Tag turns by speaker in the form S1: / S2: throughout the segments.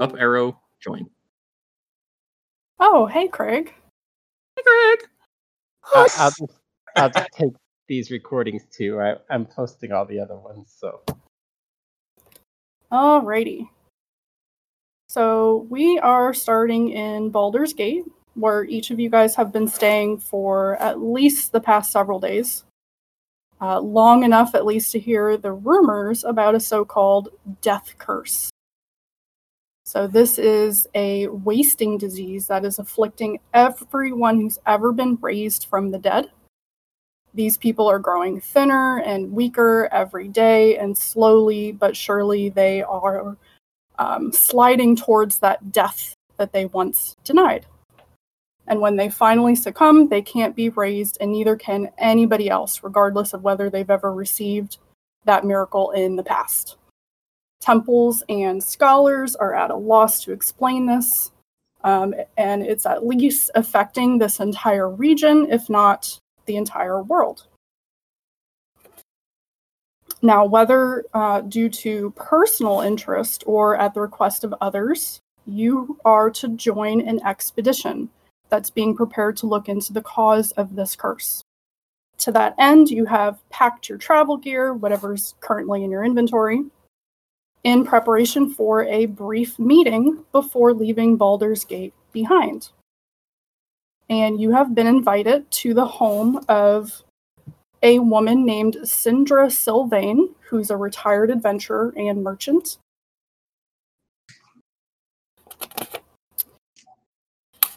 S1: up arrow, join.
S2: Oh, hey, Craig.
S1: Hey, Greg.
S3: I, I'll just I'll just take these recordings too. I, I'm posting all the other ones, so
S2: Alrighty. So we are starting in Baldur's Gate, where each of you guys have been staying for at least the past several days. Uh, long enough, at least, to hear the rumors about a so called death curse. So, this is a wasting disease that is afflicting everyone who's ever been raised from the dead. These people are growing thinner and weaker every day, and slowly but surely they are um, sliding towards that death that they once denied. And when they finally succumb, they can't be raised, and neither can anybody else, regardless of whether they've ever received that miracle in the past. Temples and scholars are at a loss to explain this, um, and it's at least affecting this entire region, if not the entire world. Now, whether uh, due to personal interest or at the request of others, you are to join an expedition that's being prepared to look into the cause of this curse. To that end, you have packed your travel gear, whatever's currently in your inventory, in preparation for a brief meeting before leaving Baldur's Gate behind. And you have been invited to the home of a woman named Syndra Silvane, who's a retired adventurer and merchant.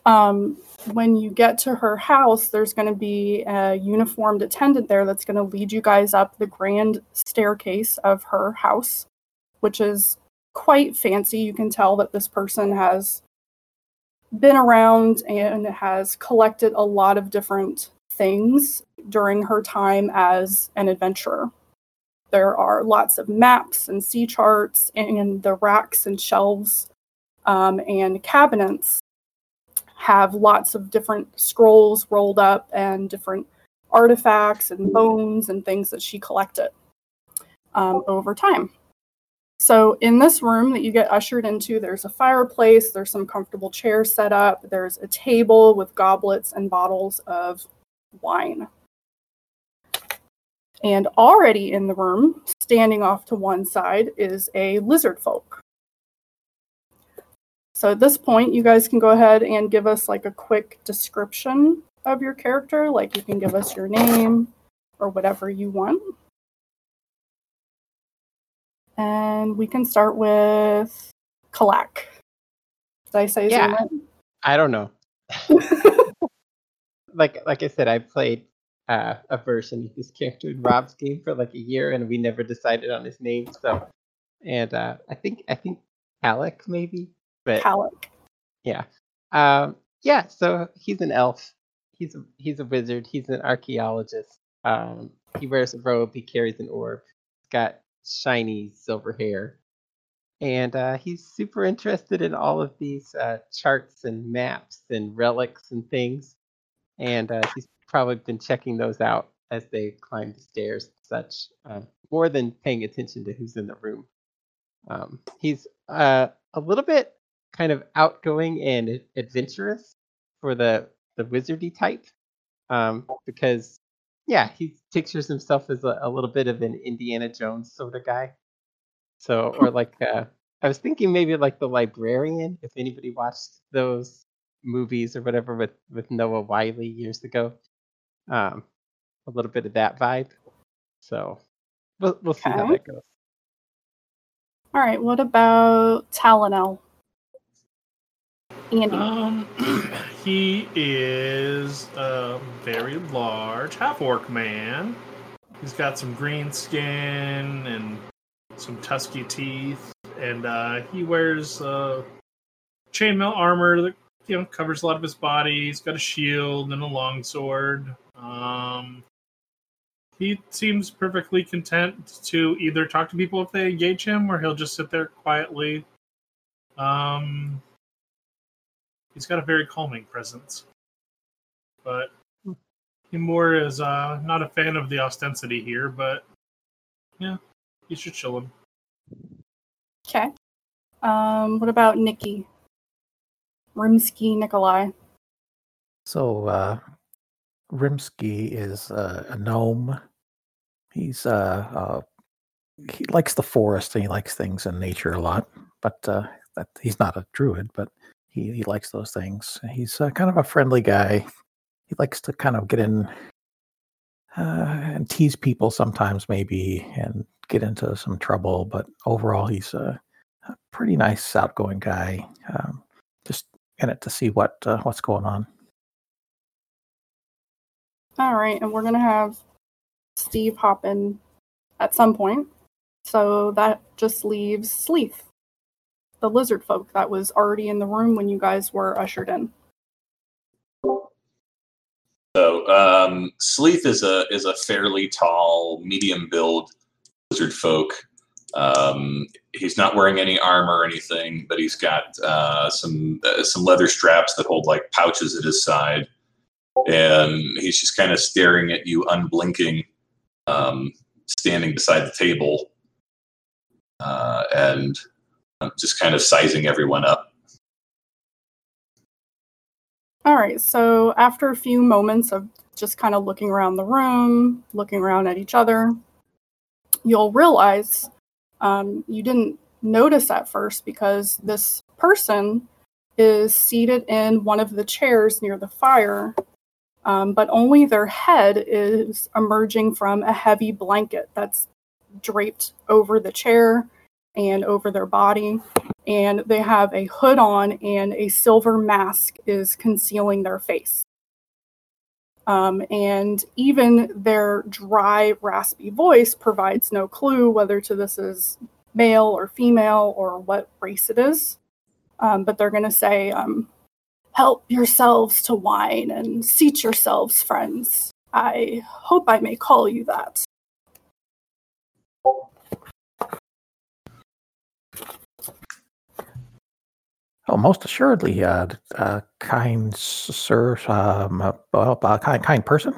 S2: Um, when you get to her house, there's going to be a uniformed attendant there that's going to lead you guys up the grand staircase of her house, which is quite fancy. You can tell that this person has been around and has collected a lot of different things during her time as an adventurer. There are lots of maps and sea charts, and the racks and shelves um, and cabinets have lots of different scrolls rolled up and different artifacts and bones and things that she collected um, over time. So, in this room that you get ushered into, there's a fireplace, there's some comfortable chairs set up, there's a table with goblets and bottles of wine. And already in the room, standing off to one side, is a lizard folk. So at this point, you guys can go ahead and give us like a quick description of your character. Like you can give us your name or whatever you want. And we can start with Kalak. Did I say his
S3: Yeah.
S2: name right?
S3: I don't know. like like I said, I played uh, a version of this character in Rob's game for like a year, and we never decided on his name. So, and uh, I think I think Alec maybe, but
S2: Kalak.
S3: yeah, um, yeah. So he's an elf. He's a, he's a wizard. He's an archaeologist. Um, he wears a robe. He carries an orb. He's got shiny silver hair, and uh, he's super interested in all of these uh, charts and maps and relics and things. And uh, he's probably been checking those out as they climb the stairs and such, um, more than paying attention to who's in the room. Um, he's uh, a little bit kind of outgoing and adventurous for the the wizardy type, um, because yeah, he pictures himself as a, a little bit of an Indiana Jones sort of guy. So, or like uh, I was thinking maybe like the librarian, if anybody watched those movies or whatever with with Noah Wyle years ago. Um, a little bit of that vibe. So we'll we'll see how that goes.
S2: All right, what about Talonel? Andy.
S4: Um, he is a very large half orc man. He's got some green skin and some tusky teeth, and uh, he wears uh, chainmail armor that you know covers a lot of his body. He's got a shield and a longsword. Um, he seems perfectly content to either talk to people if they engage him, or he'll just sit there quietly. Um, he's got a very calming presence. But he more is uh, not a fan of the ostensity here, but yeah, you should chill him.
S2: Okay. Um, what about Nikki? Rimsky Nikolai.
S5: So, uh, Rimsky is uh, a gnome. He's uh, uh, he likes the forest and he likes things in nature a lot. But uh, that he's not a druid, but he, he likes those things. He's uh, kind of a friendly guy. He likes to kind of get in uh, and tease people sometimes, maybe, and get into some trouble. But overall, he's a, a pretty nice, outgoing guy. Um, just in it to see what uh, what's going on.
S2: All right, and we're gonna have Steve hop in at some point. So that just leaves Sleeth, the lizard folk that was already in the room when you guys were ushered in.
S6: So um, Sleeth is a is a fairly tall, medium build lizard folk. Um, he's not wearing any armor or anything, but he's got uh, some uh, some leather straps that hold like pouches at his side, and he's just kind of staring at you, unblinking, um, standing beside the table, uh, and just kind of sizing everyone up.
S2: All right, so after a few moments of just kind of looking around the room, looking around at each other, you'll realize um, you didn't notice at first because this person is seated in one of the chairs near the fire, um, but only their head is emerging from a heavy blanket that's draped over the chair and over their body. And they have a hood on, and a silver mask is concealing their face. Um, and even their dry, raspy voice provides no clue whether to this is male or female or what race it is. Um, but they're going to say, um, Help yourselves to wine and seat yourselves, friends. I hope I may call you that.
S5: Oh, most assuredly, uh, uh, kind sir, um, uh, well, uh, kind, kind person.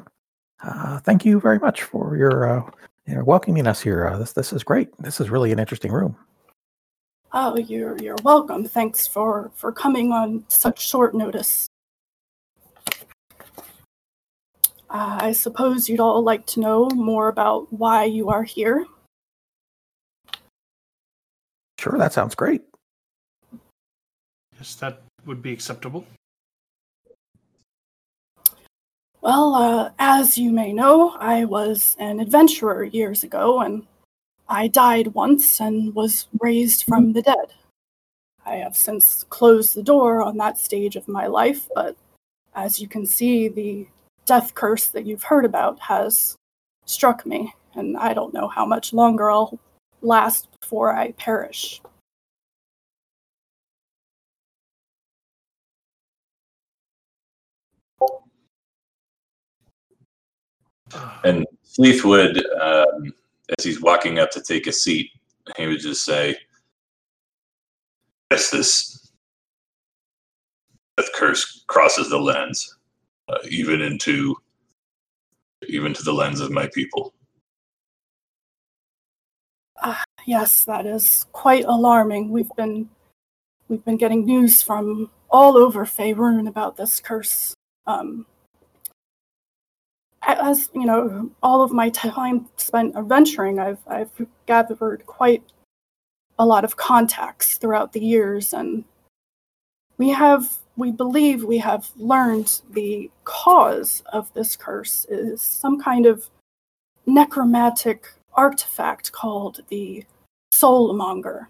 S5: Uh, thank you very much for your, uh, your welcoming us here. Uh, this this is great. This is really an interesting room.
S2: Oh, you're you're welcome. Thanks for for coming on such short notice. Uh, I suppose you'd all like to know more about why you are here.
S5: Sure, that sounds great.
S4: That would be acceptable.
S2: Well, uh, as you may know, I was an adventurer years ago, and I died once and was raised from the dead. I have since closed the door on that stage of my life, but as you can see, the death curse that you've heard about has struck me, and I don't know how much longer I'll last before I perish.
S6: And Sleeth would, um, as he's walking up to take a seat, he would just say, "Yes, this death curse crosses the lens, uh, even into even to the lens of my people."
S2: Ah, yes, that is quite alarming. We've been we've been getting news from all over Faerun about this curse. Um, as you know, all of my time spent adventuring, I've I've gathered quite a lot of contacts throughout the years, and we have we believe we have learned the cause of this curse is some kind of necromantic artifact called the Soulmonger.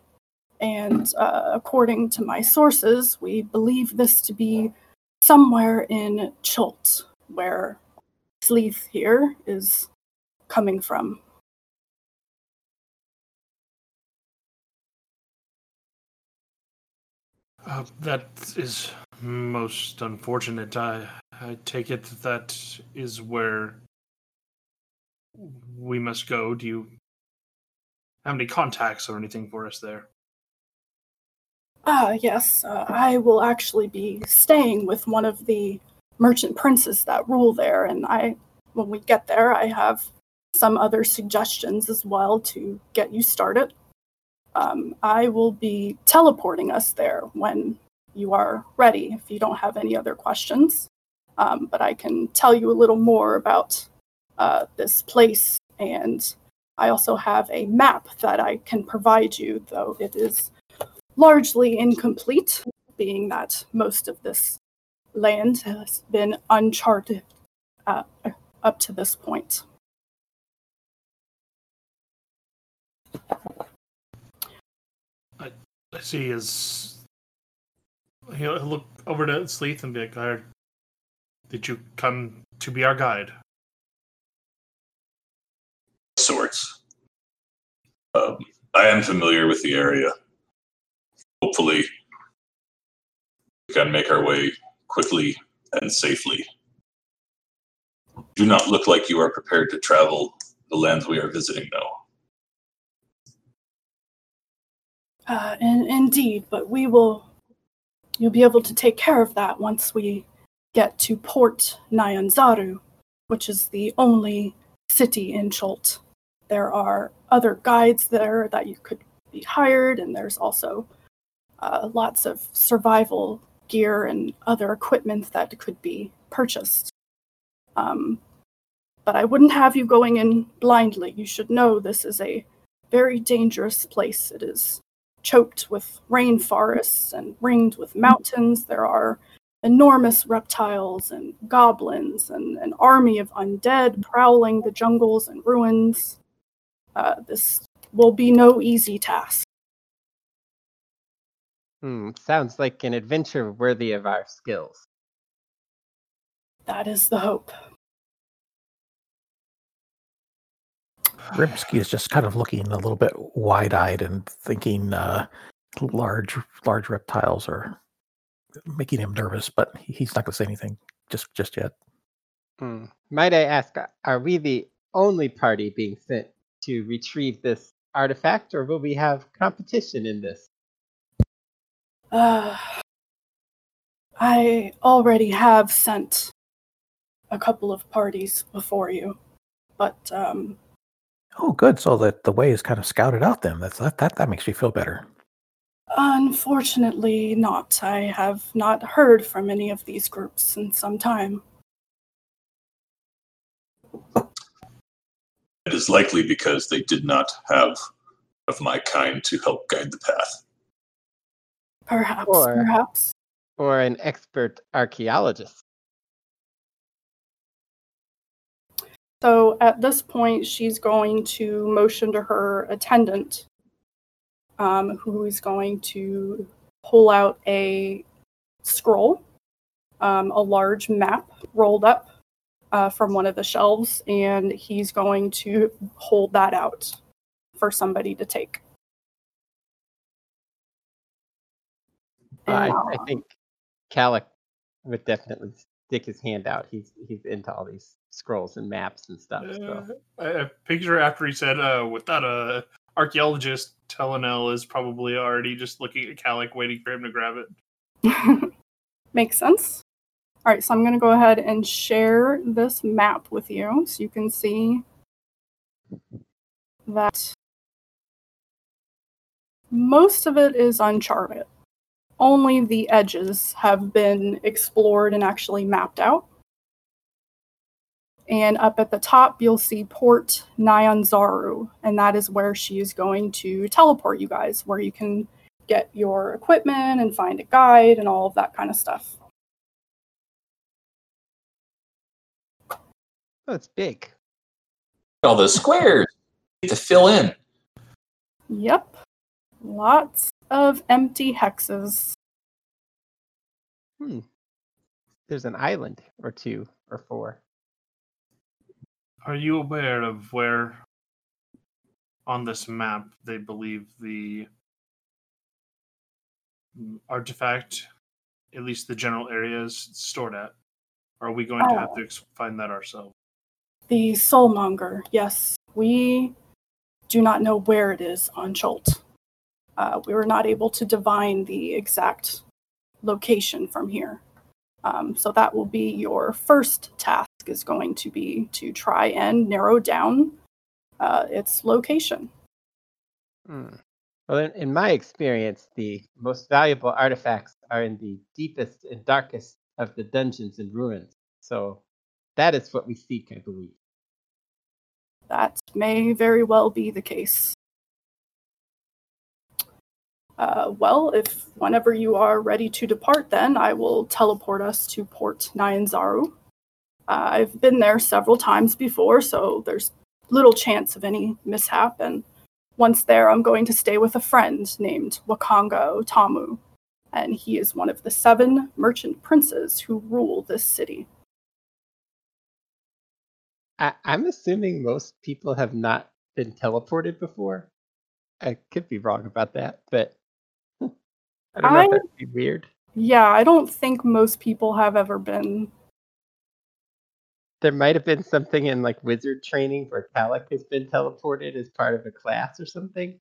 S2: And uh, according to my sources, we believe this to be somewhere in Chult, where Sleeth here is coming from.
S4: Uh, that is most unfortunate. I, I take it that is where we must go. Do you have any contacts or anything for us there?
S2: Ah, yes. Uh, I will actually be staying with one of the merchant princes that rule there, and I, when we get there, I have some other suggestions as well to get you started. Um, I will be teleporting us there when you are ready, if you don't have any other questions. Um, but I can tell you a little more about uh, this place, and I also have a map that I can provide you, though it is largely incomplete, being that most of this land has been uncharted uh, up to this point.
S4: I see his. He'll he'll look over to Sleeth and be like, "Uh, "Did you come to be our guide?"
S6: sorts. Um, I am familiar with the area. Hopefully, we can make our way quickly and safely. Do not look like you are prepared to travel the lands we are visiting now.
S2: Uh, in, indeed, but we will. You'll be able to take care of that once we get to Port Nyanzaru, which is the only city in Chult. There are other guides there that you could be hired, and there's also uh, lots of survival gear and other equipment that could be purchased. Um, but I wouldn't have you going in blindly. You should know this is a very dangerous place. It is choked with rainforests and ringed with mountains. There are enormous reptiles and goblins and an army of undead prowling the jungles and ruins. Uh, this will be no easy task.
S3: Hmm, sounds like an adventure worthy of our skills.
S2: That is the hope.
S5: Rimsky is just kind of looking a little bit wide-eyed and thinking uh, large, large reptiles are making him nervous, but he's not going to say anything just just yet.
S3: Hmm. Might I ask, are we the only party being sent to retrieve this artifact, or will we have competition in this?
S2: Uh, I already have sent a couple of parties before you, but um,
S5: Oh, good. So that the way is kind of scouted out. Then that's that. That, that makes me feel better.
S2: unfortunately not. I have not heard from any of these groups in some time.
S6: It is likely because they did not have of my kind to help guide the path.
S2: Perhaps,
S3: Or-
S2: perhaps.
S3: Or an expert archaeologist?
S2: So at this point, she's going to motion to her attendant, um, who is going to pull out a scroll, um, a large map rolled up uh, from one of the shelves, and he's going to hold that out for somebody to take.
S3: I, I think Calic would definitely stick his hand out. He's he's into all these scrolls and maps and stuff. So.
S4: Uh, I, I picture after he said, uh, "Without a archaeologist, Telenel is probably already just looking at Calic, waiting for him to grab it."
S2: Makes sense. All right, so I'm going to go ahead and share this map with you so you can see that most of it is uncharted. Only the edges have been explored and actually mapped out. And up at the top, you'll see Port Nyanzaru, and that is where she is going to teleport you guys, where you can get your equipment and find a guide and all of that kind of stuff.
S3: Oh, it's big.
S6: All those squares to fill in.
S2: Yep. Lots of empty hexes.
S3: Hmm. There's an island or two or four.
S4: Are you aware of where on this map they believe the artifact, at least the general area, is stored at? Or are we going to have
S2: Oh.
S4: to find that ourselves?
S2: The Soulmonger, yes. We do not know where it is on Chult. Uh, we were not able to divine the exact location from here. Um, so that will be your first task is going to be to try and narrow down uh, its location.
S3: Hmm. Well, in, in my experience, the most valuable artifacts are in the deepest and darkest of the dungeons and ruins. So that is what we seek, I believe.
S2: That may very well be the case. Uh, well, if whenever you are ready to depart, then I will teleport us to Port Nyanzaru. Uh, I've been there several times before, so there's little chance of any mishap. And once there, I'm going to stay with a friend named Wakanga O'tamu, and he is one of the seven merchant princes who rule this city.
S3: I, I'm assuming most people have not been teleported before. I could be wrong about that, but I don't know
S2: I-
S3: if that'd be weird.
S2: Yeah, I don't think most people have ever been.
S3: There might have been something in like wizard training where Calic has been teleported as part of a class or something.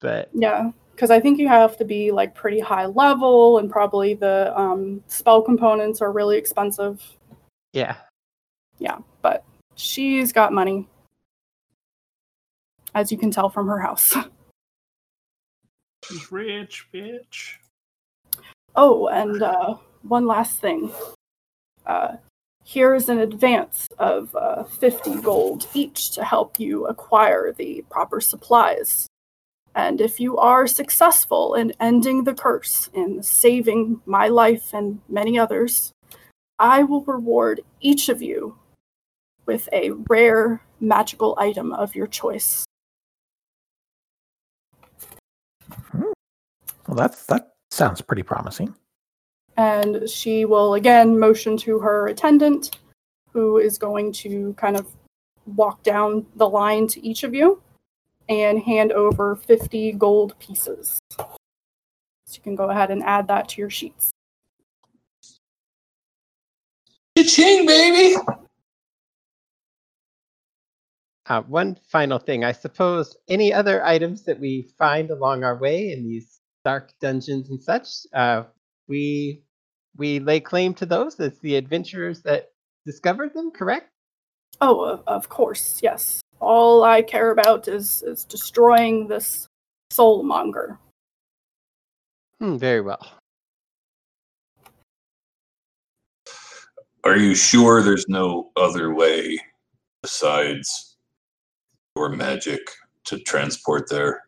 S3: But
S2: Yeah, because I think you have to be like pretty high level, and probably the um, spell components are really expensive.
S3: yeah,
S2: Yeah, but she's got money, as you can tell from her house.
S4: She's rich, bitch.
S2: Oh, and uh, one last thing. Uh, here is an advance of uh, 50 gold each to help you acquire the proper supplies. And if you are successful in ending the curse, in saving my life and many others, I will reward each of you with a rare magical item of your choice.
S5: Well, that's that sounds pretty promising.
S2: and she will again motion to her attendant, who is going to kind of walk down the line to each of you and hand over 50 gold pieces. So you can go ahead and add that to your sheets.
S6: Ching, baby.
S3: Uh, one final thing, I suppose. Any other items that we find along our way in these dark dungeons and such, uh, we we lay claim to those as the adventurers that discovered them. Correct?
S2: Oh, of, of course, yes. All I care about is, is destroying this soulmonger.
S3: Hmm, very well.
S6: Are you sure there's no other way besides your magic to transport there?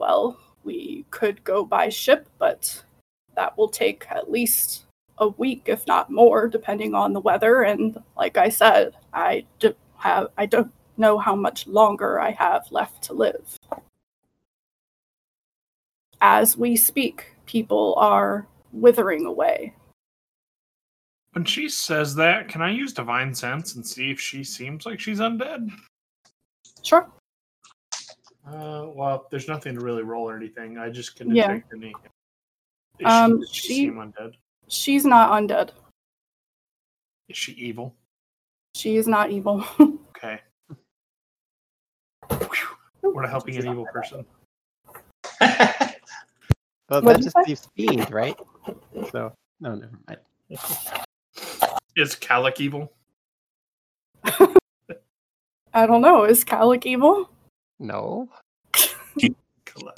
S2: Well, we could go by ship, but that will take at least a week, if not more, depending on the weather. And like I said, I d- have I don't know how much longer I have left to live. As we speak, people are withering away.
S4: When she says that, can I use divine sense and see if she seems like she's undead?
S2: Sure.
S4: Uh, well, there's nothing to really roll or anything. I just can
S2: Yeah.
S4: detect any. Is
S2: Um,
S4: she, does she
S2: she-
S4: undead?
S2: She's not undead.
S4: Is she evil?
S2: She is not evil.
S4: Okay. We're not helping an evil person.
S3: Well,
S2: What'd
S3: that just
S2: say?
S3: leaves fiend, right? So no, never mind.
S4: Is Calic evil?
S2: I don't know. Is Calic evil?
S3: No.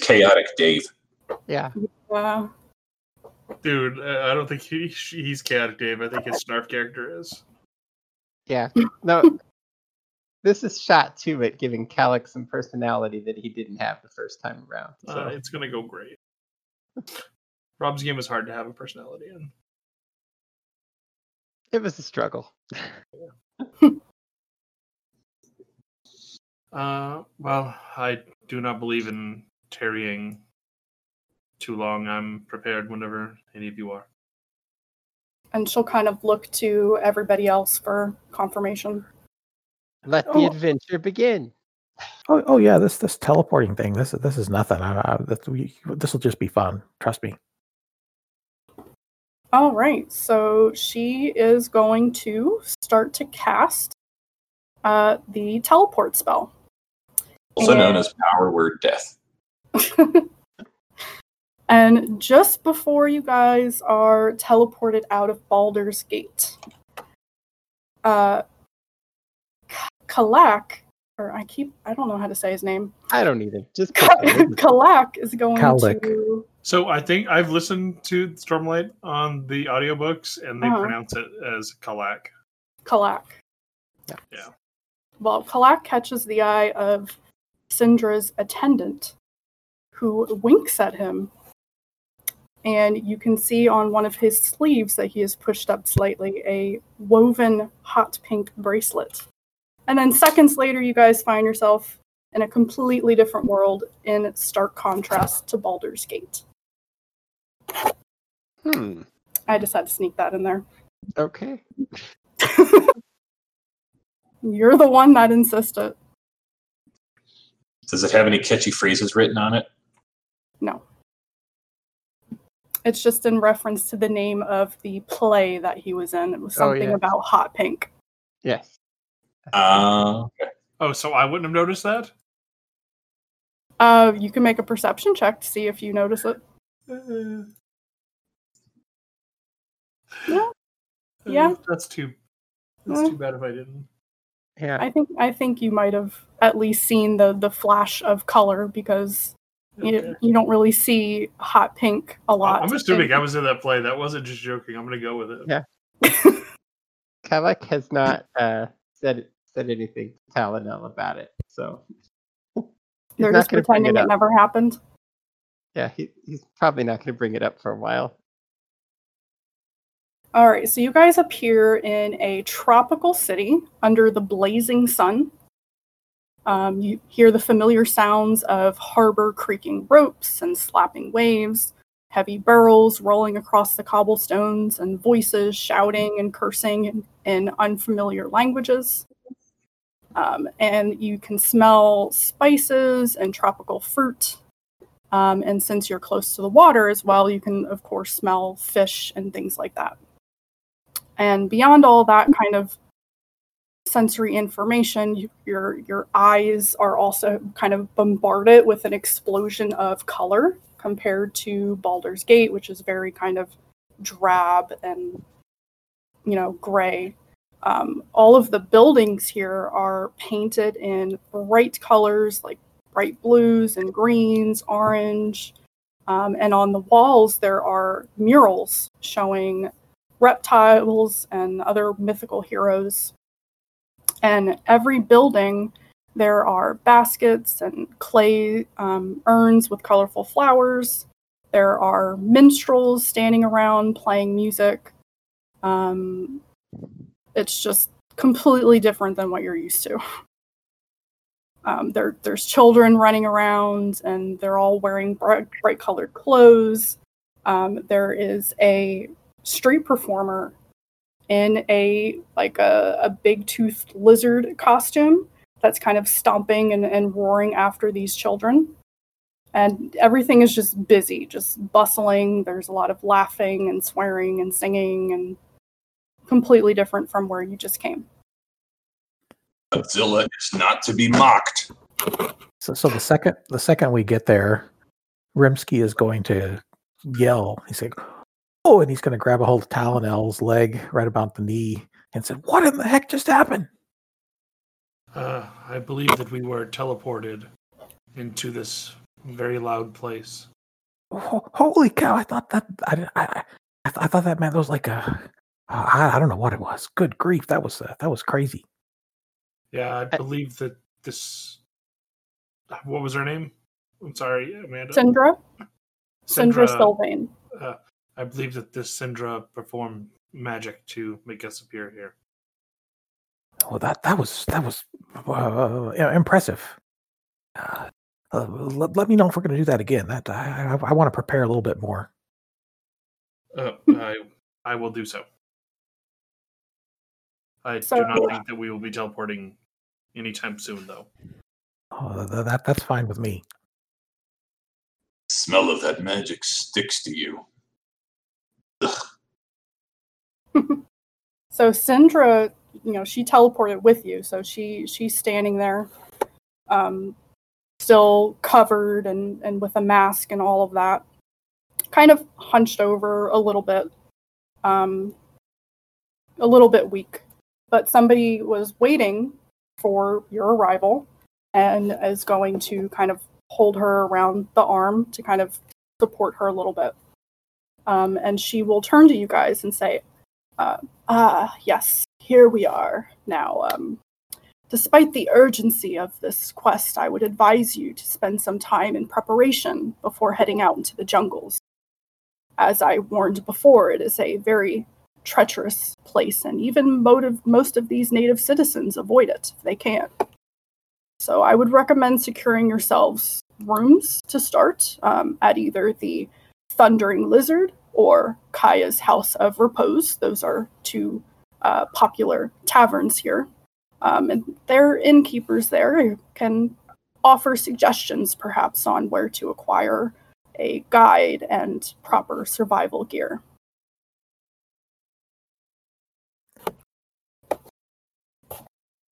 S6: Chaotic Dave.
S3: Yeah.
S2: Uh,
S4: Dude, uh, I don't think he, he's chaotic Dave. I think his snarf character is.
S3: Yeah. No. this is shot too at giving Calic some personality that he didn't have the first time around. So
S4: Uh, it's gonna go great. Rob's game is hard to have a personality in.
S3: it was a struggle.
S4: Uh, well, I do not believe in tarrying too long. I'm prepared whenever any of you are.
S2: and she'll kind of look to everybody else for confirmation.
S3: Let the
S5: Oh.
S3: adventure begin.
S5: Oh, oh yeah, this this teleporting thing. This this is nothing. I, I, this this will just be fun. Trust me.
S2: All right, so she is going to start to cast uh, the teleport spell.
S6: Also known as Power Word Death.
S2: and just before you guys are teleported out of Baldur's Gate, uh, K- Kalak or I keep I don't know how to say his name.
S3: I don't either. Just put.
S2: Kalak is going
S5: Kalak.
S2: to
S4: So I think I've listened to Stormlight on the audiobooks and they
S2: Uh-huh.
S4: pronounce it as Kalak.
S2: Kalak.
S3: Yeah.
S4: Yeah.
S2: Well, Kalak catches the eye of Syndra's attendant, who winks at him. And you can see on one of his sleeves that he has pushed up slightly a woven hot pink bracelet. And then seconds later, you guys find yourself in a completely different world in stark contrast to Baldur's Gate.
S3: Hmm.
S2: I just had to sneak that in there.
S3: Okay.
S2: You're the one that insisted.
S6: Does it have any catchy phrases written on it?
S2: No. It's just in reference to the name of the play that he was in. It was
S3: Oh,
S2: something
S3: yeah.
S2: about hot pink.
S3: Yes.
S6: Uh,
S4: Oh, so I wouldn't have noticed that?
S2: Uh, you can make a perception check to see if you notice it.
S4: Uh,
S2: Yeah.
S4: uh,
S2: Yeah.
S4: That's too that's too bad if I didn't.
S3: Yeah.
S2: I think I think you might have at least seen the the flash of color because you,
S4: Okay.
S2: you don't really see hot pink a lot.
S4: I'm assuming
S2: in-
S4: I was in that play. That wasn't just joking. I'm gonna go with it.
S3: Yeah. Kavak has not uh, said said anything to Talonel about it, so
S2: They're just
S3: going to bring
S2: pretending
S3: it
S2: it never happened.
S3: Yeah, he, he's probably not going to bring it up for a while.
S2: All right, so you guys appear in a tropical city under the blazing sun. Um, you hear the familiar sounds of harbor creaking ropes and slapping waves, heavy barrels rolling across the cobblestones, and voices shouting and cursing in, in unfamiliar languages. Um, and you can smell spices and tropical fruit. Um, and since you're close to the water as well, you can, of course, smell fish and things like that. And beyond all that kind of sensory information, your your eyes are also kind of bombarded with an explosion of color compared to Baldur's Gate, which is very kind of drab and you know gray. Um, all of the buildings here are painted in bright colors like bright blues and greens, orange, um, and on the walls there are murals showing reptiles and other mythical heroes. And every building, there are baskets and clay um, urns with colorful flowers. There are minstrels standing around playing music. Um, it's just completely different than what you're used to. Um, there, there's children running around, and they're all wearing bright, bright colored clothes. Um, there is a street performer in a like a, a big toothed lizard costume that's kind of stomping and, and roaring after these children. And everything is just busy, just bustling. There's a lot of laughing and swearing and singing and completely different from where you just came.
S6: Godzilla is not to be mocked.
S5: So, so the second the second we get there, Rimsky is going to yell. He's like, "Oh!" and he's going to grab a hold of Talonel's leg right about the knee and said, "What in the heck just happened?"
S4: Uh, I believe that we were teleported into this very loud place.
S5: Ho- Holy cow! I thought that I I, I, I th- I thought that meant it was like a I, I don't know what it was. Good grief! That was uh, that was crazy.
S4: Yeah, I
S3: I-
S4: believe that this. What was her name? I'm sorry, Amanda.
S2: Syndra? Syndra
S4: Syndra.
S2: Silvane.
S4: Uh, I believe that this Syndra performed magic to make us appear here.
S5: Well, that that was that was uh, impressive. Uh, uh, let, let me know if we're going to do that again. That I, I, I want to prepare a little bit more.
S4: Uh, I I will do so. I
S2: So-
S4: do not think that we will be teleporting anytime soon, though.
S5: Th- that that's fine with me.
S6: smell of that magic sticks to you.
S2: So Syndra, you know, she teleported with you, so she she's standing there, um, still covered and and with a mask and all of that, kind of hunched over a little bit, um, a little bit weak. But somebody was waiting for your arrival and is going to kind of hold her around the arm to kind of support her a little bit. Um, and she will turn to you guys and say, uh, Ah, yes, here we are. Now, um, despite the urgency of this quest, I would advise you to spend some time in preparation before heading out into the jungles. As I warned before, it is a very treacherous place, and even motive, most of these native citizens avoid it if they can. So I would recommend securing yourselves rooms to start um, at either the Thundering Lizard or Kaya's House of Repose. Those are two uh, popular taverns here. Um, and their innkeepers there can offer suggestions perhaps on where to acquire a guide and proper survival gear.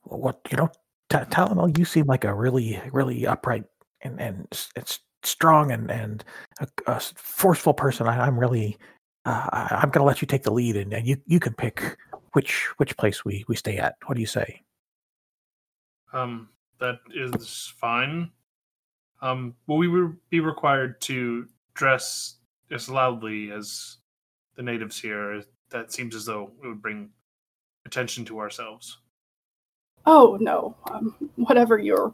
S5: What you know, Talonel, you seem like a really, really upright and and it's strong and and a, a s- forceful person. I, I'm really, uh, I- I'm going to let you take the lead, and, and you you can pick which which place we we stay at. What do you say?
S4: Um, that is fine. Um, will we re- be required to dress as loudly as the natives here? That seems as though it would bring attention to ourselves.
S2: Oh no, um, whatever you're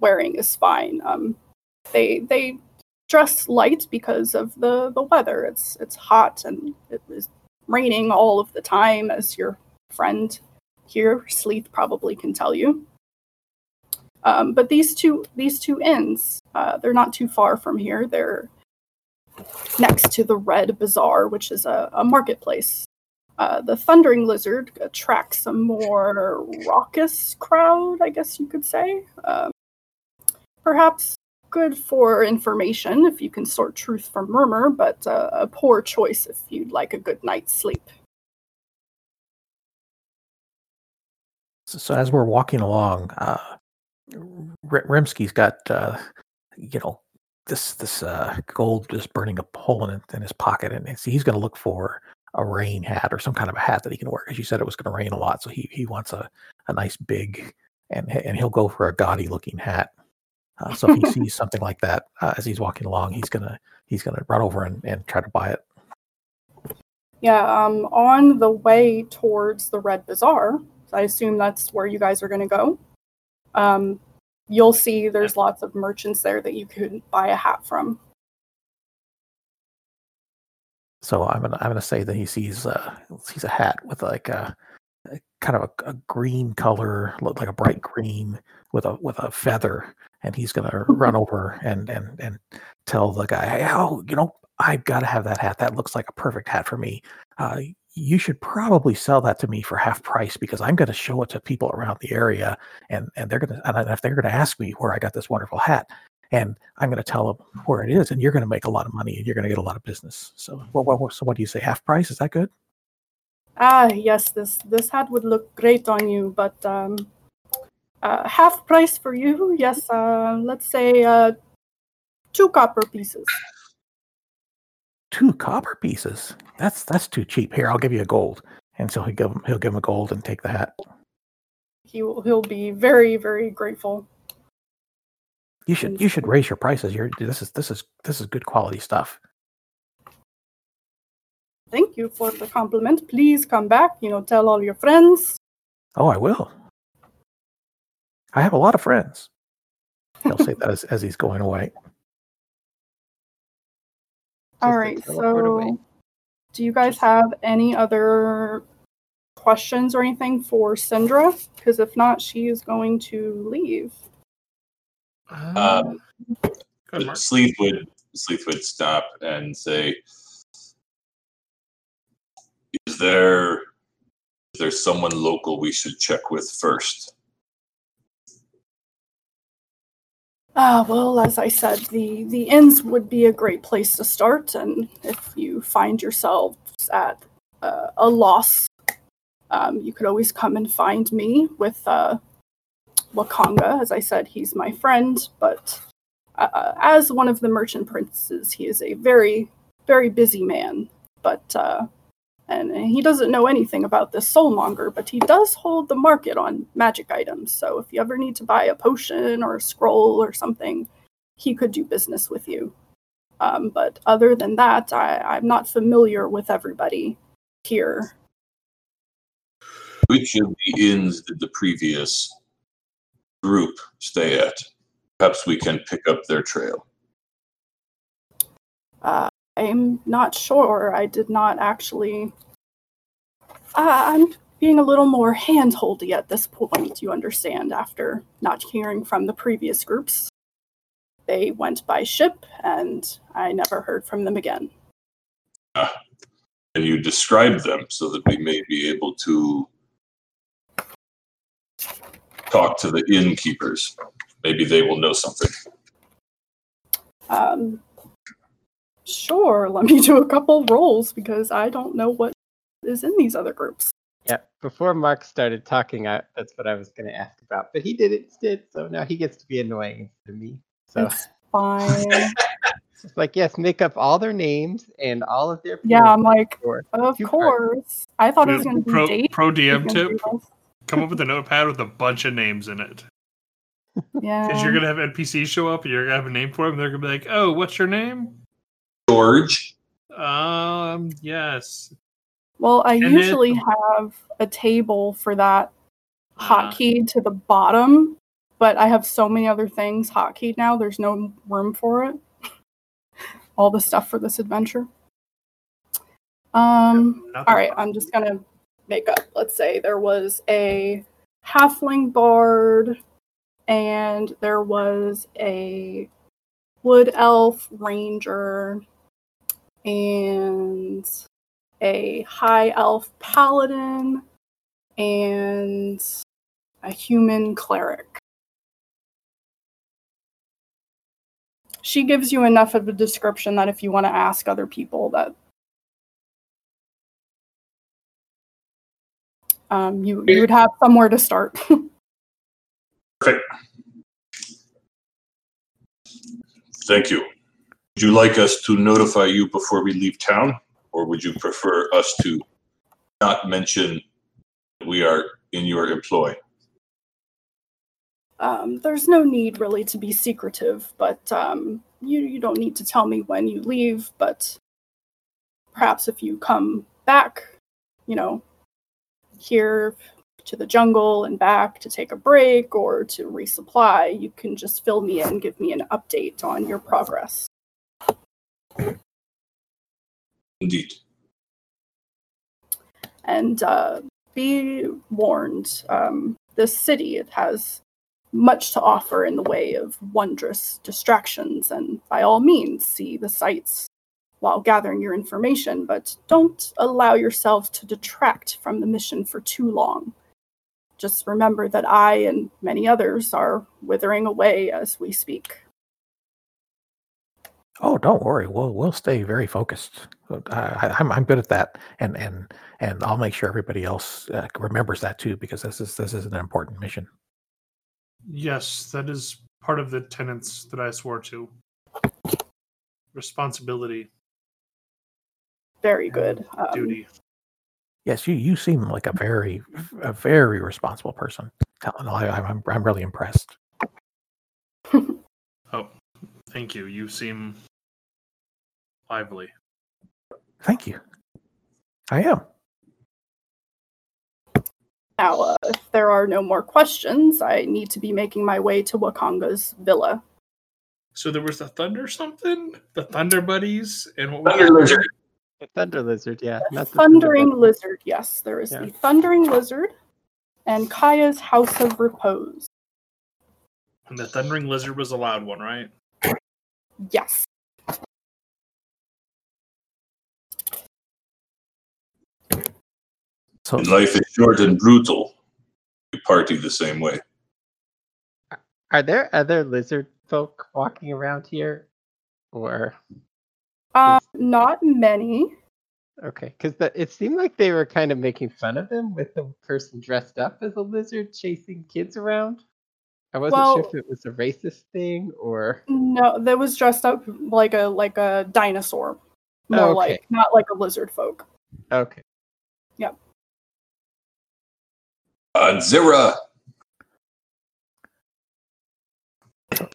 S2: wearing is fine. Um, they they dress light because of the the weather. It's it's hot and it is raining all of the time, as your friend here, Sleeth, probably can tell you. Um, but these two these two inns, uh, they're not too far from here. They're next to the Red Bazaar, which is a, a marketplace. Uh, the Thundering Lizard attracts a more raucous crowd, I guess you could say. Um, perhaps good for information if you can sort truth from murmur, but uh, a poor choice if you'd like a good night's sleep.
S5: So, so as we're walking along, uh, R- Rimsky's got uh, you know this this uh, gold just burning a hole in, in his pocket, and he's going to look for a rain hat or some kind of a hat that he can wear. Because you said it was going to rain a lot, so he he wants a, a nice big and and he'll go for a gaudy looking hat. Uh, so if he sees something like that uh, as he's walking along, he's gonna he's gonna run over and, and try to buy it.
S2: Yeah, um, on the way towards the Red Bazaar, I assume that's where you guys are going to go. Um, you'll see there's lots of merchants there that you could buy a hat from.
S5: So I'm gonna I'm gonna say that he sees uh sees a hat with like a, kind of a, a green color, look like a bright green with a with a feather, and he's gonna run over and and and tell the guy, hey, oh, you know, I've got to have that hat. That looks like a perfect hat for me. Uh, you should probably sell that to me for half price because I'm going to show it to people around the area, and and they're gonna and if they're gonna ask me where I got this wonderful hat, and I'm going to tell them where it is, and you're going to make a lot of money and you're going to get a lot of business. So, so what do you say? Half price? Is that good?
S2: Ah, yes, this this hat would look great on you, but um, uh, half price for you. Yes, uh, let's say uh, two copper pieces.
S5: Two copper pieces. That's that's too cheap. Here, I'll give you a gold. And so he'll give him he'll give him a gold and take the hat.
S2: He will he'll be very very grateful.
S5: You should you should raise your prices. You're this is this is this is good quality stuff.
S2: Thank you for the compliment. Please come back. You know, tell all your friends.
S5: Oh, I will. I have a lot of friends. He'll say that as, as he's going away.
S2: All
S3: Just to away.
S2: So, do you guys have any other questions or anything for Syndra? Because if not, she is going to leave.
S6: Um,
S4: Good, Mark.
S6: Sleeth would Sleeth would stop and say, "Is there is there someone local we should check with first?
S2: Ah, well, as I said, the the inns would be a great place to start, and if you find yourselves at uh, a loss, um, you could always come and find me with uh, Wakanga. As I said, he's my friend, but uh, as one of the merchant princes, he is a very very busy man. But uh, And he doesn't know anything about this soulmonger, but he does hold the market on magic items. So if you ever need to buy a potion or a scroll or something, he could do business with you. Um, but other than that, I, I'm not familiar with everybody here.
S6: Which of the inns did the previous group stay at? Perhaps we can pick up their trail.
S2: Uh, I'm not sure. I did not actually. Uh, I'm being a little more handholdy at this point, you understand, after not hearing from the previous groups. They went by ship, and I never heard from them again.
S6: And you describe them so that we may be able to talk to the innkeepers? Maybe they will know something.
S2: Um, sure, let me do a couple rolls because I don't know what is in these other groups.
S3: Yeah, before Mark started talking, I, that's what I was going to ask about. But he did it instead, so now he gets to be annoying to me. So
S2: It's fine.
S3: it's like, yes, make up all their names and all of their.
S2: yeah, I'm like,
S3: Sure.
S2: of
S3: You are-
S2: course. I thought it was going to be
S4: pro,
S2: date.
S4: pro DM tip:
S2: gonna
S4: come up with a notepad with a bunch of names in it.
S2: Yeah.
S4: Because you're gonna have NPCs show up, and you're gonna have a name for them. They're gonna be like, "Oh, what's your name?"
S6: George,
S4: Um, yes.
S2: Well, I
S4: And
S2: usually
S4: then-
S2: have a table for that hotkey to the bottom, but I have so many other things hotkeyed now. There's no room for it. All the stuff for this adventure. Um. All right. I'm just gonna make up. Let's say there was a halfling bard, and there was a wood elf ranger, and a high elf paladin, and a human cleric. She gives you enough of a description that if you want to ask other people that um, you you would have somewhere to start.
S6: perfect. Thank you. Would you like us to notify you before we leave town, or would you prefer us to not mention we are in your employ?
S2: um, there's no need really to be secretive, but um, you you don't need to tell me when you leave. But perhaps if you come back, you know, here to the jungle and back to take a break or to resupply, you can just fill me in, give me an update on your progress.
S6: Indeed.
S2: and uh, be warned um, this city has much to offer in the way of wondrous distractions and by all means see the sights while gathering your information but don't allow yourself to detract from the mission for too long just remember that i and many others are withering away as we speak
S5: Oh, don't worry. We'll we'll stay very focused. Uh, I, I'm I'm good at that, and and and I'll make sure everybody else uh, remembers that too, because this is this is an important mission.
S4: Yes, that is part of the tenets that I swore to. Responsibility,
S2: very good um,
S4: duty.
S5: Yes, you you seem like a very a very responsible person. I, I'm I'm really impressed.
S4: Oh, thank you. You seem lively.
S5: Thank you. I am.
S2: Now, uh, if there are no more questions, I need to be making my way to Wakanga's villa.
S4: So there was the thunder something, the thunder buddies, and what was
S6: Thunder
S4: the-
S6: lizard.
S3: The Thunder Lizard, yeah.
S2: The
S3: not the
S2: Thundering
S3: Thunderbird.
S2: Lizard, yes, there is
S3: Yeah.
S2: the Thundering Lizard and Kaya's House of Repose.
S4: And the thundering lizard was a loud one, right?
S2: Yes.
S5: So
S6: life is short and brutal. We party the same way.
S3: Are there other lizard folk walking around here? Or
S2: Uh, not many.
S3: okay, because it seemed like they were kind of making fun of them with the person dressed up as a lizard chasing kids around. I wasn't sure if it was a racist thing or
S2: No, that was dressed up like a like a dinosaur. More
S3: Okay.
S2: like not like a lizard folk.
S3: okay.
S6: Godzilla.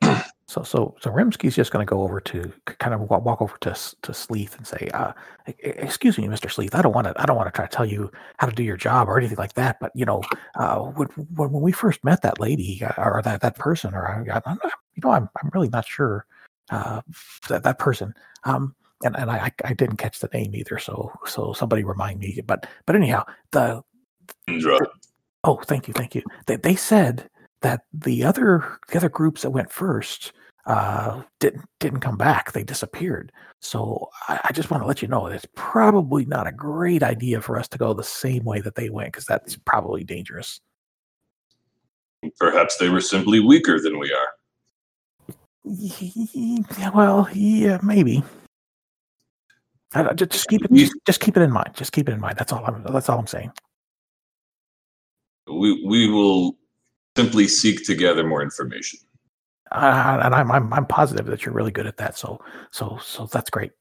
S5: So so so Rimsky's just going to go over to kind of walk, walk over to to Sleeth and say, uh, "E- e- "Excuse me, Mister Sleeth. I don't want to I don't want to try to tell you how to do your job or anything like that. But you know, uh, when, when we first met that lady uh, or that that person, or I, I'm you know, I'm I'm really not sure uh, that that person. Um, and and I I I didn't catch the name either. So so somebody remind me. But but anyhow, the. Oh, thank you, thank you. They they said that the other the other groups that went first uh, didn't didn't come back. They disappeared. So I, I just want to let you know it's probably not a great idea for us to go the same way that they went because that's probably dangerous.
S6: Perhaps they were simply weaker than we are.
S5: Yeah, well, yeah, maybe. I, just, just keep it just, just keep it in mind. Just keep it in mind. That's all. I'm, that's all I'm saying.
S6: We we will simply seek to gather more information.
S5: Uh, and I'm, I'm I'm positive that you're really good at that. So so so that's great.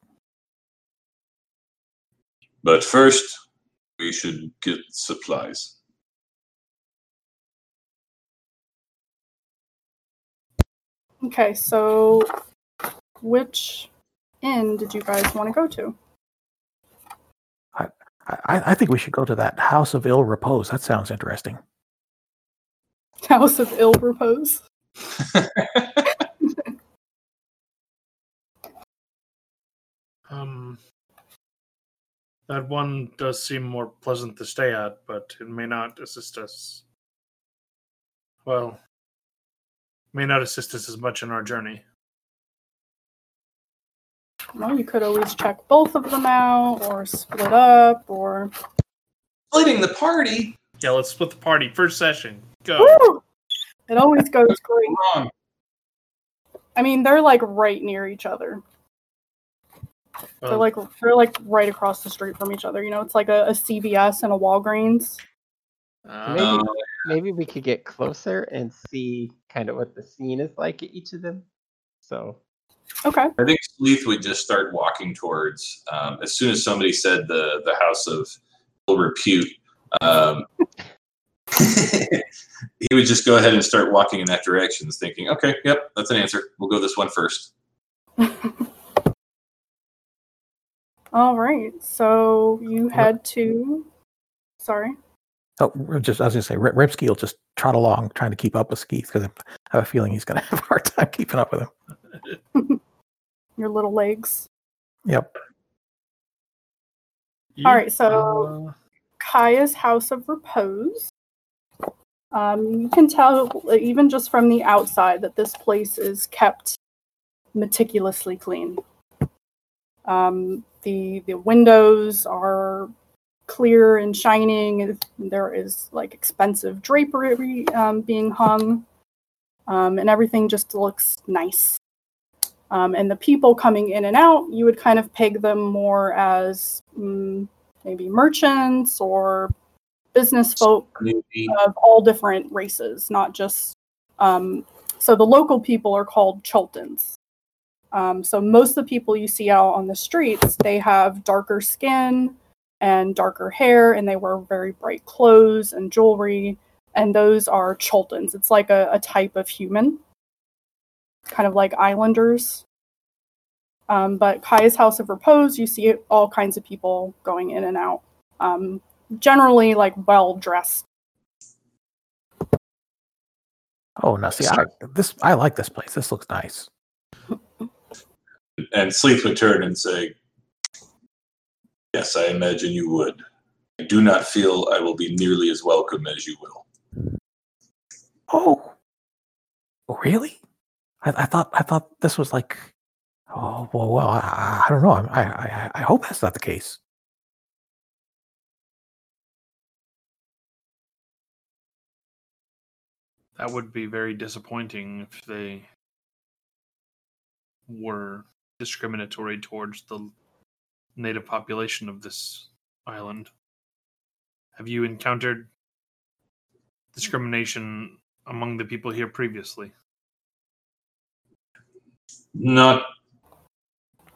S6: But first, we should get supplies.
S2: Okay, so which inn did you guys want to go to?
S5: I, I I think we should go to that House of Ill Repose. That sounds interesting.
S2: House of Ill Repose.
S4: Um, that one does seem more pleasant to stay at, but it may not assist us. Well, may not assist us as much in our journey.
S2: Well, you could always check both of them out, or split up, or
S6: Splitting the party.
S4: Yeah, let's split the party. First session. Go.
S2: Woo! It always goes great.
S6: Wrong.
S2: I mean, they're like right near each other. They're
S4: Well,
S2: like they're like right across the street from each other. You know, it's like a, a CVS and a Walgreens.
S3: Maybe
S6: Uh,
S3: maybe we could get closer and see kind of what the scene is like at each of them. So
S2: Okay.
S6: I think Sleeth would just start walking towards um, as soon as somebody said the the house of ill repute. Um, he would just go ahead and start walking in that direction, thinking, "Okay, yep, that's an answer. We'll go this one first.
S2: All right. So you head to. Sorry.
S5: Oh, just I was gonna say Ri- Ripsky will just trot along trying to keep up with Sleeth because I have a feeling he's gonna have a hard time keeping up with him.
S2: Your little legs.
S5: Yep.
S4: you-
S2: All right. So
S4: uh,
S2: Kaya's House of Repose. Um, you can tell, even just from the outside, that this place is kept meticulously clean. Um, the the windows are clear and shining. There is like expensive drapery um, being hung, um, and everything just looks nice. Um, and the people coming in and out, you would kind of peg them more as mm, maybe merchants or business folk
S6: Maybe
S2: of all different races, not just. Um, so the local people are called Chultans. Um, so most of the people you see out on the streets, they have darker skin and darker hair, and they wear very bright clothes and jewelry. And those are Chultans. It's like a, a type of human, kind of like islanders. Um, but Kai's House of Repose, you see all kinds of people going in and out. Um, generally, like well dressed.
S5: Oh no, see, I, this I like this place. This looks nice.
S6: and Sleeth would turn and say, "Yes, I imagine you would. I do not feel I will be nearly as welcome as you will."
S5: Oh, oh really? I, I thought I thought this was like. Oh well, well, I, I don't know. I, I I hope that's not the case.
S4: that would be very disappointing if they were discriminatory towards the native population of this island. Have you encountered discrimination among the people here previously?
S6: Not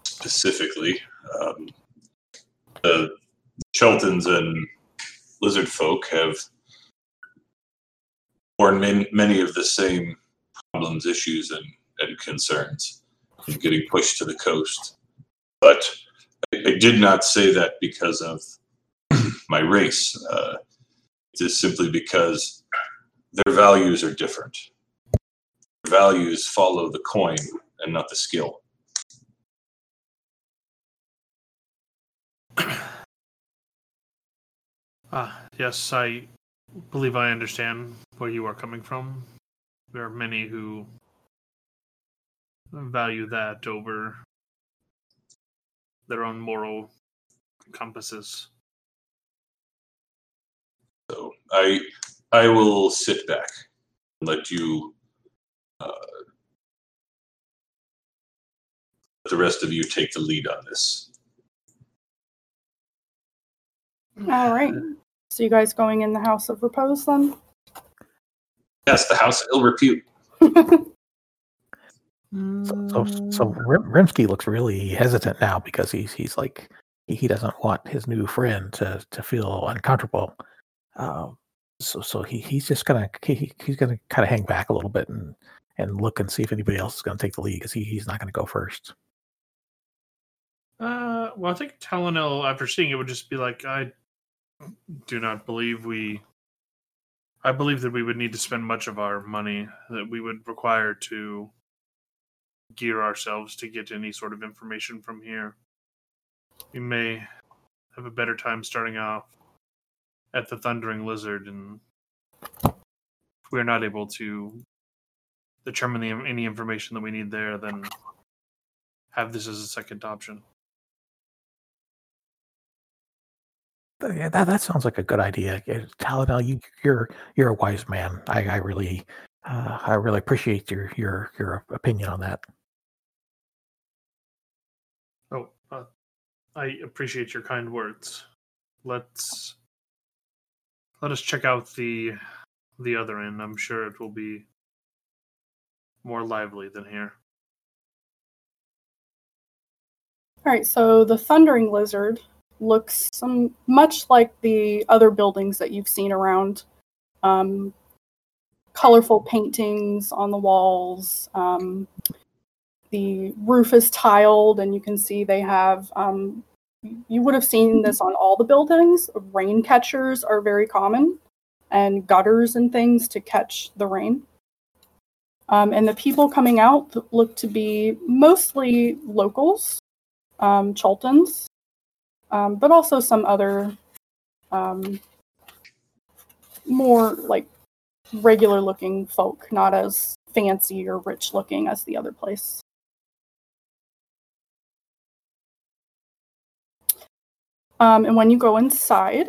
S6: specifically. Um, the Chultans and lizard folk have borne man, many of the same problems, issues, and, and concerns in getting pushed to the coast. But I, I did not say that because of my race. Uh, it is simply because their values are different. Values follow the coin and not the skill.
S4: Ah, yes, I believe I understand where you are coming from. There are many who value that over their own moral compasses.
S6: So I I will sit back and let you uh, the rest of you take the lead on this.
S2: All right. So you guys going in the House of Repose then?
S6: Yes, the House of Ill Repute.
S5: So, so, so Rimsky looks really hesitant now because he's he's like he, he doesn't want his new friend to to feel uncomfortable. Um, so so he, he's just gonna he, he's gonna kind of hang back a little bit and and look and see if anybody else is gonna take the lead because he, he's not gonna go first.
S4: Uh, well, I think Talonel, after seeing it, would just be like, I do not believe we. I believe that we would need to spend much of our money that we would require to gear ourselves to get any sort of information from here. We may have a better time starting off at the Thundering Lizard, and if we are not able to determine the, any information that we need there, then have this as a second option.
S5: That that sounds like a good idea. Yeah, Taladel, you you're you're a wise man. I I really uh, I really appreciate your your your opinion on that.
S4: Oh, uh, I appreciate your kind words. Let's let us check out the the other end. I'm sure it will be more lively than here.
S2: All right, so the Thundering Lizard looks some much like the other buildings that you've seen around. Um, colorful paintings on the walls. Um, the roof is tiled, and you can see they have. Um, you would have seen this on all the buildings. Rain catchers are very common, and gutters and things to catch the rain. Um, and the people coming out look to be mostly locals, um, Chultans, um, but also some other um, more like regular looking folk, not as fancy or rich looking as the other place. Um, and when you go inside,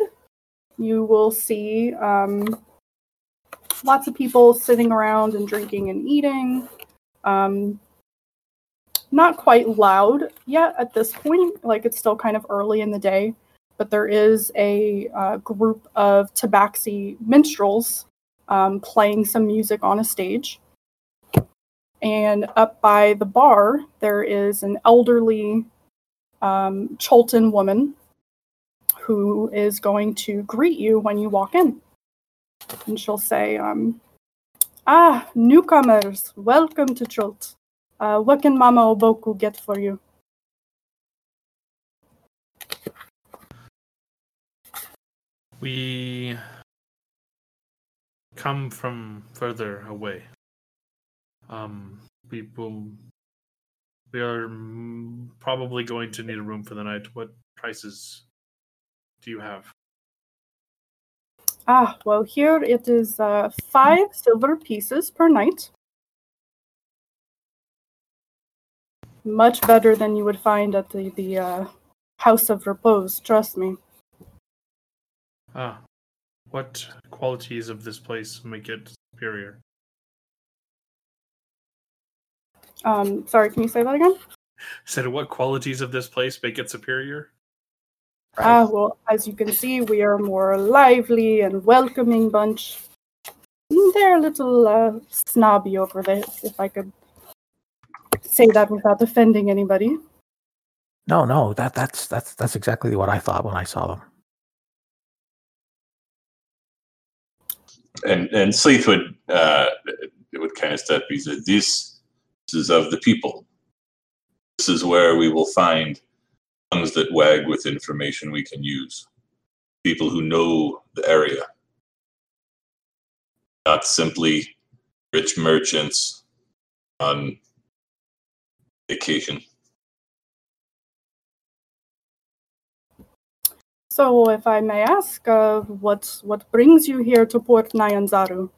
S2: you will see um, lots of people sitting around and drinking and eating. Um, not quite loud yet at this point, like it's still kind of early in the day, but there is a uh, group of tabaxi minstrels um, playing some music on a stage. And up by the bar, there is an elderly um, Chultan woman who is going to greet you when you walk in. And she'll say, um, Ah, newcomers, welcome to Chult. Uh, what can Mama Oboku get for you?
S4: We come from further away. Um, we will. We are probably going to need a room for the night. What prices do you have?
S2: Ah, well, here it is uh, five silver pieces per night. Much better than you would find at the, the uh, House of Repose, trust me.
S4: Ah, what qualities of this place make it superior?
S2: Um, sorry, can you say that again?
S4: Said what qualities of this place make it superior?
S2: Ah, well, as you can see, we are a more lively and welcoming bunch. Mm, They're a little uh, snobby over there, if I could say that without offending anybody.
S5: No, no, that that's that's that's exactly what I thought when I saw them.
S6: And and Sleeth would uh, it would kind of step. He said, "This, this is of the people. This is where we will find tongues that wag with information we can use. People who know the area, not simply rich merchants on vacation."
S2: So, if I may ask, uh, what what brings you here to Port Nyanzaru?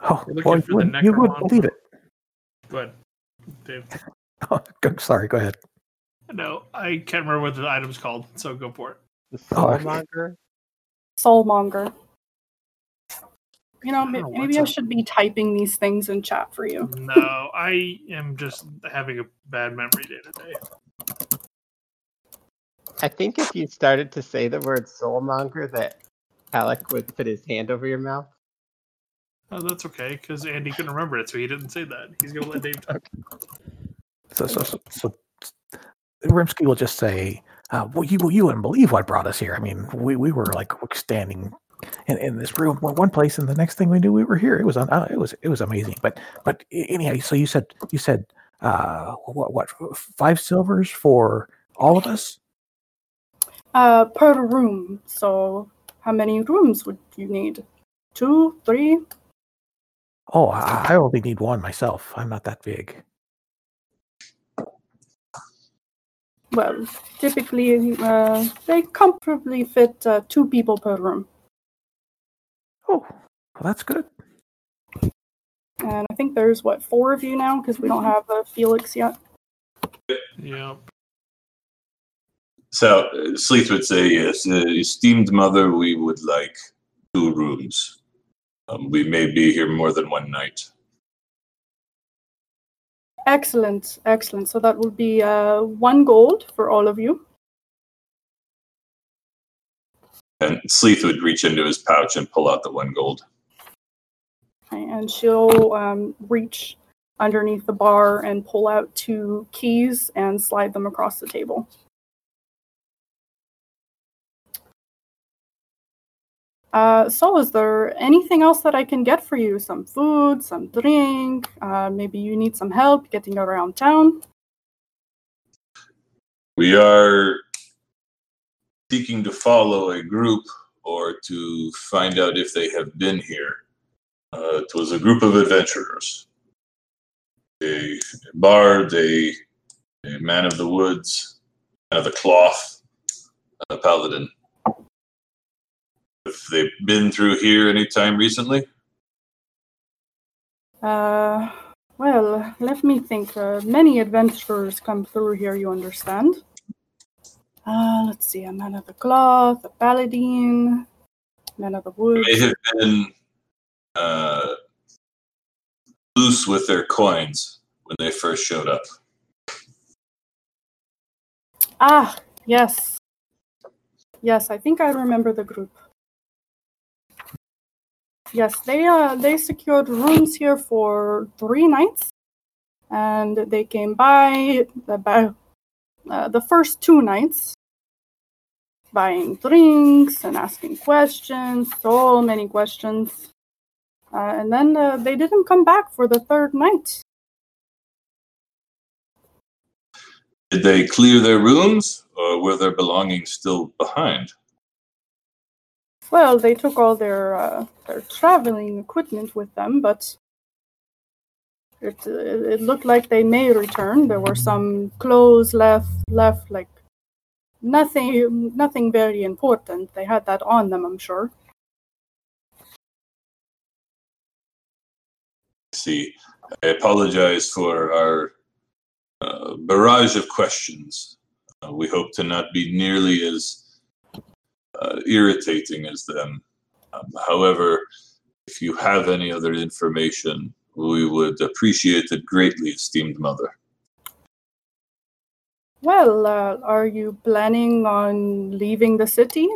S5: Oh, boy,
S4: for
S5: you
S4: the
S5: wouldn't, you wouldn't believe it.
S4: Go ahead, Dave.
S5: Oh, go- sorry, go ahead.
S4: No, I can't remember what the item's called, so go for it.
S3: The
S5: Oh, okay.
S3: soulmonger.
S2: Soulmonger. You know, may-
S4: Oh,
S2: maybe I should be typing these things in chat for you.
S4: No, I am just having a bad memory day today.
S3: I think if you started to say the word soulmonger, that Alec would put his hand over your mouth.
S4: Oh, that's okay, because Andy couldn't remember it, so he didn't say that. He's gonna let Dave talk.
S5: So, so, so, so Rimsky will just say, uh, well, you, you wouldn't believe what brought us here. I mean, we, we were like standing in, in this room, one place, and the next thing we knew, we were here. It was, un- uh, it was, it was amazing. But, but anyhow, so you said, you said, uh, what, what, five silvers for all of us?
S2: Uh, per room. So, how many rooms would you need? Two, three?
S5: Oh, I, I only need one myself. I'm not that big.
S2: Well, typically, uh, they comfortably fit uh, two people per room.
S5: Oh, well, that's good.
S2: And I think there's what four of you now because we don't have uh, Felix yet.
S4: Yeah.
S6: So uh, Sleeth would say, "Yes, uh, esteemed mother, we would like two rooms. Um, we may be here more than one night."
S2: Excellent, excellent. So that will be uh, one gold for all of you.
S6: And Sleeth would reach into his pouch and pull out the one gold.
S2: and she'll um, reach underneath the bar and pull out two keys and slide them across the table. Uh, so, is there anything else that I can get for you? Some food, some drink? Uh, maybe you need some help getting around town?
S6: We are seeking to follow a group or to find out if they have been here. Uh, it was a group of adventurers. A bard, a, a man of the woods, man of the cloth, a paladin. Have they been through here any time recently?
S2: Uh, well, let me think. Uh, many adventurers come through here, you understand. Uh, let's see, a man of the cloth, a paladin, man of the woods.
S6: May have been uh, loose with their coins when they first showed up.
S2: Ah, yes. Yes, I think I remember the group. Yes, they uh they secured rooms here for three nights, and they came by about uh, the first two nights, buying drinks and asking questions, so many questions, uh, and then uh, they didn't come back for the third night.
S6: Did they clear their rooms, or were their belongings still behind?
S2: Well, they took all their uh, their traveling equipment with them, but it it looked like they may return. There were some clothes left left, like nothing nothing very important. They had that on them, I'm sure.
S6: See, I apologize for our uh, barrage of questions. Uh, we hope to not be nearly as uh, irritating as them. Um, however, if you have any other information, we would appreciate it greatly, esteemed mother.
S2: Well, uh, are you planning on leaving the city?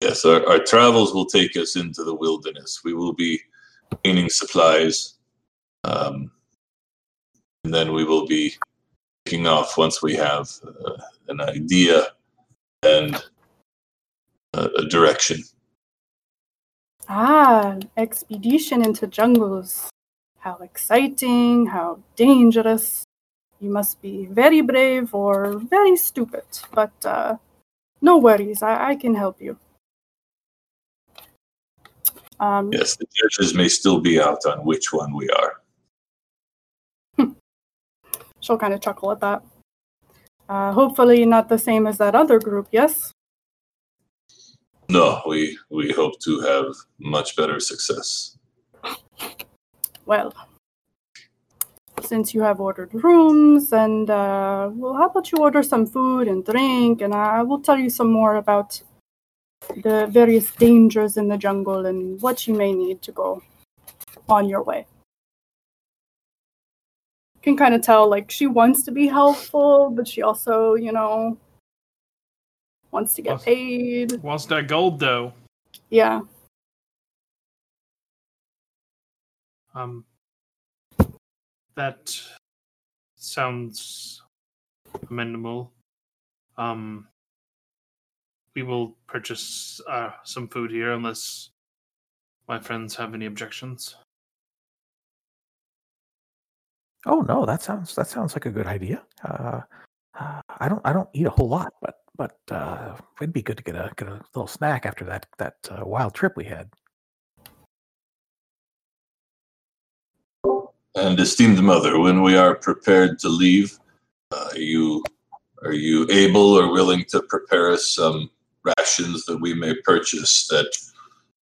S6: Yes, our, our travels will take us into the wilderness. We will be gaining supplies, um, and then we will be taking off once we have uh, an idea and a, a direction.
S2: Ah, expedition into jungles. How exciting, how dangerous. You must be very brave or very stupid, but uh, no worries, I, I can help you. Um,
S6: Yes, the judges may still be out on which one we are.
S2: She'll kind of chuckle at that. Uh, hopefully, not the same as that other group, yes?
S6: No, we we hope to have much better success.
S2: Well, since you have ordered rooms, and uh, well, how about you order some food and drink, and I will tell you some more about the various dangers in the jungle and what you may need to go on your way. You can kind of tell, like, she wants to be helpful, but she also, you know, wants to get
S4: Wants-
S2: paid.
S4: Wants that gold though.
S2: Yeah.
S4: Um, that sounds amendable. Um, we will purchase uh, some food here unless my friends have any objections.
S5: Oh no, that sounds that sounds like a good idea. Uh, uh, I don't I don't eat a whole lot, but but uh, it'd be good to get a get a little snack after that that uh, wild trip we had.
S6: And esteemed mother, when we are prepared to leave, uh, are you are you able or willing to prepare us some rations that we may purchase that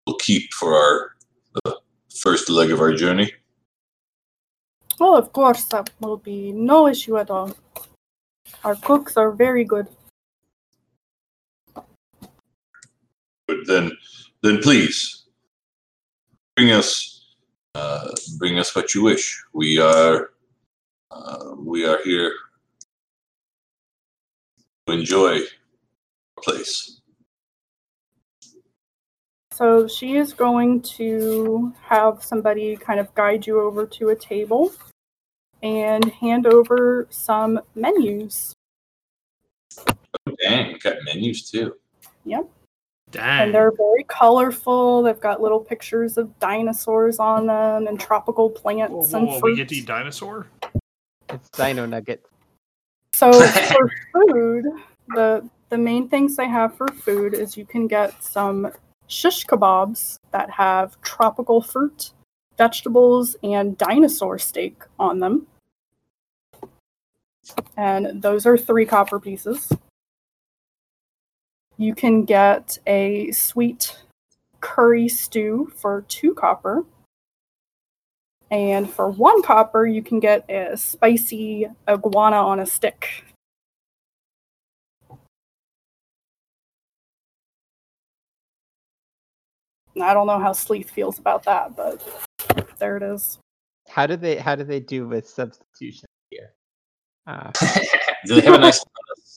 S6: we'll keep for our the first leg of our journey?
S2: Oh, of course, that will be no issue at all. Our cooks are very good.
S6: But then, then please bring us uh, bring us what you wish. We are uh, we are here to enjoy our place.
S2: So she is going to have somebody kind of guide you over to a table and hand over some menus.
S6: Oh, dang, got menus too.
S2: Yep.
S4: Dang.
S2: And they're very colorful. They've got little pictures of dinosaurs on them and tropical plants
S4: Whoa, whoa,
S2: and
S4: whoa,
S2: fruits.
S4: we get to eat dinosaur?
S3: It's Dino Nugget.
S2: So for food, the the main things they have for food is you can get some shish kebabs that have tropical fruit, vegetables, and dinosaur steak on them. And those are three copper pieces. You can get a sweet curry stew for two copper. And for one copper, you can get a spicy iguana on a stick. I don't know how Sleeth feels about that, but there it is.
S3: How do they how do they do with substitution here? Uh,
S6: Do they have a nice?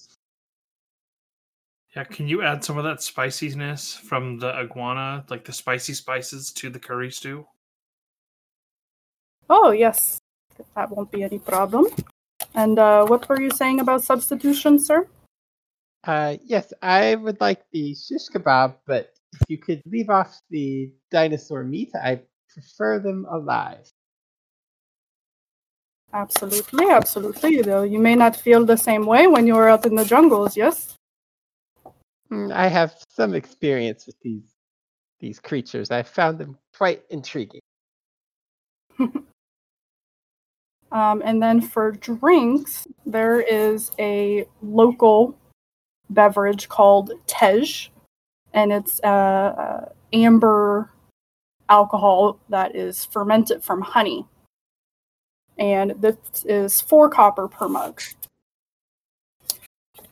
S4: Yeah, can you add some of that spiciness from the iguana, like the spicy spices, to the curry stew?
S2: Oh, yes. That won't be any problem. And uh, what were you saying about substitution, sir?
S3: uh, yes, I would like the shish kebab, but if you could leave off the dinosaur meat, I prefer them alive.
S2: Absolutely, absolutely. Though you may not feel the same way when you're out in the jungles, yes?
S3: Mm, I have some experience with these these creatures. I found them quite intriguing.
S2: Um, and then for drinks, there is a local beverage called Tej, and it's uh, uh, amber alcohol that is fermented from honey. And this is four copper per mug.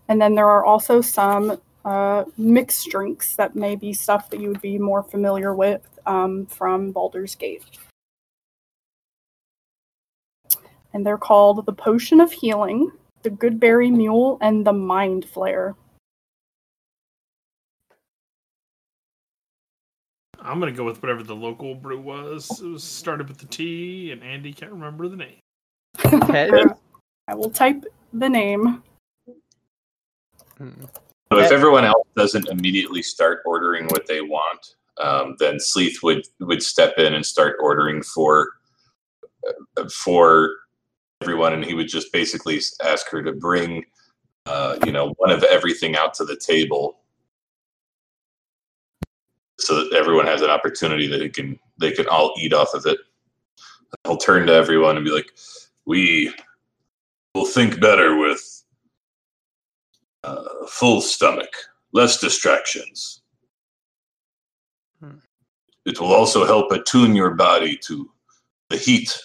S2: And then there are also some uh, mixed drinks that may be stuff that you would be more familiar with um, from Baldur's Gate and they're called the Potion of Healing, the Goodberry Mule, and the Mind Flayer.
S4: I'm gonna go with whatever the local brew was. It was started with the T, and Andy can't remember the name.
S3: Tej?
S2: I will type the name.
S3: Mm.
S6: So if everyone else doesn't immediately start ordering what they want, um, then Sleeth would would step in and start ordering for uh, for everyone, and he would just basically ask her to bring, uh, you know, one of everything out to the table, so that everyone has an opportunity that they can they can all eat off of it. He'll turn to everyone and be like, "We will think better with uh, full stomach, less distractions."
S3: Hmm.
S6: It will also help attune your body to the heat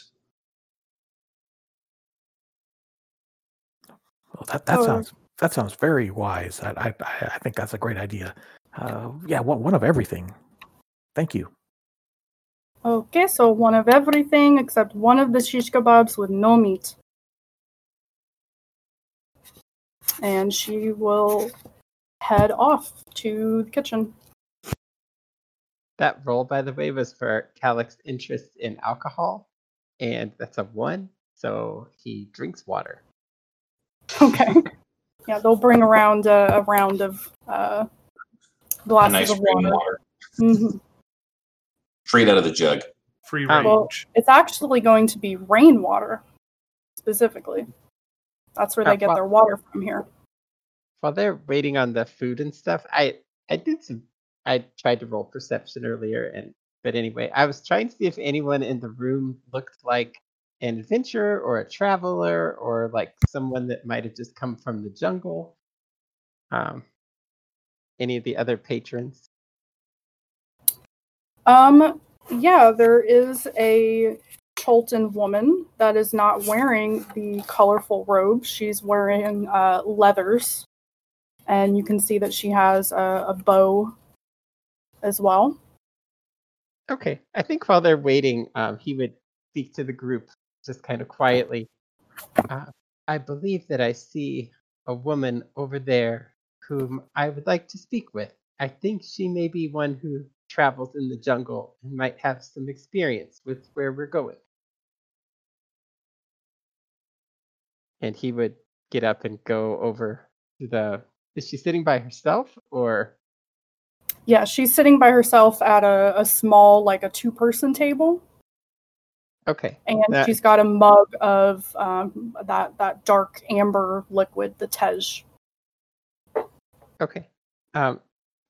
S5: Well, that that
S2: Oh.
S5: sounds that sounds very wise. I I, I I think that's a great idea. Uh, yeah, one, one of everything. Thank you.
S2: Okay, so one of everything except one of the shish kebabs with no meat. And she will head off to the kitchen.
S3: That roll, by the way, was for Calyx's interest in alcohol, and that's a one. So he drinks water.
S2: Okay. yeah, they'll bring around a, a round of uh,
S6: a
S2: glasses
S6: nice
S2: of
S6: rain
S2: water.
S6: water
S2: Mhm.
S6: straight out of the jug.
S4: Free
S3: Um,
S4: range.
S2: Well, it's actually going to be rainwater, specifically. That's where
S3: Oh,
S2: they get
S3: well-
S2: their water from here.
S3: While they're waiting on the food and stuff, I I did some. I tried to roll perception earlier, and but anyway, I was trying to see if anyone in the room looked like an adventurer or a traveler or like someone that might have just come from the jungle. Um, any of the other patrons?
S2: Um, yeah, there is a Chultan woman that is not wearing the colorful robe. She's wearing uh, leathers, and you can see that she has a, a bow as well.
S3: Okay, I think while they're waiting, um, he would speak to the group just kind of quietly. Uh, I believe that I see a woman over there whom I would like to speak with. I think she may be one who travels in the jungle and might have some experience with where we're going. And he would get up and go over to the. Is she sitting by herself or?
S2: Yeah, she's sitting by herself at a, a small, like a two person table.
S3: Okay.
S2: and
S3: That-
S2: she's got a mug of um, that that dark amber liquid, the Tej.
S3: Okay. Um,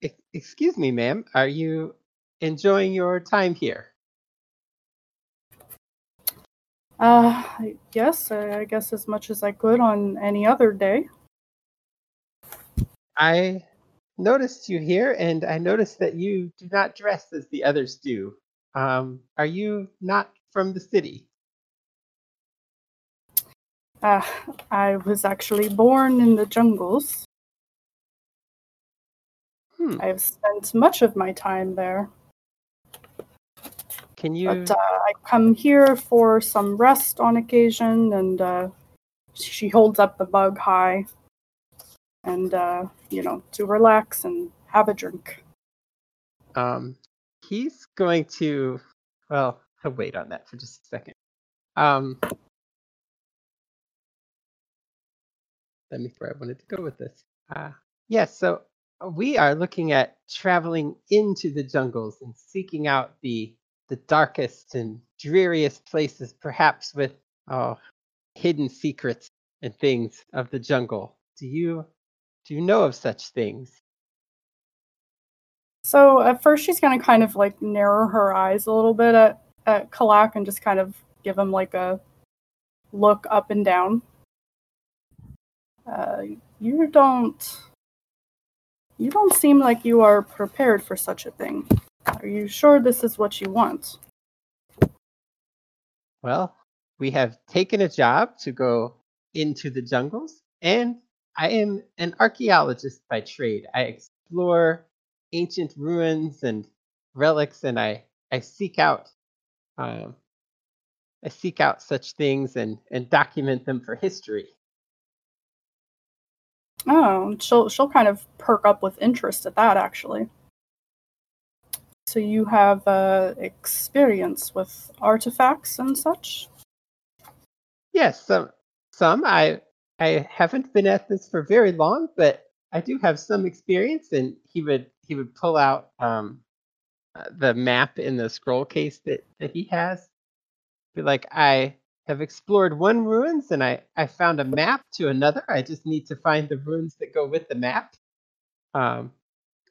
S3: ex- excuse me, ma'am. Are you enjoying your time here?
S2: Uh, yes, I guess as much as I could on any other day.
S3: I noticed you here, and I noticed that you do not dress as the others do. Um, are you not from the city?
S2: Uh, I was actually born in the jungles.
S3: Hmm.
S2: I've spent much of my time there,
S3: Can you?
S2: but uh, I come here for some rest on occasion, and uh, she holds up the mug high, and uh, you know, to relax and have a drink.
S3: Um, he's going to. Well, I'll wait on that for just a second. Um, let me where I wanted to go with this. Uh, yes, so uh, we are looking at traveling into the jungles and seeking out the the darkest and dreariest places, perhaps with oh, hidden secrets and things of the jungle. Do you do you know of such things?
S2: So at first she's gonna kind of like narrow her eyes a little bit at at Kalak and just kind of give him like a look up and down. Uh, you don't. You don't seem like you are prepared for such a thing. Are you sure this is what you want?
S3: Well, we have taken a job to go into the jungles, and I am an archaeologist by trade. I explore ancient ruins and relics, and I, I seek out um, I seek out such things and, and document them for history.
S2: Oh, she'll she'll kind of perk up with interest at that actually. So you have uh, experience with artifacts and such.
S3: Yes, some some I I haven't been at this for very long, but I do have some experience. And he would he would pull out um, uh, the map in the scroll case that, that he has. Be like, I have explored one ruins and I, I found a map to another. I just need to find the ruins that go with the map. Um,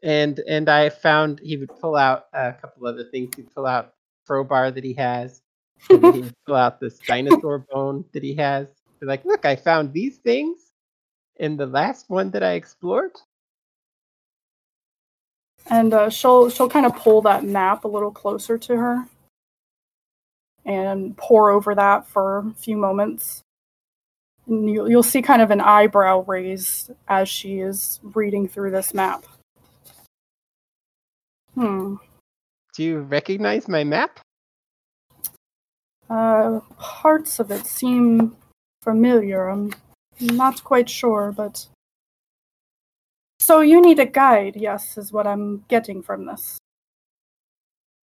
S3: and and I found he would pull out a couple other things. He'd pull out crowbar that he has. And he'd pull out this dinosaur bone that he has. Be like, look, I found these things in the last one that I explored.
S2: and uh, she'll she'll kind of pull that map a little closer to her and pour over that for a few moments. And you, you'll see kind of an eyebrow raise as she is reading through this map. Hmm.
S3: Do you recognize my map?
S2: Uh, parts of it seem familiar. I'm not quite sure, but. So you need a guide, yes, is what I'm getting from this.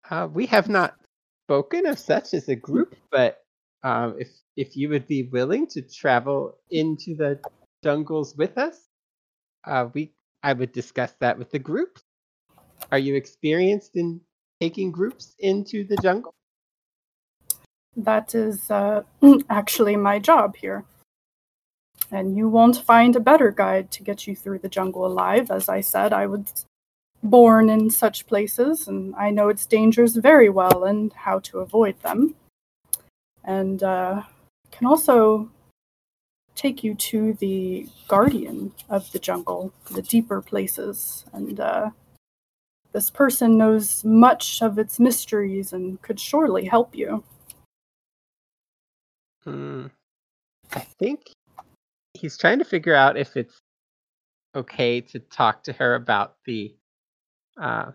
S3: Uh, we have not spoken of such as a group, but um, if if you would be willing to travel into the jungles with us, uh, we I would discuss that with the group. Are you experienced in taking groups into the jungle?
S2: That is uh, actually my job here. And you won't find a better guide to get you through the jungle alive. As I said, I was born in such places, and I know its dangers very well and how to avoid them. And uh, can also take you to the guardian of the jungle, the deeper places. And uh, this person knows much of its mysteries and could surely help you.
S3: Hmm. I think he's trying to figure out if it's okay to talk to her about the uh,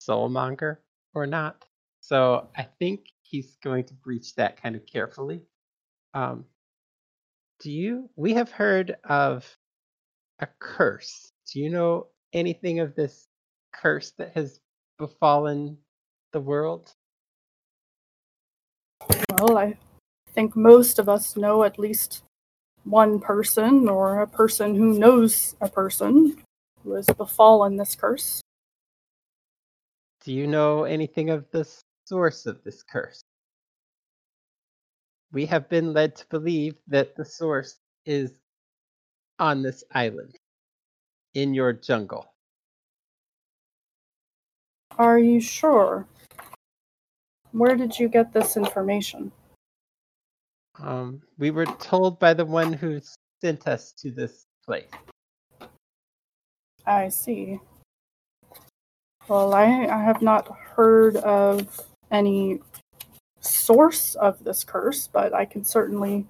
S3: soulmonger or not. So I think he's going to breach that kind of carefully. Um, do you? We have heard of a curse. Do you know anything of this curse that has befallen the world?
S2: Well, I think most of us know at least one person or a person who knows a person who has befallen this curse.
S3: Do you know anything of the source of this curse? We have been led to believe that the source is on this island, in your jungle.
S2: Are you sure? Where did you get this information?
S3: Um, we were told by the one who sent us to this place.
S2: I see. Well, I, I have not heard of any source of this curse, but I can certainly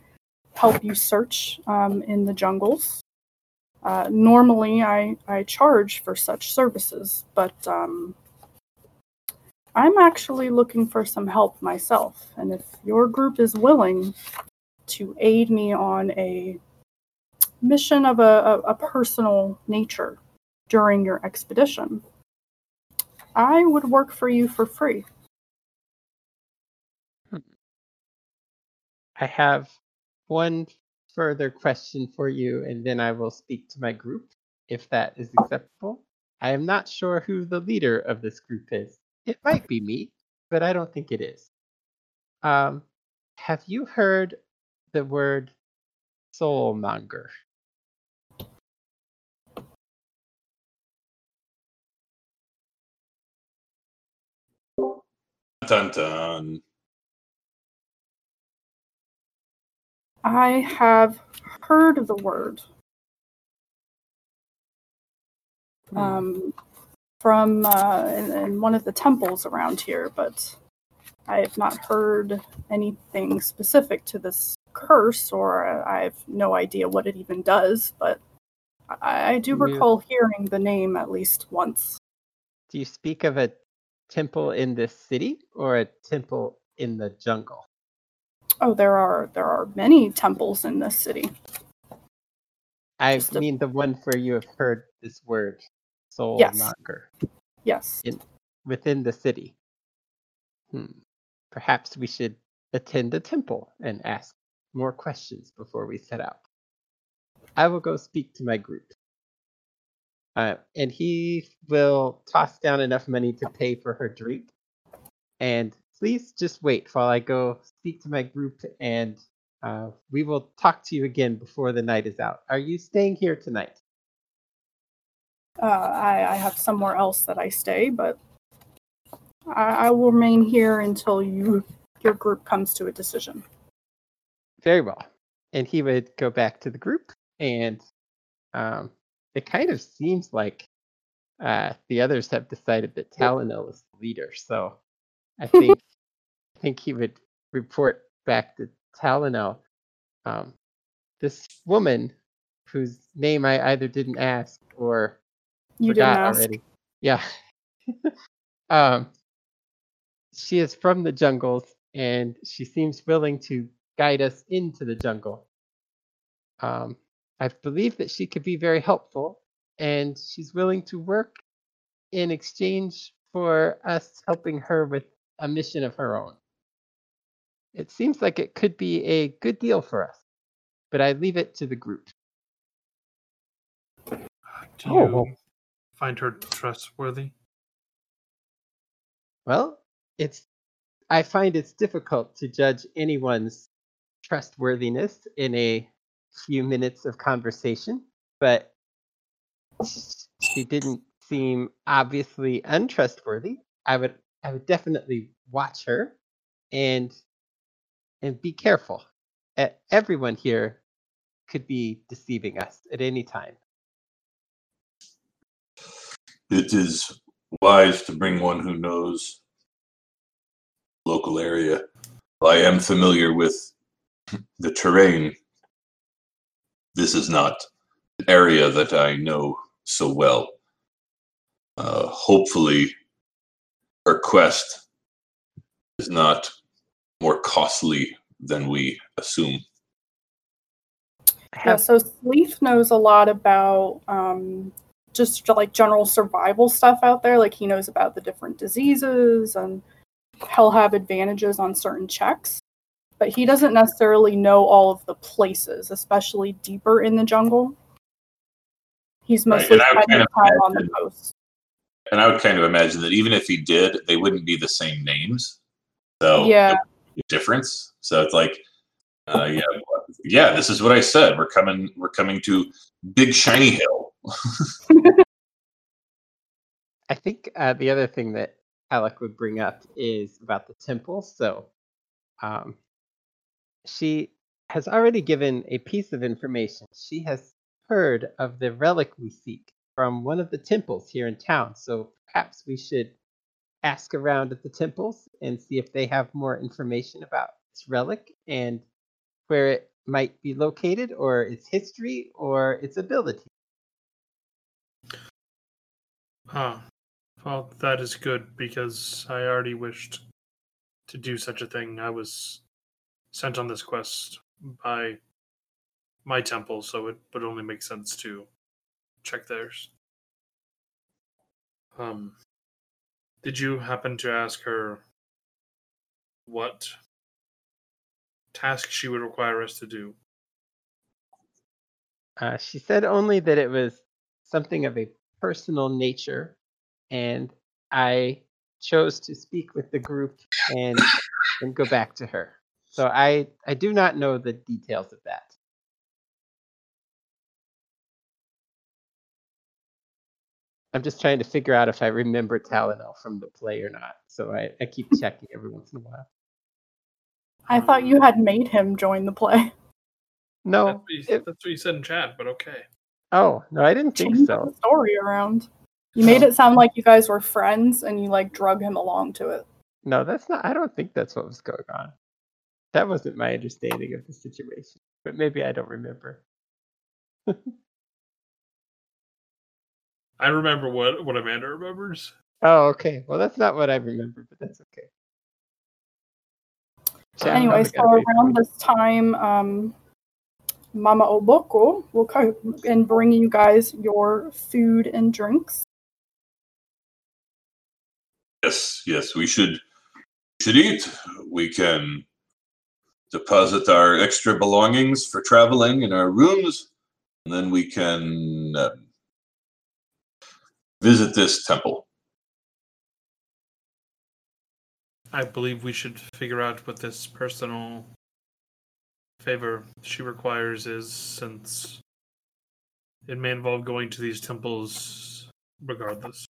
S2: help you search um, in the jungles. Uh, normally, I, I charge for such services, but um, I'm actually looking for some help myself. And if your group is willing to aid me on a mission of a, a, a personal nature during your expedition, I would work for you for free.
S3: I have one further question for you, and then I will speak to my group, if that is acceptable. I am not sure who the leader of this group is. It might be me, but I don't think it is. Um, have you heard the word soulmonger?
S6: Dun dun.
S2: I have heard the word um, from uh, in, in one of the temples around here, but I have not heard anything specific to this curse, or I have no idea what it even does. But I, I do recall hearing the name at least once.
S3: Do you speak of a temple in this city or a temple in the jungle?
S2: Oh, there are there are many temples in this city.
S3: I
S2: Just a-
S3: mean the one where you have heard this word,
S2: Yes.
S3: soulmonger,
S2: Yes.
S3: In, within the city. Hmm. Perhaps we should attend the temple and ask more questions before we set out. I will go speak to my group. Uh, and he will toss down enough money to pay for her drink. And please just wait while I go speak to my group, and uh, we will talk to you again before the night is out. Are you staying here tonight?
S2: Uh, I, I have somewhere else that I stay, but I, I will remain here until you your group comes to a decision.
S3: Very well. And he would go back to the group, and um, it kind of seems like uh, the others have decided that Talonel is the leader. So I think I think he would report back to Talonel. Um, this woman, whose name I either didn't ask or
S2: You
S3: forgot
S2: didn't ask.
S3: already. Yeah. um, she is from the jungles, and she seems willing to guide us into the jungle. Um, I believe that she could be very helpful, and she's willing to work in exchange for us helping her with a mission of her own. It seems like it could be a good deal for us, but I leave it to the group.
S4: Do
S5: Oh, well.
S4: Find her trustworthy?
S3: Well, it's I find it's difficult to judge anyone's trustworthiness in a few minutes of conversation, but she didn't seem obviously untrustworthy. I would I would definitely watch her and and be careful. Everyone here could be deceiving us at any time.
S6: It is wise to bring one who knows local area. I am familiar with the terrain. This is not an area that I know so well. Uh, hopefully, her quest is not more costly than we assume.
S2: Yeah, so Sleeth knows a lot about um, just like general survival stuff out there. Like he knows about the different diseases and he'll have advantages on certain checks. But he doesn't necessarily know all of the places, especially deeper in the jungle. He's mostly
S6: would
S2: spending
S6: kind
S2: time
S6: of
S2: on the
S6: imagine-
S2: coast.
S6: And I would kind of imagine that even if he did, they wouldn't be the same names. So
S2: Yeah.
S6: difference. So it's like, uh, yeah, yeah. This is what I said. We're coming. We're coming to Big Shiny Hill.
S3: I think uh, the other thing that Alec would bring up is about the temple. So, um, she has already given a piece of information. She has heard of the relic we seek from one of the temples here in town. So perhaps we should ask around at the temples and see if they have more information about this relic and where it might be located, or its history, or its ability.
S4: Huh. Well, that is good because I already wished to do such a thing. I was sent on this quest by my temple, so it would only make sense to check theirs. Um, did you happen to ask her what task she would require us to do?
S3: Uh, she said only that it was something of a personal nature, and I chose to speak with the group and and go back to her. So I I do not know the details of that. I'm just trying to figure out if I remember Talonel from the play or not. So I, I keep checking every once in a while.
S2: I thought you had made him join the play.
S4: That's
S3: No.
S4: what, you,
S3: it-
S4: that's what you said in chat, but okay.
S3: Oh no, I didn't think so.
S2: the story around. You made it sound like you guys were friends and you like drug him along to it.
S3: No, that's not. I don't think that's what was going on. That wasn't my understanding of the situation. But maybe I don't remember.
S4: I remember what, what Amanda remembers.
S3: Oh, okay. Well, that's not what I remember, but that's okay. Chat
S2: anyway, so
S3: got a big
S2: around this time, um, Mama Oboko will come and bring you guys your food and drinks.
S6: Yes, yes. We should should eat. We can deposit our extra belongings for traveling in our rooms, and then we can um, visit this temple.
S4: I believe we should figure out what this personal favor she requires is, since it may involve going to these temples regardless.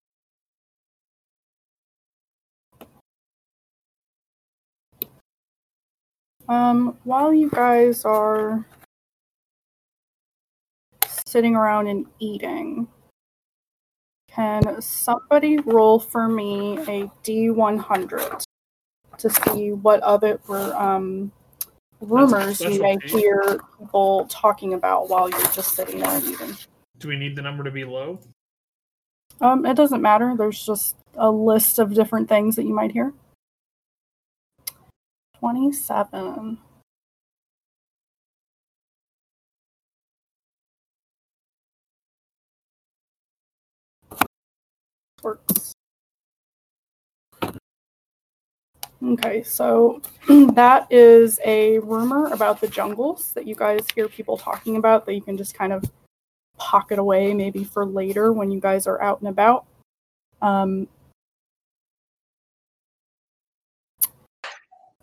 S2: Um, while you guys are sitting around and eating, can somebody roll for me a D100 to see what other um, rumors you may
S4: specialty.
S2: hear people talking about while you're just sitting there and eating?
S4: Do we need the number to be low?
S2: Um, it doesn't matter. There's just a list of different things that you might hear. 27. Works. Okay, so that is a rumor about the jungles that you guys hear people talking about that you can just kind of pocket away maybe for later when you guys are out and about. Um,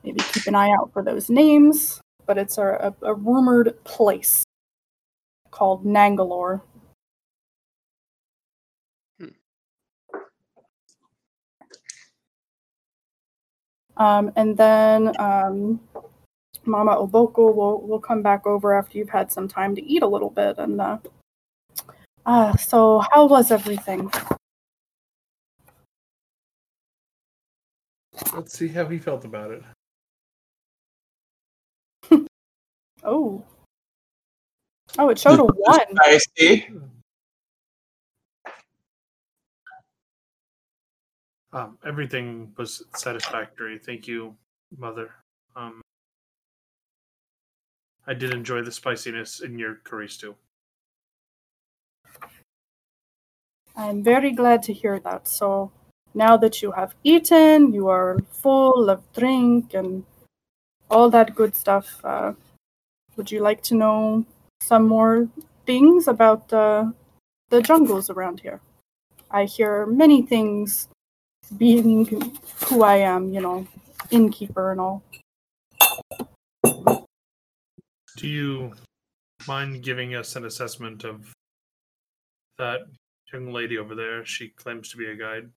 S2: maybe keep an eye out for those names, but it's a, a, a rumored place called Nangalore. Um, and then um, Mama Oboko will will come back over after you've had some time to eat a little bit. And uh, uh, so, how was everything?
S4: Let's see how he felt about it.
S2: Oh, oh, it showed a one.
S6: I see.
S4: Um, everything was satisfactory. Thank you, Mother. Um, I did enjoy the spiciness in your curry stew.
S2: I'm very glad to hear that. So now that you have eaten, you are full of drink and all that good stuff. Uh, would you like to know some more things about uh, the jungles around here? I hear many things being who I am, you know, innkeeper and all.
S4: Do you mind giving us an assessment of that young lady over there? She claims to be a guide.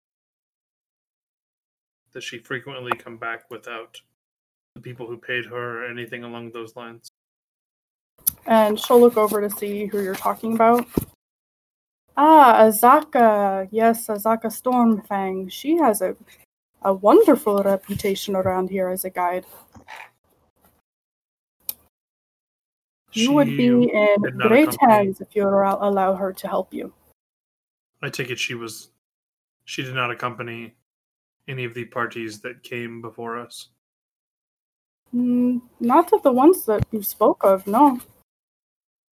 S4: Does she frequently come back without the people who paid her or anything along those lines?
S2: And she'll look over to see who you're talking about. Ah, Azaka. Yes, Azaka Stormfang. She has a, a wonderful reputation around here as a guide. You would be in great hands if you allow her to help you.
S4: I take it she was she did not accompany any of the parties that came before us.
S2: Mm, not of the ones that you spoke of, no.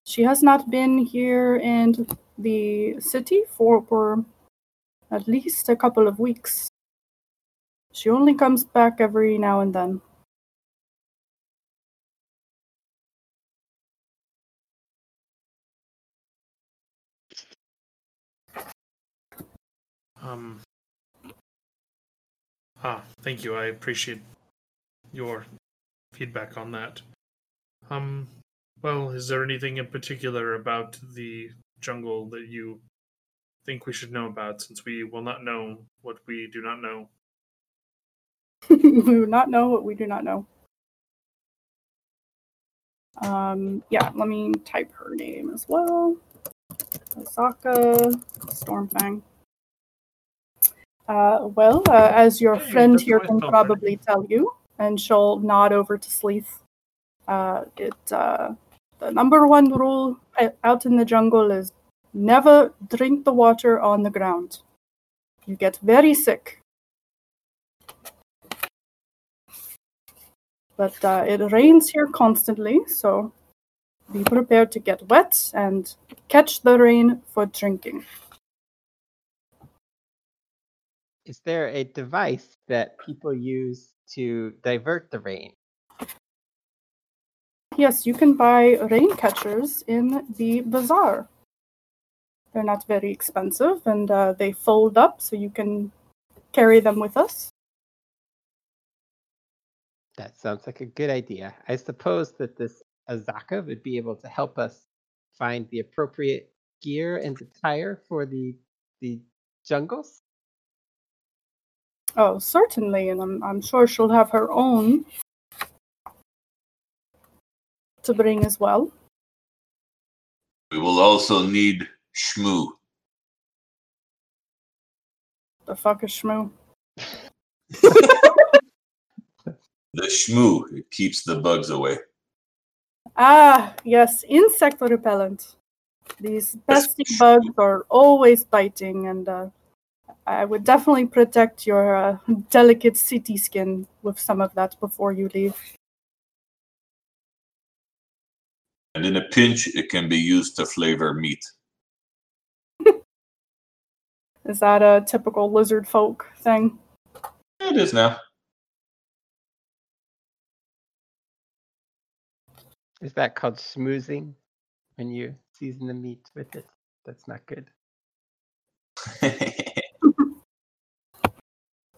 S2: She has not been here in the city for, for at least a couple of weeks. She only comes back every now and then.
S4: Um Ah, thank you. I appreciate your feedback on that. Um well, is there anything in particular about the jungle that you think we should know about since we will not know what we do not know?
S2: we do not know what we do not know. Um, yeah, let me type her name as well. Azaka Stormfang. Uh, well, uh, as your
S4: Hey,
S2: friend here can probably tell you, and she'll nod over to Sleeth. Uh, it uh, the number one rule uh, out in the jungle is never drink the water on the ground. You get very sick. But uh, it rains here constantly, so be prepared to get wet and catch the rain for drinking.
S3: Is there a device that people use to divert the rain?
S2: Yes, you can buy rain catchers in the bazaar. They're not very expensive, and uh, they fold up so you can carry them with us.
S3: That sounds like a good idea. I suppose that this Azaka would be able to help us find the appropriate gear and attire for the the jungles.
S2: Oh, certainly, and I'm, I'm sure she'll have her own to bring as well.
S6: We will also need Shmoo.
S2: The fuck is Shmoo?
S6: The Shmoo it keeps the bugs away.
S2: Ah, yes, insect repellent. These pesky bugs are always biting, and uh, I would definitely protect your uh, delicate city skin with some of that before you leave.
S6: And in a pinch, it can be used to flavor meat.
S2: Is that a typical lizard folk thing?
S6: It is now.
S3: Is that called schmoozing? When you season the meat with it? That's not good.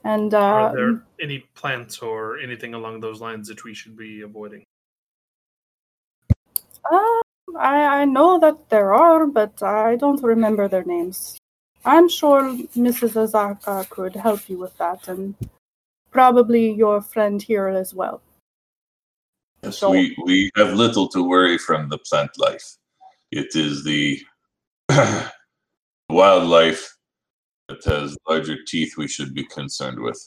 S2: And
S4: Are
S2: uh,
S4: there any plants or anything along those lines that we should be avoiding?
S2: Uh, I, I know that there are, but I don't remember their names. I'm sure Mrs. Azaka could help you with that, and probably your friend here as well.
S6: Yes,
S2: So-
S6: we, we have little to worry from the plant life. It is the wildlife that has larger teeth we should be concerned with.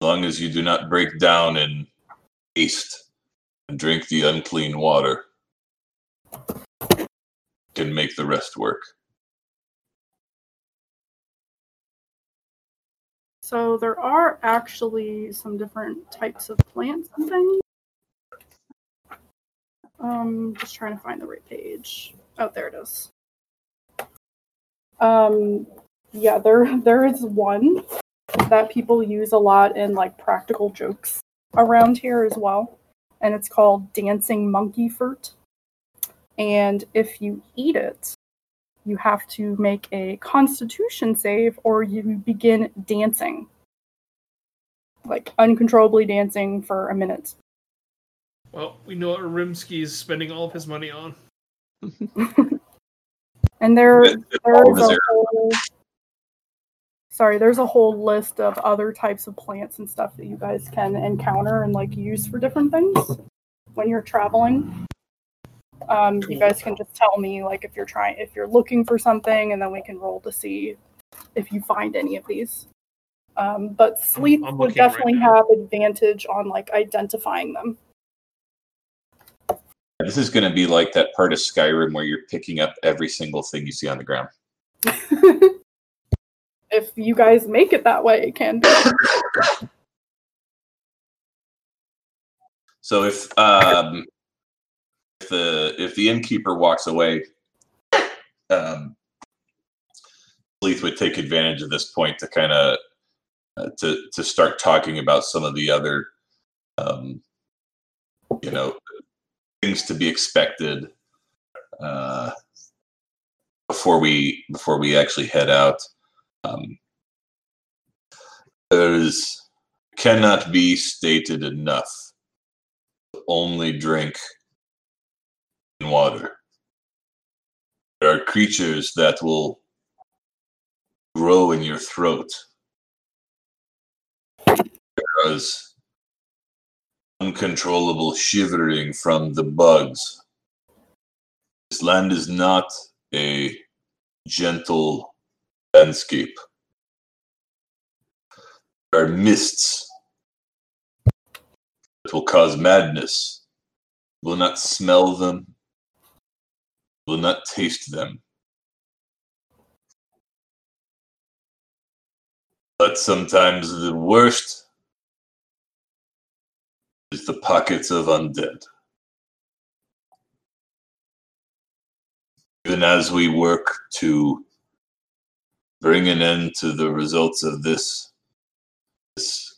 S6: As long as you do not break down in haste and drink the unclean water, can make the rest work.
S2: So there are actually some different types of plants and things. Um, just trying to find the right page. Oh, there it is. Um, yeah, there there is one that people use a lot in like practical jokes around here as well, and it's called dancing monkey fruit. And if you eat it, you have to make a constitution save or you begin dancing. Like uncontrollably dancing for a minute.
S4: Well, we know what Rimsky is spending all of his money on.
S2: And there,
S6: It- it
S2: there's a whole sorry, there's a whole list of other types of plants and stuff that you guys can encounter and like use for different things when you're traveling. Um, you guys can just tell me like if you're trying if you're looking for something and then we can roll to see if you find any of these. Um, but Sleeth
S4: I'm
S2: would
S4: right
S2: definitely
S4: now.
S2: have advantage on like identifying them.
S6: This is going to be like that part of Skyrim where you're picking up every single thing you see on the ground.
S2: if you guys make it that way, it can be.
S6: So if um, if the if the innkeeper walks away, um, Sleeth would take advantage of this point to kind of uh, to to start talking about some of the other, um, you know, things to be expected uh, before we before we actually head out. Um, there's cannot be stated enough only drink in water. There are creatures that will grow in your throat. There is uncontrollable shivering from the bugs. This land is not a gentle landscape. There are mists that will cause madness. Will not smell them, will not taste them. But sometimes the worst is the pockets of undead. Even as we work to bring an end to the results of this, this,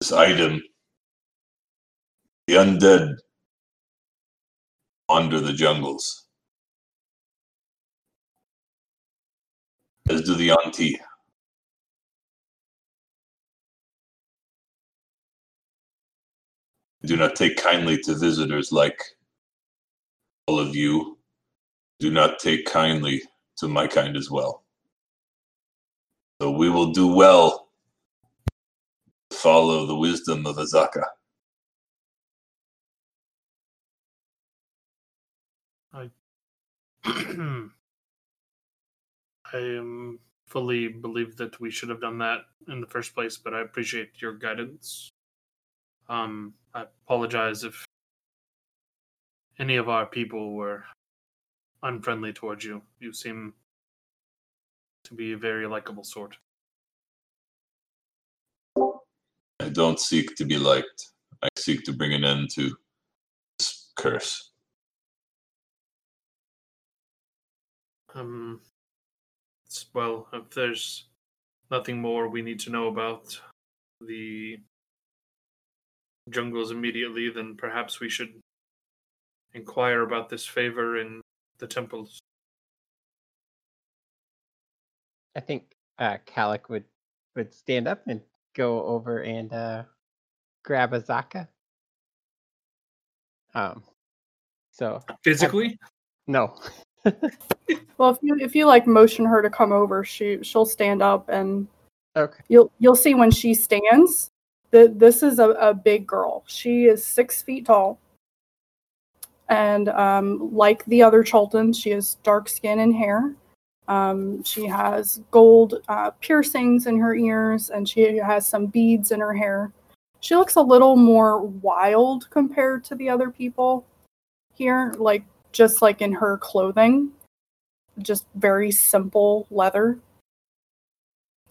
S6: this item, the undead wander the jungles. As do the Anti. Do not take kindly to visitors like all of you. Do not take kindly to my kind as well. So we will do well to follow the wisdom of Azaka.
S4: I I um, fully believe that we should have done that in the first place, but I appreciate your guidance. Um, I apologize if any of our people were unfriendly towards you. You seem to be a very likable sort.
S6: I don't seek to be liked. I seek to bring an end to this curse.
S4: Um, well, if there's nothing more we need to know about the jungles immediately, then perhaps we should inquire about this favor in the temples.
S3: I think uh, Calic would would stand up and go over and uh, grab Azaka. Um, so
S4: Physically?
S3: no,
S2: Well, if you if you like motion her to come over, she she'll stand up and
S3: okay,
S2: you'll you'll see when she stands that this is a, a big girl. She is six feet tall. And um, like the other Chultan, she has dark skin and hair. Um, she has gold uh, piercings in her ears, and she has some beads in her hair. She looks a little more wild compared to the other people here, like just like in her clothing, just very simple leather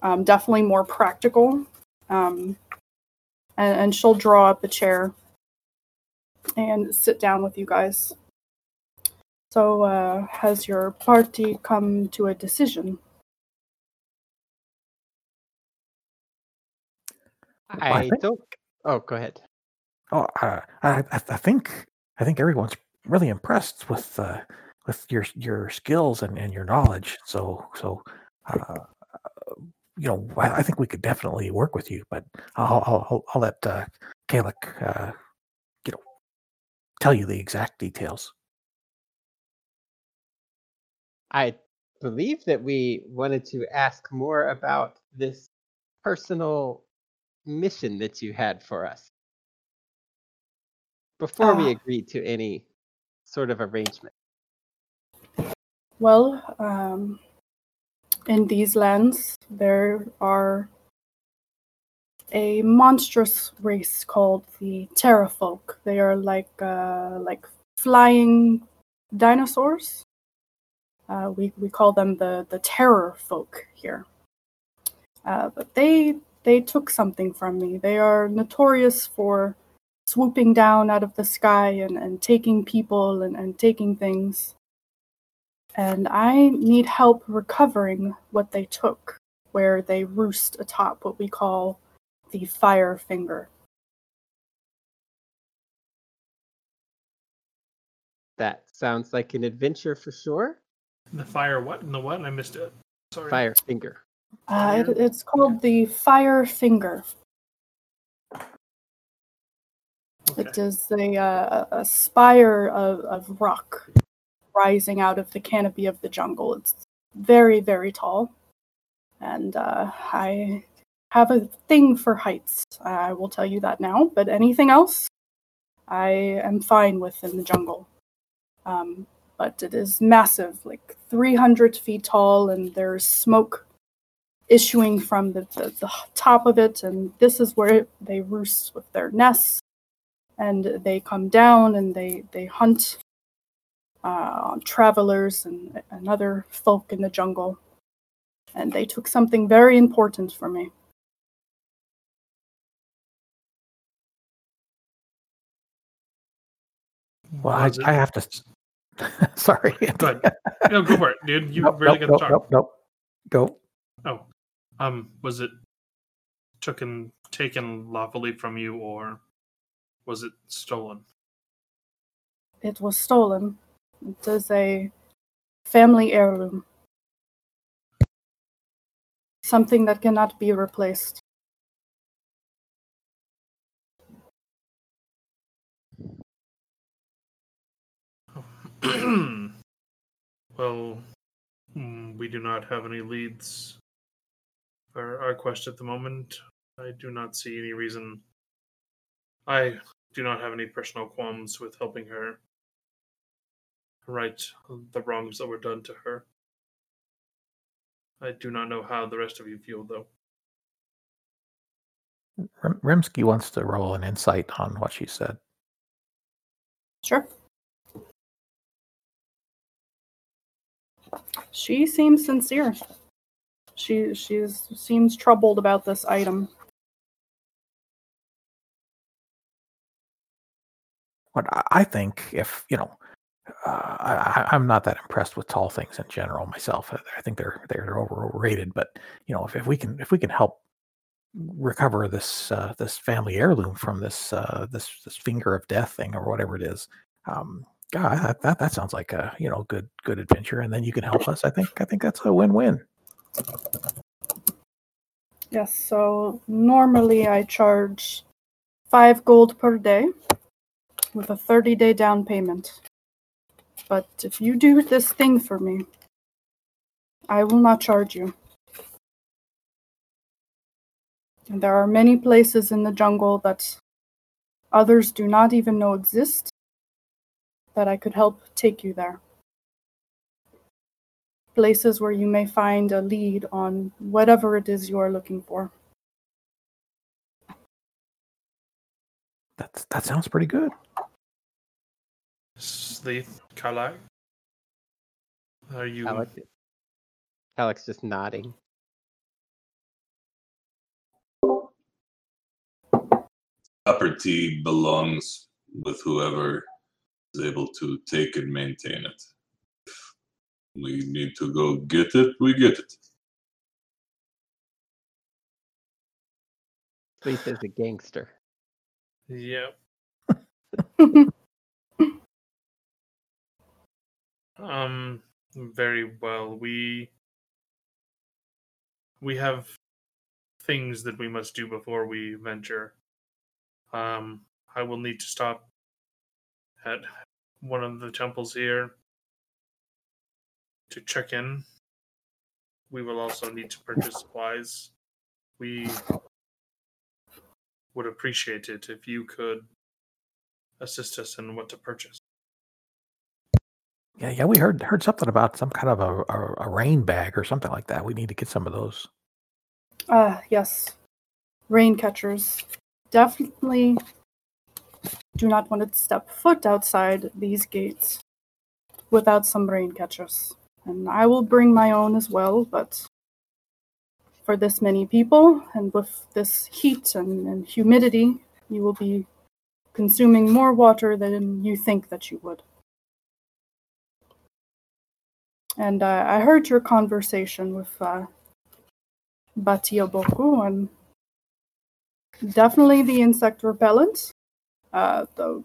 S2: um, definitely more practical. Um, and, and she'll draw up a chair and sit down with you guys. So, uh, has your party come to a decision?
S5: I
S3: I
S5: think-
S3: don't. Oh, go ahead.
S5: Oh, uh, I, I I think I think everyone's really impressed with uh, with your your skills and, and your knowledge. So so, uh, you know, I, I think we could definitely work with you. But I'll I'll, I'll, I'll let uh, Kalik, uh, you know, tell you the exact details.
S3: I believe that we wanted to ask more about this personal mission that you had for us before we
S2: Ah.
S3: agreed to any sort of arrangement.
S2: Well, um, in these lands, there are a monstrous race called the pterafolk. They are like uh, like flying dinosaurs. Uh, we we call them the the Terror Folk here. Uh, but they they took something from me. They are notorious for swooping down out of the sky and, and taking people and, and taking things and I need help recovering what they took, where they roost atop what we call the fire finger.
S3: That sounds like an adventure for sure.
S4: The fire what? And the what? I missed it. Sorry.
S3: Fire finger.
S2: Uh, it, it's called the fire finger.
S4: Okay.
S2: It is a, uh, a spire of, of rock rising out of the canopy of the jungle. It's very, very tall. And uh, I have a thing for heights. I will tell you that now. But anything else, I am fine with in the jungle. Um, but it is massive, like 300 feet tall, and there's smoke issuing from the, the, the top of it. And this is where they roost with their nests and they come down and they they hunt uh, travelers and, and other folk in the jungle. And they took something very important for me.
S5: Well, I, I have to. Sorry.
S4: Go. No, go for it, dude. You
S5: Nope,
S4: really
S5: nope,
S4: got to
S5: nope,
S4: talk.
S5: nope, nope. Go.
S4: Oh, um, was it taken taken lawfully from you, or was it stolen?
S2: It was stolen. It is a family heirloom. Something that cannot be replaced.
S4: well, mm, we do not have any leads for our quest at the moment. I do not see any reason. I do not have any personal qualms with helping her right the wrongs that were done to her. I do not know how the rest of you feel, though.
S5: Rem- Rimsky wants to roll an insight on what she said.
S2: Sure. She seems sincere. She she's seems troubled about this item.
S5: But I- think if you know, uh, I, I'm not that impressed with tall things in general myself. I, I think they're they're overrated. But you know, if, if we can if we can help recover this uh, this family heirloom from this uh, this this finger of death thing or whatever it is, um, God, that, that that sounds like a you know good good adventure. And then you can help us. I think I think that's a win win.
S2: Yes, so normally I charge five gold per day with a 30 day down payment. But if you do this thing for me, I will not charge you. And there are many places in the jungle that others do not even know exist that I could help take you there. Places where you may find a lead on whatever it is you are looking for.
S5: That's that sounds pretty good.
S4: Sleeth, Kalak, are you?
S3: Alex, Alex just nodding.
S6: Property belongs with whoever is able to take and maintain it. If we need to go get it, we get it.
S3: Sleeth is a gangster.
S4: Yep. Um, very well. We we have things that we must do before we venture. Um, I will need to stop at one of the temples here to check in. We will also need to purchase supplies. We would appreciate it if you could assist us in what to purchase.
S5: Yeah, yeah, we heard heard something about some kind of a, a, a rain bag or something like that. We need to get some of those.
S2: Ah, yes. Rain catchers. Definitely do not want to step foot outside these gates without some rain catchers. And I will bring my own as well, but for this many people and with this heat and, and humidity, you will be consuming more water than you think that you would. And uh, I heard your conversation with uh, Batioboku and definitely the insect repellent. Uh, though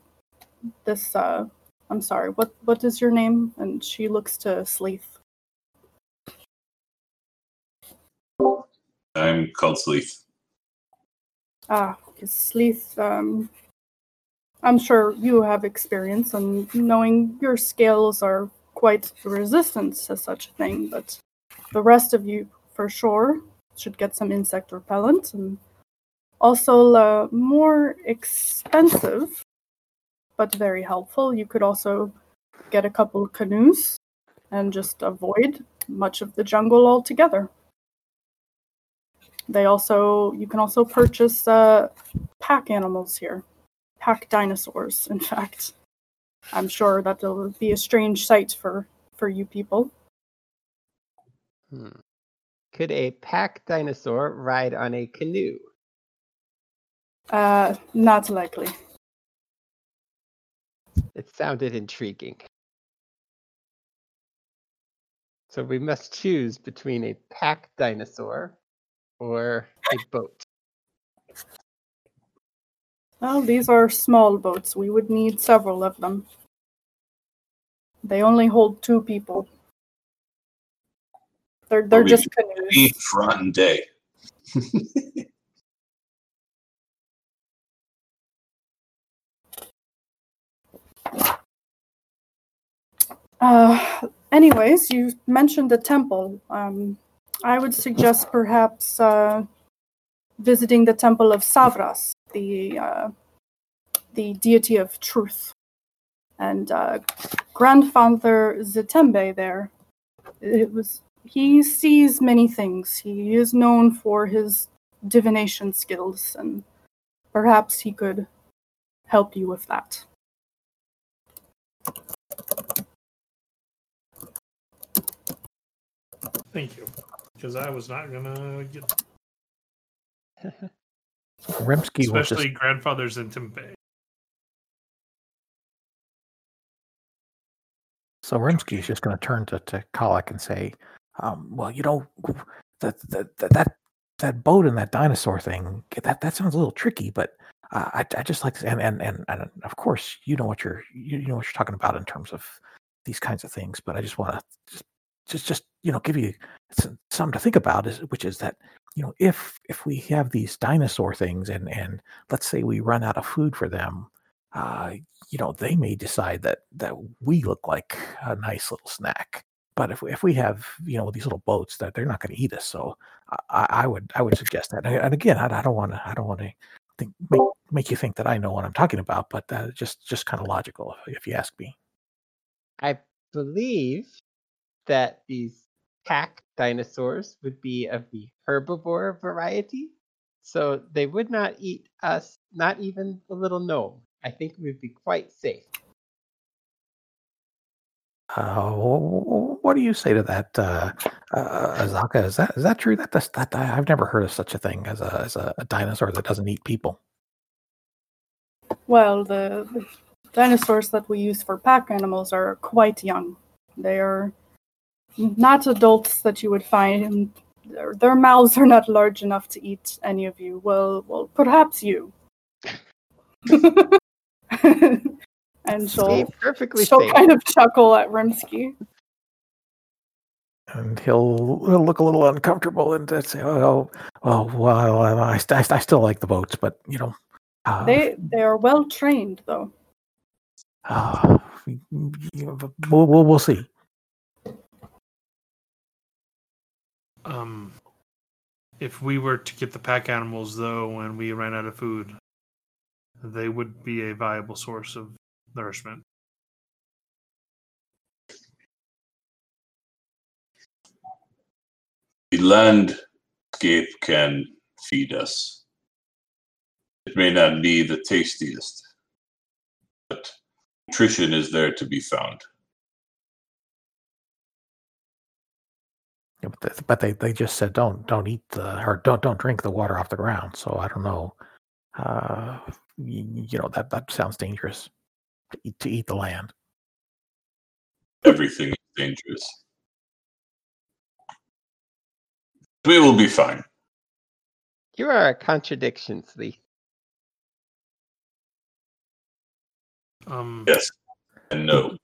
S2: this, uh, I'm sorry, what what is your name? And she looks to Sleeth.
S6: I'm called Sleeth.
S2: Ah, Sleeth. Um, I'm sure you have experience, and knowing your scales are quite resistant to such a thing, but the rest of you, for sure, should get some insect repellent and also uh, more expensive but very helpful. You could also get a couple canoes and just avoid much of the jungle altogether. They also you can also purchase uh, pack animals here. Pack dinosaurs in fact. I'm sure that will be a strange sight for for you people.
S3: Hmm. Could a pack dinosaur ride on a canoe?
S2: Uh not likely
S3: It sounded intriguing. So we must choose between a pack dinosaur or a boat.
S2: Well, these are small boats. We would need several of them. They only hold two people. They're they're
S6: we
S2: just
S6: Any
S2: canoes.
S6: rotten day.
S2: Uh, anyways, you mentioned the temple. Um, I would suggest perhaps uh, visiting the temple of Savras, the uh, the deity of truth, and uh, grandfather Zitembe there. It was he sees many things. He is known for his divination skills, and perhaps he could help you with that.
S4: Thank you. Because I was not gonna get
S5: Rimsky will just
S4: especially grandfathers in Tempe.
S5: So Rimsky is just going to turn to, to Kolak and say, um, "Well, you know, that that that that, boat and that dinosaur thing that that sounds a little tricky, but uh, I I just like and and and and of course you know what you're you, you know what you're talking about in terms of these kinds of things, but I just want to just just just you know give you some, something to think about is which is that you know if if we have these dinosaur things and and let's say we run out of food for them uh, you know, they may decide that that we look like a nice little snack. But if we, if we have you know these little boats, that they're not going to eat us. So I, I would I would suggest that. And, again, I, don't want to I don't want to think make, make you think that I know what I'm talking about, but just just kind of logical if you ask me.
S3: I believe that these pack dinosaurs would be of the herbivore variety, so they would not eat us, not even the little gnome. I think we'd be quite safe.
S5: Uh, wh- wh- what do you say to that, uh, uh, Azaka? Is that is that true? That, that's, that I've never heard of such a thing as a as a, a dinosaur that doesn't eat people.
S2: Well, the, the dinosaurs that we use for pack animals are quite young. They are not adults that you would find. Their, their mouths are not large enough to eat any of you. Well, well, perhaps you. and
S3: Be
S2: she'll
S3: perfectly
S2: she'll
S3: safe.
S2: kind of chuckle at Rimsky.
S5: and he'll, he'll look a little uncomfortable and say, "Oh, oh, well, I, st- I still like the boats, but you know, uh,
S2: They they are well trained though.
S5: uh, we- we'll, we'll we'll see."
S4: Um, if we were to get the pack animals, though, and we ran out of food, they would be a viable source of nourishment.
S6: The landscape can feed us. It may not be the tastiest, but nutrition is there to be found.
S5: Yeah, but, th- but they, they just said don't don't eat the or don't don't drink the water off the ground. So I don't know. Uh, you, you know that that sounds dangerous to eat, to eat the land.
S6: Everything is dangerous. We will be fine.
S3: You are a contradiction, Sleeth.
S4: Um,
S6: Yes. And no.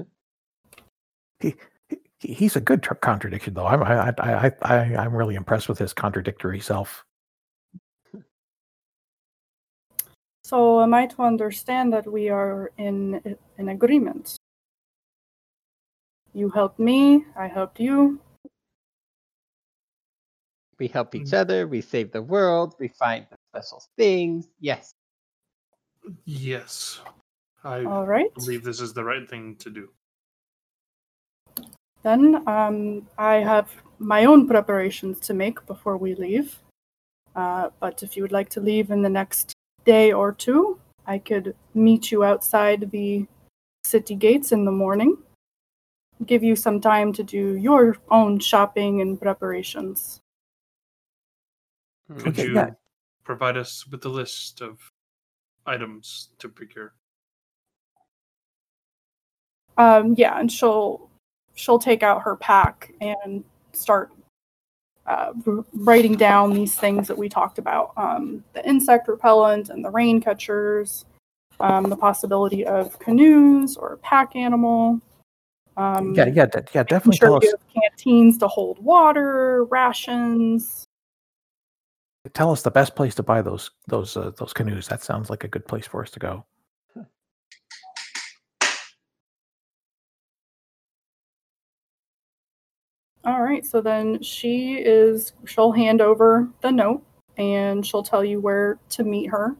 S5: He, he- he's a good tr- contradiction, though. I'm I, I I I I'm really impressed with his contradictory self.
S2: So am I to understand that we are in in agreement? You helped me, I helped you.
S3: We help each
S4: Mm.
S3: other. We save the world. We find the special things. Yes.
S4: yes, I
S2: All right.
S4: believe this is the right thing to do.
S2: Then um, I have my own preparations to make before we leave. Uh, but if you would like to leave in the next day or two, I could meet you outside the city gates in the morning. Give you some time to do your own shopping and preparations.
S4: Could
S5: Okay,
S4: you
S5: yeah.
S4: provide us with the list of items to procure?
S2: Um, yeah, and she'll she'll take out her pack and start uh, writing down these things that we talked about: um, the insect repellent and the rain catchers, um, the possibility of canoes or pack animal. Um,
S5: yeah, yeah, de- yeah. Definitely
S2: sure
S5: tell us.
S2: canteens to hold water, rations.
S5: Tell us the best place to buy those those uh, those canoes. That sounds like a good place for us to go.
S2: All right, so then she is, she'll hand over the note and she'll tell you where to meet her.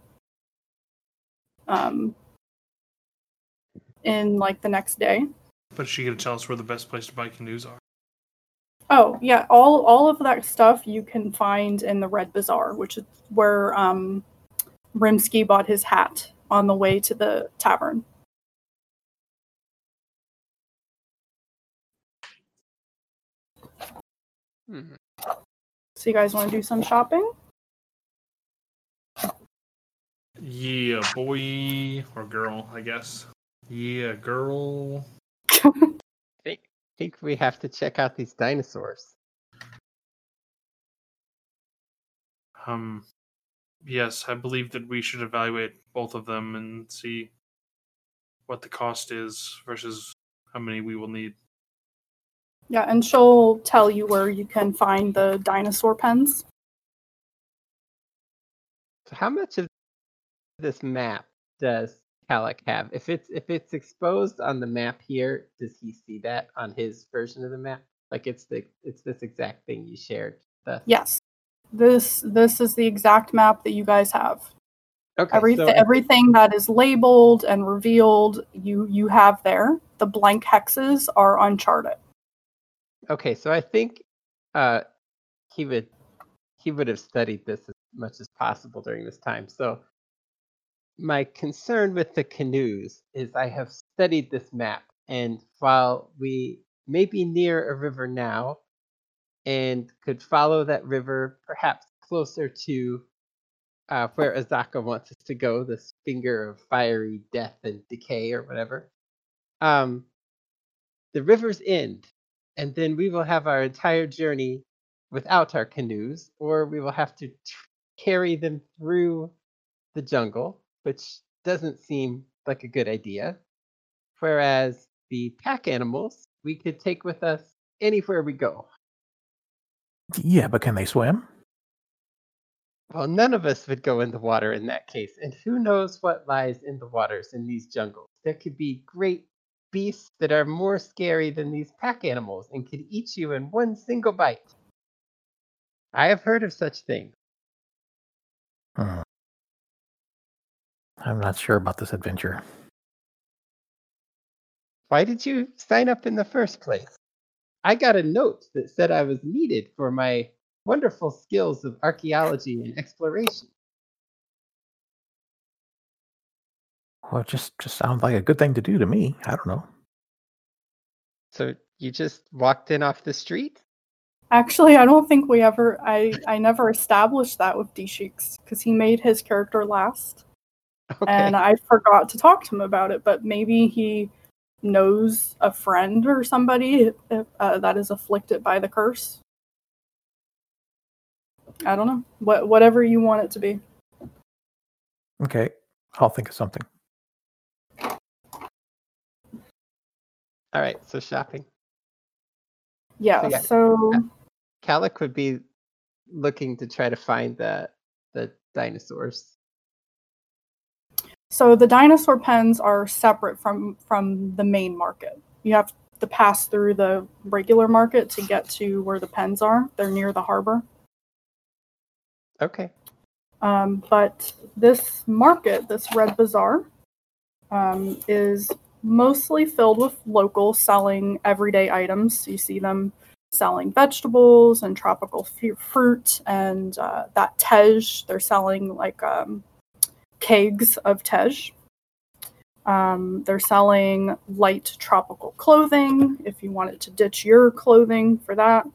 S2: Um, in like the next day.
S4: But she gonna tell us where the best place to buy canoes are.
S2: Oh yeah, all all of that stuff you can find in the Red Bazaar, which is where um, Rimsky bought his hat on the way to the tavern.
S3: Mhm.
S2: So you guys want to do some shopping?
S4: Yeah, boy or girl, I guess. Yeah, girl.
S3: I think we have to check out these dinosaurs.
S4: Um, yes, I believe that we should evaluate both of them and see what the cost is versus how many we will need.
S2: Yeah, and she'll tell you where you can find the dinosaur pens.
S3: So how much of this map does Halleck have? If it's if it's exposed on the map here, does he see that on his version of the map? Like it's the it's this exact thing you shared. The,
S2: Yes. This this is the exact map that you guys have.
S3: okay,
S2: Everything
S3: so
S2: everything that is labeled and revealed, you you have there. The blank hexes are uncharted.
S3: Okay, so I think uh, he would he would have studied this as much as possible during this time. So my concern with the canoes is I have studied this map, and while we may be near a river now, and could follow that river perhaps closer to uh, where Azaka wants us to go, this finger of fiery death and decay or whatever. Um, the river's end, and then we will have our entire journey without our canoes, or we will have to t- carry them through the jungle, which doesn't seem like a good idea. Whereas the pack animals we could take with us anywhere we go.
S5: Yeah, but can they swim?
S3: Well, none of us would go in the water in that case, and who knows what lies in the waters in these jungles. There could be great beasts that are more scary than these pack animals and could eat you in one single bite. I have heard of such things.
S5: Hmm. I'm not sure about this adventure.
S3: Why did you sign up in the first place? I got a note that said I was needed for my wonderful skills of archaeology and exploration.
S5: Well, it just just sounds like a good thing to do to me. I don't know.
S3: So you just walked in off the street?
S2: Actually, I don't think we ever I I never established that with Deshix because he made his character last.
S3: Okay.
S2: and I forgot to talk to him about it. But maybe he knows a friend or somebody uh, that is afflicted by the curse. I don't know. What whatever you want it to be.
S5: Okay, I'll think of something.
S3: All right, so shopping.
S2: Yeah.
S3: yeah.
S2: So
S3: Calic would be looking to try to find the the dinosaurs.
S2: so the dinosaur pens are separate from from the main market. You have to pass through the regular market to get to where the pens are. They're near the harbor.
S3: Okay.
S2: Um, but this market, this Red Bazaar, um, is mostly filled with locals selling everyday items. You see them selling vegetables and tropical fu- fruit, and uh, that tej, they're selling like um, kegs of tej. Um, they're selling light tropical clothing if you wanted to ditch your clothing for that.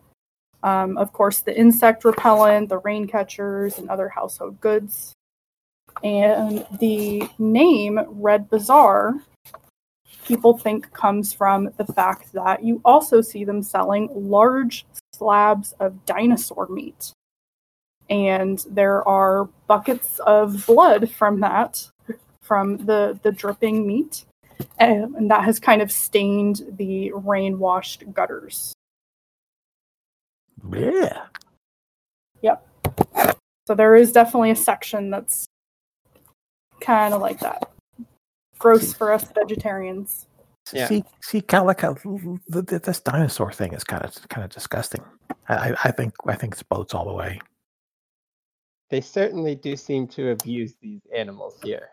S2: Um, of course, the insect repellent, the rain catchers, and other household goods. And the name Red Bazaar, people think comes from the fact that you also see them selling large slabs of dinosaur meat. And there are buckets of blood from that from the the dripping meat, and, and that has kind of stained the rain washed gutters.
S5: Yeah. Yep.
S2: So there is definitely a section that's kind of like that. Gross for us vegetarians.
S3: Yeah.
S5: See, see, kind of like how th- th- this dinosaur thing is kind of kind of disgusting. I, I- I think I think it's boats all the way.
S3: They certainly do seem to abuse these animals here.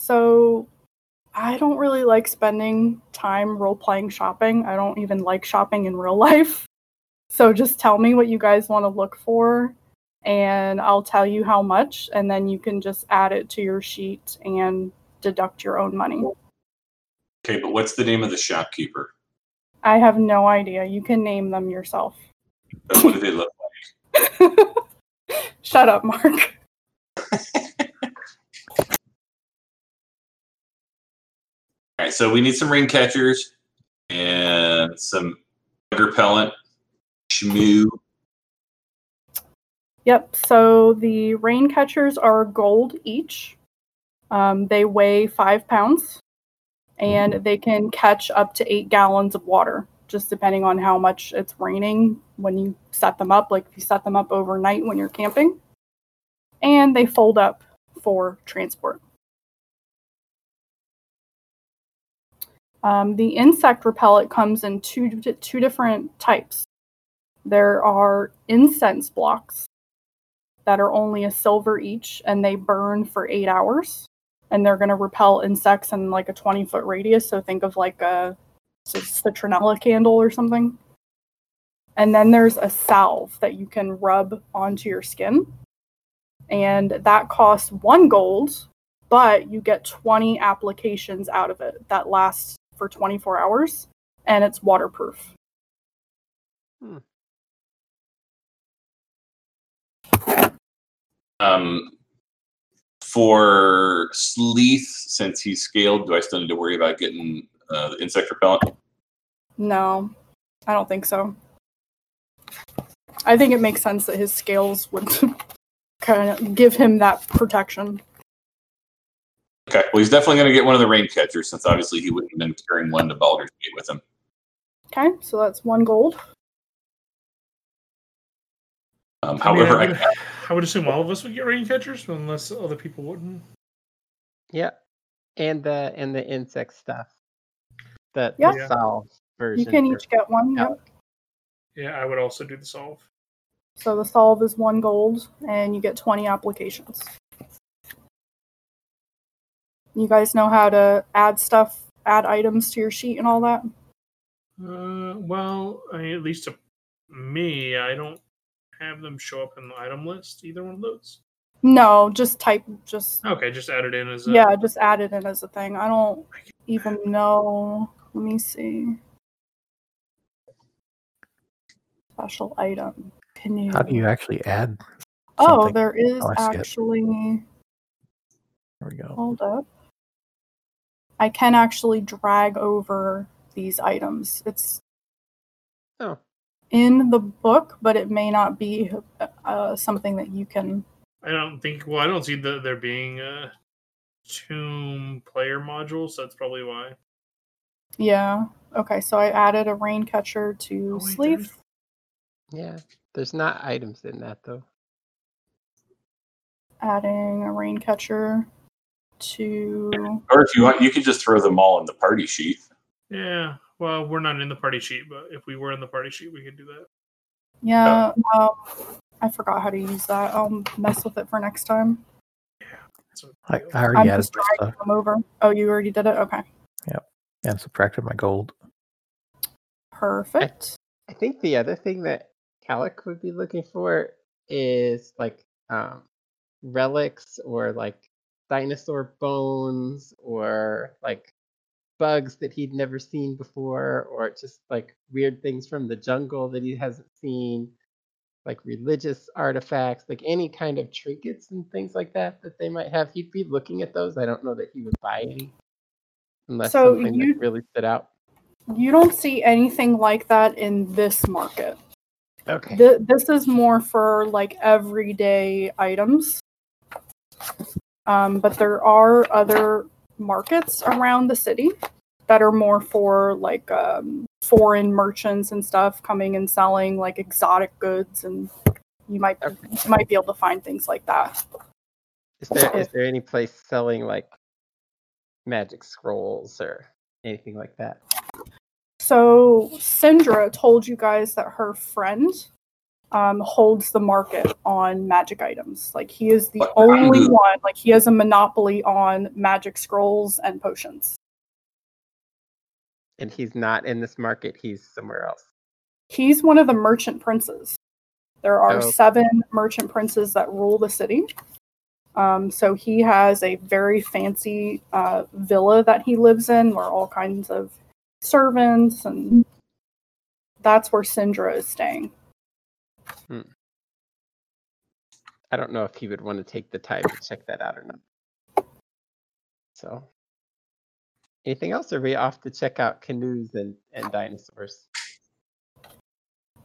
S2: So I don't really like spending time role playing shopping. I don't even like shopping in real life. So just tell me what you guys want to look for and I'll tell you how much and then you can just add it to your sheet and deduct your own money.
S6: Okay, but what's the name of the shopkeeper?
S2: I have no idea. You can name them yourself.
S6: Uh, What do they look like?
S2: Shut up, Mark.
S6: All right, so we need some ring catchers and some bug repellent, shmoo.
S2: Yep. So the rain catchers are gold each. Um, they weigh five pounds, and they can catch up to eight gallons of water, just depending on how much it's raining when you set them up. Like if you set them up overnight when you're camping, and they fold up for transport. Um, the insect repellent comes in two two different types. There are incense blocks that are only a silver each and they burn for eight hours and they're going to repel insects in like a 20 foot radius. So think of like a c- citronella candle or something? And then there's a salve that you can rub onto your skin and that costs one gold but you get 20 applications out of it that lasts for 24 hours and it's waterproof hmm.
S6: Um, for Sleeth, since he's scaled, do I still need to worry about getting uh, the insect repellent?
S2: No, I don't think so. I think it makes sense that his scales would kind of give him that protection.
S6: Okay, well, he's definitely going to get one of the rain catchers since obviously he wouldn't have been carrying one to Baldur's Gate with him.
S2: Okay, so that's one gold.
S6: Um,
S4: I mean,
S6: however,
S4: I,
S6: I,
S4: would, I would assume all of us would get rain catchers, unless other people wouldn't.
S3: Yeah, and the and the insect stuff. The,
S2: Yeah.
S3: the solve version.
S2: You can
S3: for-
S2: each get one.
S3: Yeah.
S2: Yep.
S4: Yeah, I would also do the solve.
S2: So the solve is one gold, and you get 20 applications. You guys know how to add stuff, add items to your sheet and all that?
S4: Uh, well, I mean, at least to me, I don't have them show up in the item list. Either one of those.
S2: No, just type, just
S4: Okay, just add it in as a.
S2: yeah, just add it in as a thing. I don't even know. Let me see. Special item. Can you?
S5: How do you actually add?
S2: Oh,
S5: something?
S2: there is
S5: Oh, I see it.
S2: actually.
S5: There we go.
S2: Hold up. I can actually drag over these items. It's in the book, but it may not be uh, something that you can.
S4: I don't think. Well, I don't see the, there being a tomb player module, so that's probably why.
S2: Yeah. Okay, so I added a rain catcher to
S4: Oh, wait,
S2: Sleeth.
S4: there's-
S3: yeah. There's not items in that though.
S2: Adding a rain catcher to.
S6: or if you want, you could just throw them all in the party sheet.
S4: Yeah. Well, we're not in the party sheet, but if we were in the party sheet, we could do that.
S2: Yeah. Um, I forgot how to use that. I'll mess with it for next time.
S4: So,
S5: I, I
S2: I'm
S5: already added
S2: just
S5: this
S2: dragging
S5: stuff
S2: them over. Oh, you already did it. Okay.
S5: Yep, and subtracted my gold.
S2: Perfect.
S3: I think the other thing that Calic would be looking for is like um, relics or like dinosaur bones or like bugs that he'd never seen before or just like weird things from the jungle that he hasn't seen like religious artifacts like any kind of trinkets and things like that that they might have he'd be looking at those i don't know that he would buy any unless
S2: So
S3: something
S2: you-
S3: really stood out
S2: You don't see anything like that in this market.
S3: okay
S2: Th- this is more for like everyday items. Um, but there are other markets around the city that are more for like um, foreign merchants and stuff coming and selling like exotic goods, and you might you might be able to find things like that.
S3: Is there is there any place selling like magic scrolls or anything like that?
S2: So Syndra told you guys that her friend um, holds the market on magic items. Like he is the
S6: What?
S2: only one. Like he has a monopoly on magic scrolls and potions.
S3: And he's not in this market, he's somewhere else.
S2: He's one of the merchant princes. There are
S3: Oh.
S2: seven merchant princes that rule the city. Um, so he has a very fancy uh, villa that he lives in, where all kinds of servants and that's where Syndra is staying.
S3: I don't know if he would want to take the time to check that out or not. So anything else? Are we off to check out canoes and, and dinosaurs?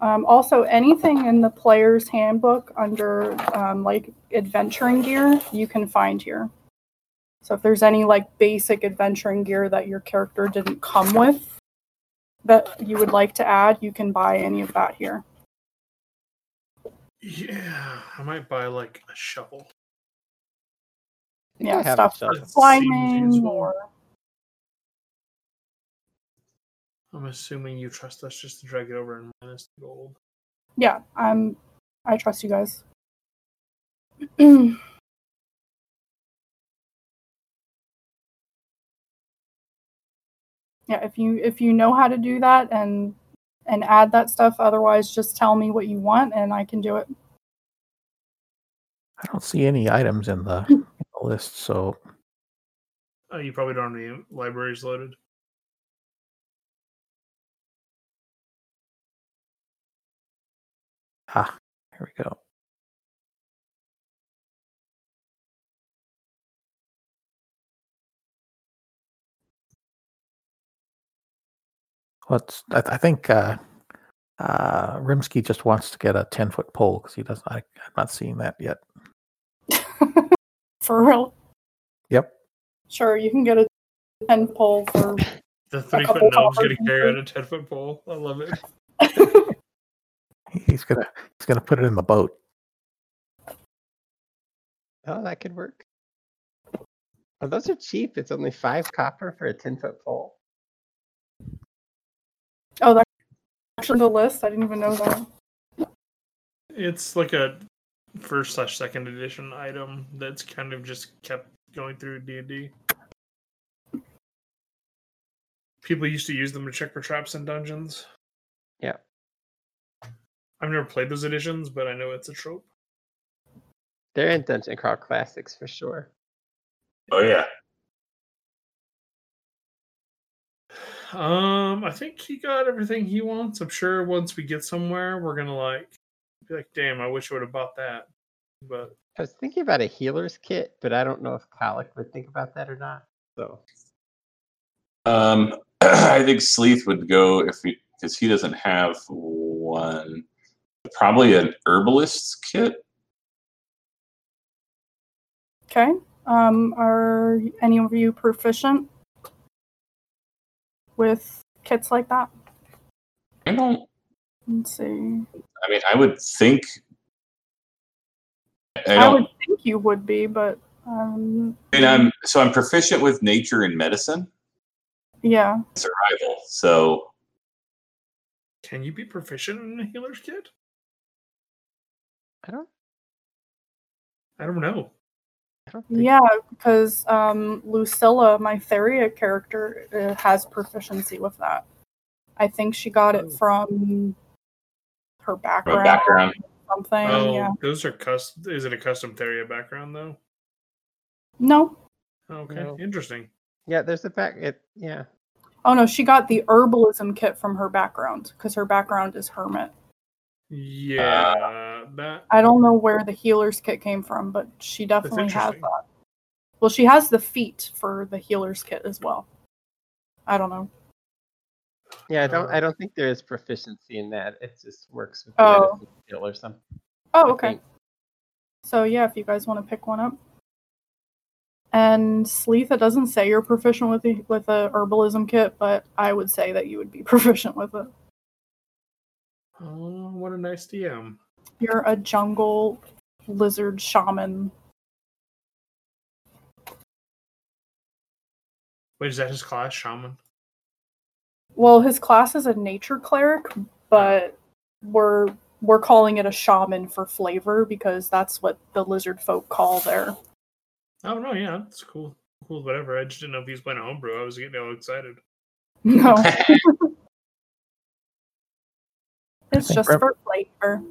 S2: Um, also, anything in the player's handbook under um, like adventuring gear, you can find here. So if there's any like basic adventuring gear that your character didn't come with that you would like to add, you can buy any of that here.
S4: Yeah, I might buy like a shovel.
S3: I think I
S2: Yeah,
S3: have
S2: stuff
S3: shovel.
S2: for climbing or
S4: I'm assuming you trust us just to drag it over and minus the gold.
S2: yeah, I'm I trust you guys. yeah, if you if you know how to do that and and add that stuff, otherwise just tell me what you want and I can do it.
S5: I don't see any items in the, in the list, so
S4: Oh, you probably don't have any libraries loaded.
S5: ah, here we go. What's I, I think uh, uh, Rimsky just wants to get a ten foot pole because he doesn't. I, I'm not seeing that yet.
S2: For real.
S5: Yep.
S2: Sure, you can get a 10 pole for.
S4: The three
S2: couple
S4: foot gnome's
S2: dollars
S4: gonna carry out a ten foot pole. I love it.
S5: He's gonna he's gonna put it in the boat.
S3: Oh, that could work. Oh, those are cheap. It's only five copper for a 10 foot pole.
S2: Oh, that's actually the list. I didn't even know that.
S4: It's like a first slash second edition item that's kind of just kept going through D and D. People used to use them to check for traps in dungeons.
S3: Yeah.
S4: I've never played those editions, but I know it's a trope.
S3: They're in Dungeon Crawl Classics for sure.
S6: Oh yeah.
S4: Um, I think he got everything he wants. I'm sure once we get somewhere, we're gonna like be like, "Damn, I wish I would have bought that." But
S3: I was thinking about a healer's kit, but I don't know if Colic would think about that or not. So
S6: Um, I think Sleeth would go if he because he doesn't have one. Probably an herbalist's kit.
S2: Okay. Um, are any of you proficient with kits like that?
S6: I don't.
S2: Let's see.
S6: I mean, I would think. I
S2: I, would think you would be, but um,
S6: I mean, I'm so I'm proficient with nature and medicine,
S2: yeah.
S6: survival. So
S4: can you be proficient in a healer's kit?
S3: I don't.
S4: I don't know.
S3: I don't think
S2: Yeah, because um, Lucilla, my Theria character, uh, has proficiency with that. I think she got it
S3: Oh.
S2: from her background,
S6: a background.
S2: or something.
S4: Oh,
S2: Yeah.
S4: those are custom. Is it a custom Theria background though?
S2: No.
S4: Okay,
S3: No.
S4: interesting.
S3: Yeah, there's a fact. It yeah.
S2: Oh no, she got the herbalism kit from her background because her background is hermit.
S4: Yeah, that
S2: I don't know where the healer's kit came from, but she definitely has that. Well, she has the feat for the healer's kit as well. I don't know.
S3: Yeah, I don't.
S4: Uh,
S3: I don't think there is proficiency in that. It just works with the
S2: Oh.
S3: medicine skill or something.
S2: Oh, okay. So yeah, if you guys want to pick one up, And Sleeth, it doesn't say you're proficient with the with a herbalism kit, but I would say that you would be proficient with it.
S4: Oh, what a nice DM.
S2: You're a jungle lizard shaman.
S4: Wait, is that his class, shaman?
S2: Well, his class is a nature cleric, but we're we're calling it a shaman for flavor because that's what the lizard folk call their
S4: Oh no, yeah, that's cool. Cool, whatever. I just didn't know if he was playing a homebrew. I was getting all excited.
S2: No. it's just
S5: Rem-
S2: for flavor.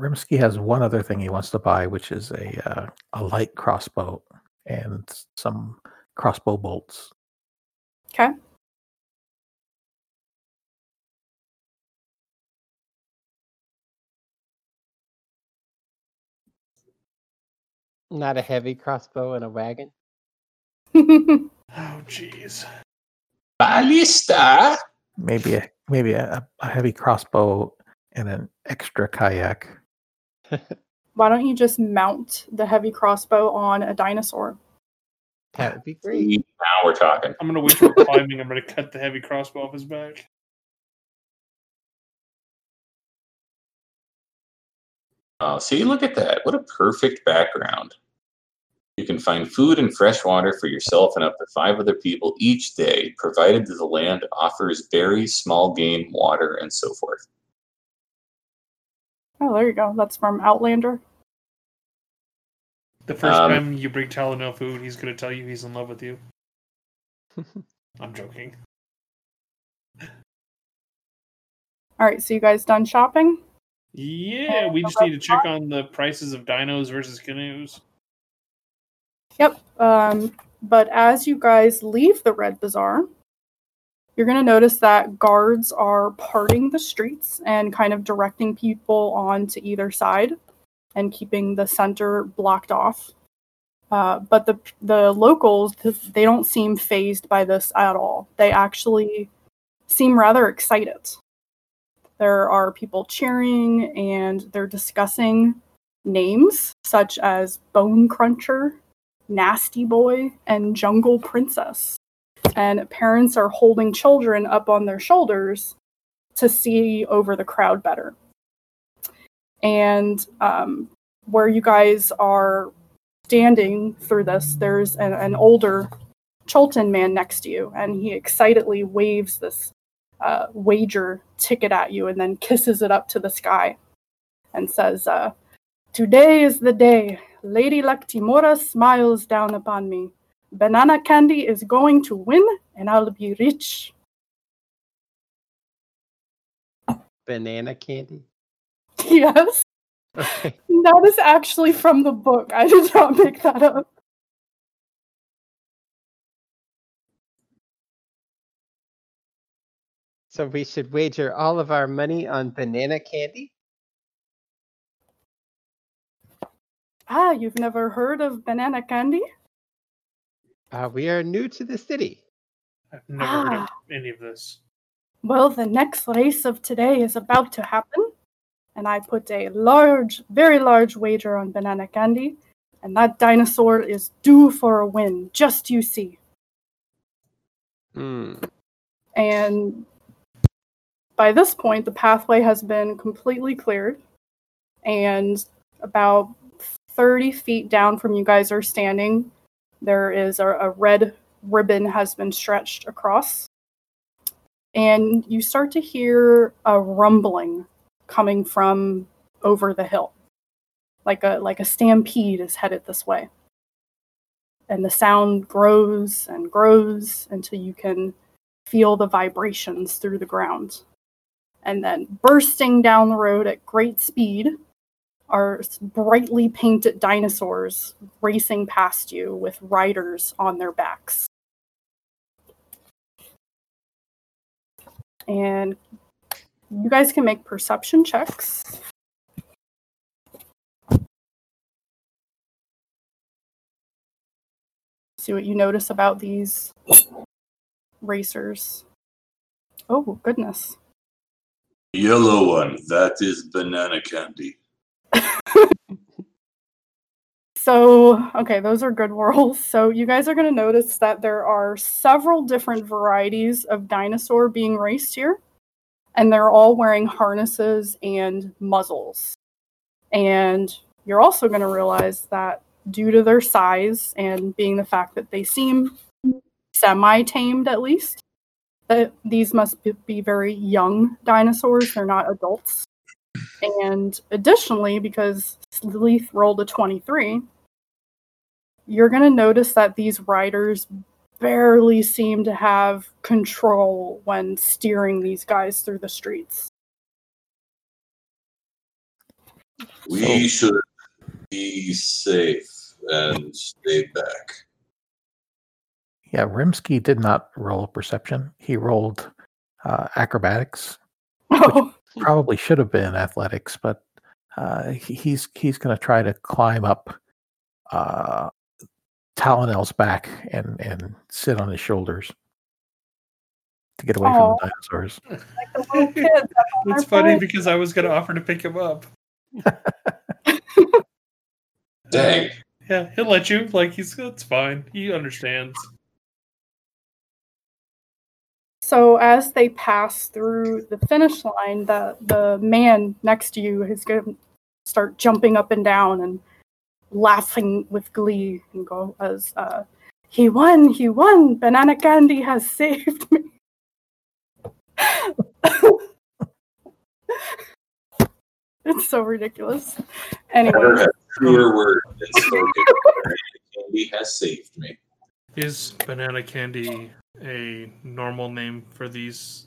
S5: Rimsky has one other thing he wants to buy, which is a uh, a light crossbow and some crossbow bolts.
S2: Okay.
S3: Not a heavy crossbow and a wagon.
S4: Oh, jeez.
S6: Ballista.
S5: Maybe a maybe a, a heavy crossbow and an extra kayak.
S2: Why don't you just mount the heavy crossbow on a dinosaur?
S3: That would be great.
S6: Now we're talking.
S4: I'm gonna wait for climbing. I'm gonna cut the heavy crossbow off his back.
S6: Oh, see, look at that. What a perfect background. You can find food and fresh water for yourself and up to five other people each day, provided that the land offers berries, small game, water, and so forth.
S2: Oh, there you go. That's from Outlander.
S4: The first
S6: Um,
S4: time you bring Talon food, he's gonna tell you he's in love with you. I'm joking.
S2: All right, so you guys done shopping?
S4: Yeah, we just need to check on the prices of dinos versus canoes.
S2: Yep. Um, but as you guys leave the Red Bazaar, you're going to notice that guards are parting the streets and kind of directing people on to either side and keeping the center blocked off. Uh, but the the locals they don't seem phased by this at all. They actually seem rather excited. There are people cheering and they're discussing names such as Bone Cruncher, Nasty Boy, and Jungle Princess. And parents are holding children up on their shoulders to see over the crowd better. And um, where you guys are standing through this, there's an, an older Chultan man next to you, and he excitedly waves this uh, wager ticket at you and then kisses it up to the sky and says, uh, Today is the day. Lady Luck Tymora smiles down upon me. Banana Candy is going to win, and I'll be rich.
S3: Banana candy.
S2: yes,
S3: Okay.
S2: that is actually from the book. I did not make that up.
S3: So we should wager all of our money on banana candy?
S2: Ah, you've never heard of Banana Candy?
S3: Uh, we are new to the city.
S4: I've never heard of
S2: Ah.
S4: any of this.
S2: Well, the next race of today is about to happen, and I put a large, very large wager on Banana Candy, and that dinosaur is due for a win. Just you see.
S3: Hmm.
S2: And by this point, the pathway has been completely cleared, and about 30 feet down from you guys are standing, there is a, a red ribbon has been stretched across. And you start to hear a rumbling coming from over the hill. Like a like a stampede is headed this way. And the sound grows and grows until you can feel the vibrations through the ground. And then bursting down the road at great speed are brightly painted dinosaurs racing past you with riders on their backs. And you guys can make perception checks. See what you notice about these racers. Oh, goodness.
S6: Yellow one, that is banana candy.
S2: So, okay, those are good rolls. So, you guys are going to notice that there are several different varieties of dinosaur being raced here, and they're all wearing harnesses and muzzles. And you're also going to realize that due to their size and being the fact that they seem semi tamed at least, that these must be very young dinosaurs. They're not adults. And additionally, because Sleeth rolled a 23, you're going to notice that these riders barely seem to have control when steering these guys through the streets.
S6: We should be safe and stay back.
S5: Yeah, Rimsky did not roll perception. He rolled uh, acrobatics.
S2: Oh,
S5: Probably should have been athletics, but uh, he- he's he's going to try to climb up uh, Talonel's back and and sit on his shoulders to get away
S2: Aw.
S5: from the dinosaurs.
S2: like the little kids. up on
S4: It's funny
S2: bike.
S4: because I was going to offer to pick him up.
S6: Dang.
S4: Yeah, he'll let you. Like he's it's fine. He understands.
S2: So as they pass through the finish line, the the man next to you is going to start jumping up and down and laughing with glee and go as uh, he won, he won. Banana Candy has saved me. it's so ridiculous. Anyway,
S6: truer word than spoken. Candy has saved me.
S4: Is banana candy a normal name for these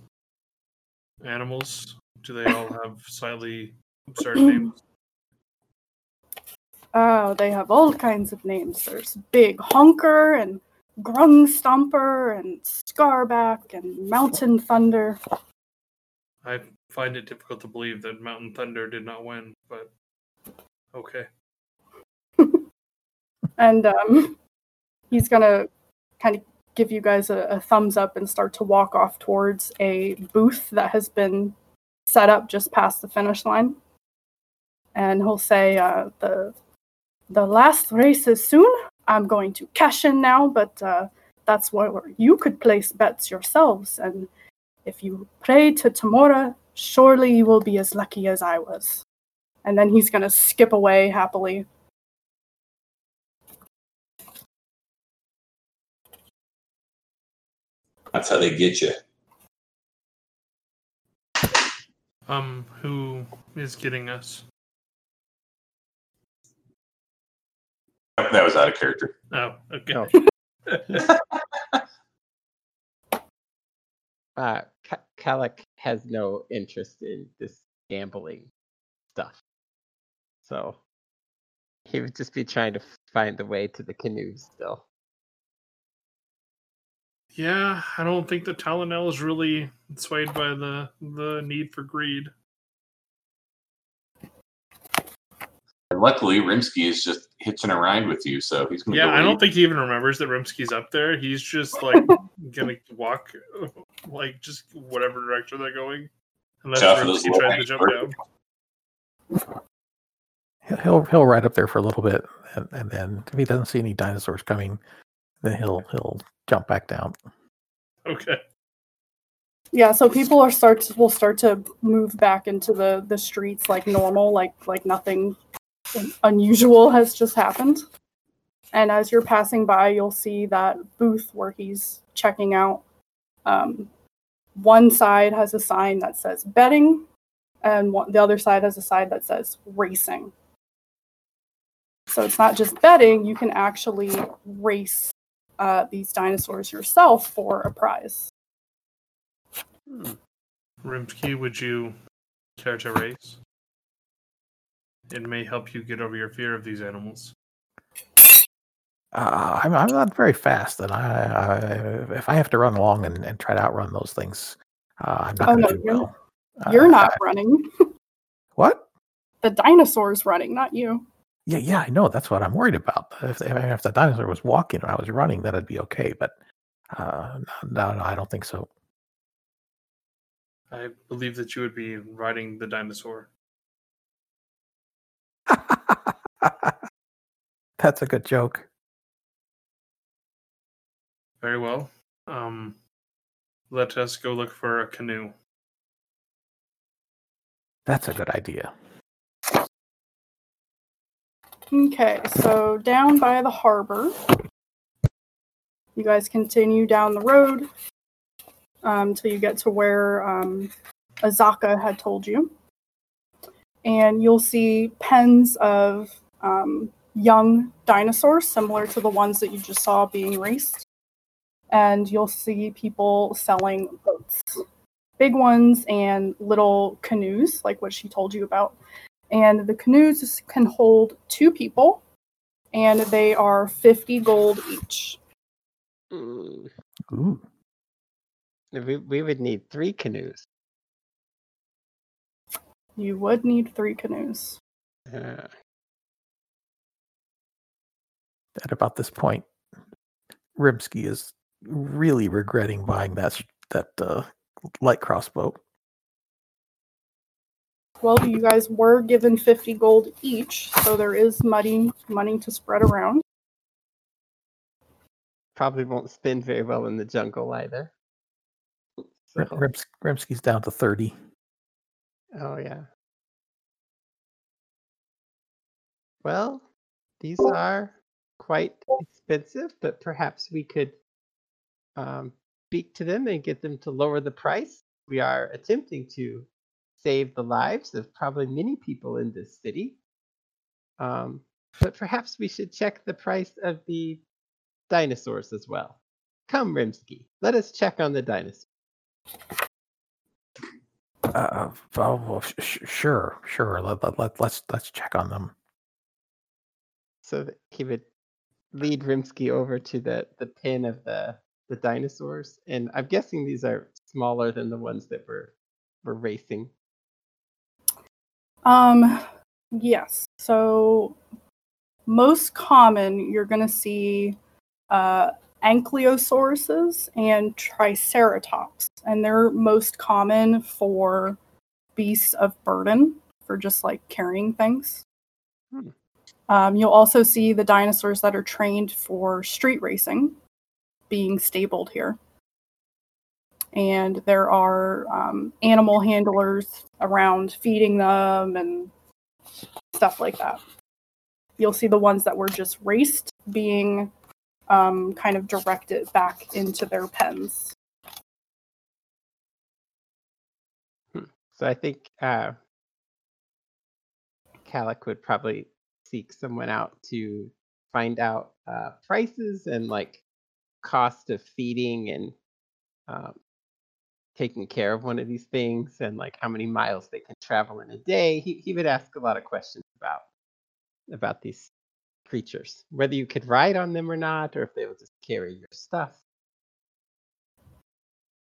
S4: animals? Do they all have slightly absurd names?
S2: oh, they have all kinds of names. There's Big Honker and Grung Stomper and Scarback and Mountain Thunder.
S4: I find it difficult to believe that Mountain Thunder did not win, but okay.
S2: and um, he's gonna kind of give you guys a, a thumbs up and start to walk off towards a booth that has been set up just past the finish line. And he'll say, uh, "the The last race is soon. I'm going to cash in now, but uh, that's where you could place bets yourselves. And if you pray to Tymora, surely you will be as lucky as I was." And then he's gonna skip away happily.
S6: That's how they get you.
S4: Um, who is getting us?
S6: That was out of character.
S4: Oh, okay.
S3: Oh. Uh, Ka- Kalak has no interest in this gambling stuff. So he would just be trying to find the way to the canoes still.
S4: Yeah, I don't think the Talonel is really swayed by the the need for greed.
S6: And luckily, Rimsky is just hitching a ride with you, so he's going to
S4: Yeah,
S6: go
S4: I don't think he even remembers that Rimsky's up there. He's just like gonna walk, like just whatever direction they're going, unless
S6: Watch out
S4: Rimsky tries to jump
S6: low-hanging
S4: down.
S5: He'll he'll, he'll ride up there for a little bit, and, and then if he doesn't see any dinosaurs coming, then he'll he'll jump back down.
S4: Okay.
S2: Yeah, so people are start to, will start to move back into the the streets like normal, like like nothing unusual has just happened. And as you're passing by, you'll see that booth where he's checking out. Um, one side has a sign that says betting, and one, the other side has a sign that says racing. So it's not just betting; you can actually race uh, these dinosaurs yourself for a prize.
S4: Rimsky, would you care to race? It may help you get over your fear of these animals.
S5: Uh, I'm I'm not very fast, and I, I if I have to run along and, and try to outrun those things, uh, I'm not
S2: Oh,
S5: going
S2: no,
S5: to do
S2: you're-
S5: well.
S2: You're
S5: Uh,
S2: not
S5: I-
S2: running.
S5: what?
S2: The dinosaur's running, not you.
S5: Yeah, yeah, I know. That's what I'm worried about. If, if, the dinosaur was walking and I was running, that'd be okay. But uh, no, no, I don't think so.
S4: I believe that you would be riding the dinosaur.
S5: That's a good joke.
S4: Very well. Um, let us go look for a canoe.
S5: That's a good idea.
S2: Okay, so down by the harbor, you guys continue down the road um, until you get to where um, Azaka had told you. And you'll see pens of um, young dinosaurs, similar to the ones that you just saw being raced. And you'll see people selling boats big ones and little canoes, like what she told you about. And the canoes can hold two people, and they are 50 gold each.
S3: Mm,
S5: Ooh.
S3: we, we would need three canoes.
S2: You would need three canoes.
S3: Uh,
S5: At about this point, Rimsky is really regretting buying that that uh, light crossbow.
S2: Well, you guys were given 50 gold each, so there is money money to spread around.
S3: probably won't spin very well in the jungle either.
S5: R-
S3: So,
S5: Rims- Rimsky's down to 30.
S3: oh yeah. Well, these are quite expensive, but perhaps we could um, speak to them and get them to lower the price. We are attempting to save the lives of probably many people in this city. Um, but perhaps we should check the price of the dinosaurs as well. Come, Rimsky, let us check on the dinosaurs.
S5: Uh, oh, sh- sh- sure, sure. Let, let, let, let's let's check on them.
S3: So he would lead Rimsky over to the, the pen of the, the dinosaurs. And I'm guessing these are smaller than the ones that were were racing.
S2: Um, yes. So most common, you're going to see uh, and triceratops, and they're most common for beasts of burden, for just like carrying things.
S3: Hmm.
S2: Um, you'll also see the dinosaurs that are trained for street racing being stabled here. And there are um, animal handlers around feeding them and stuff like that. You'll see the ones that were just raced being um, kind of directed back into their pens.
S3: So I think uh, Calic would probably seek someone out to find out uh, prices and like cost of feeding and um, taking care of one of these things and like how many miles they can travel in a day. He he would ask a lot of questions about about these creatures, whether you could ride on them or not, or if they will just carry your stuff.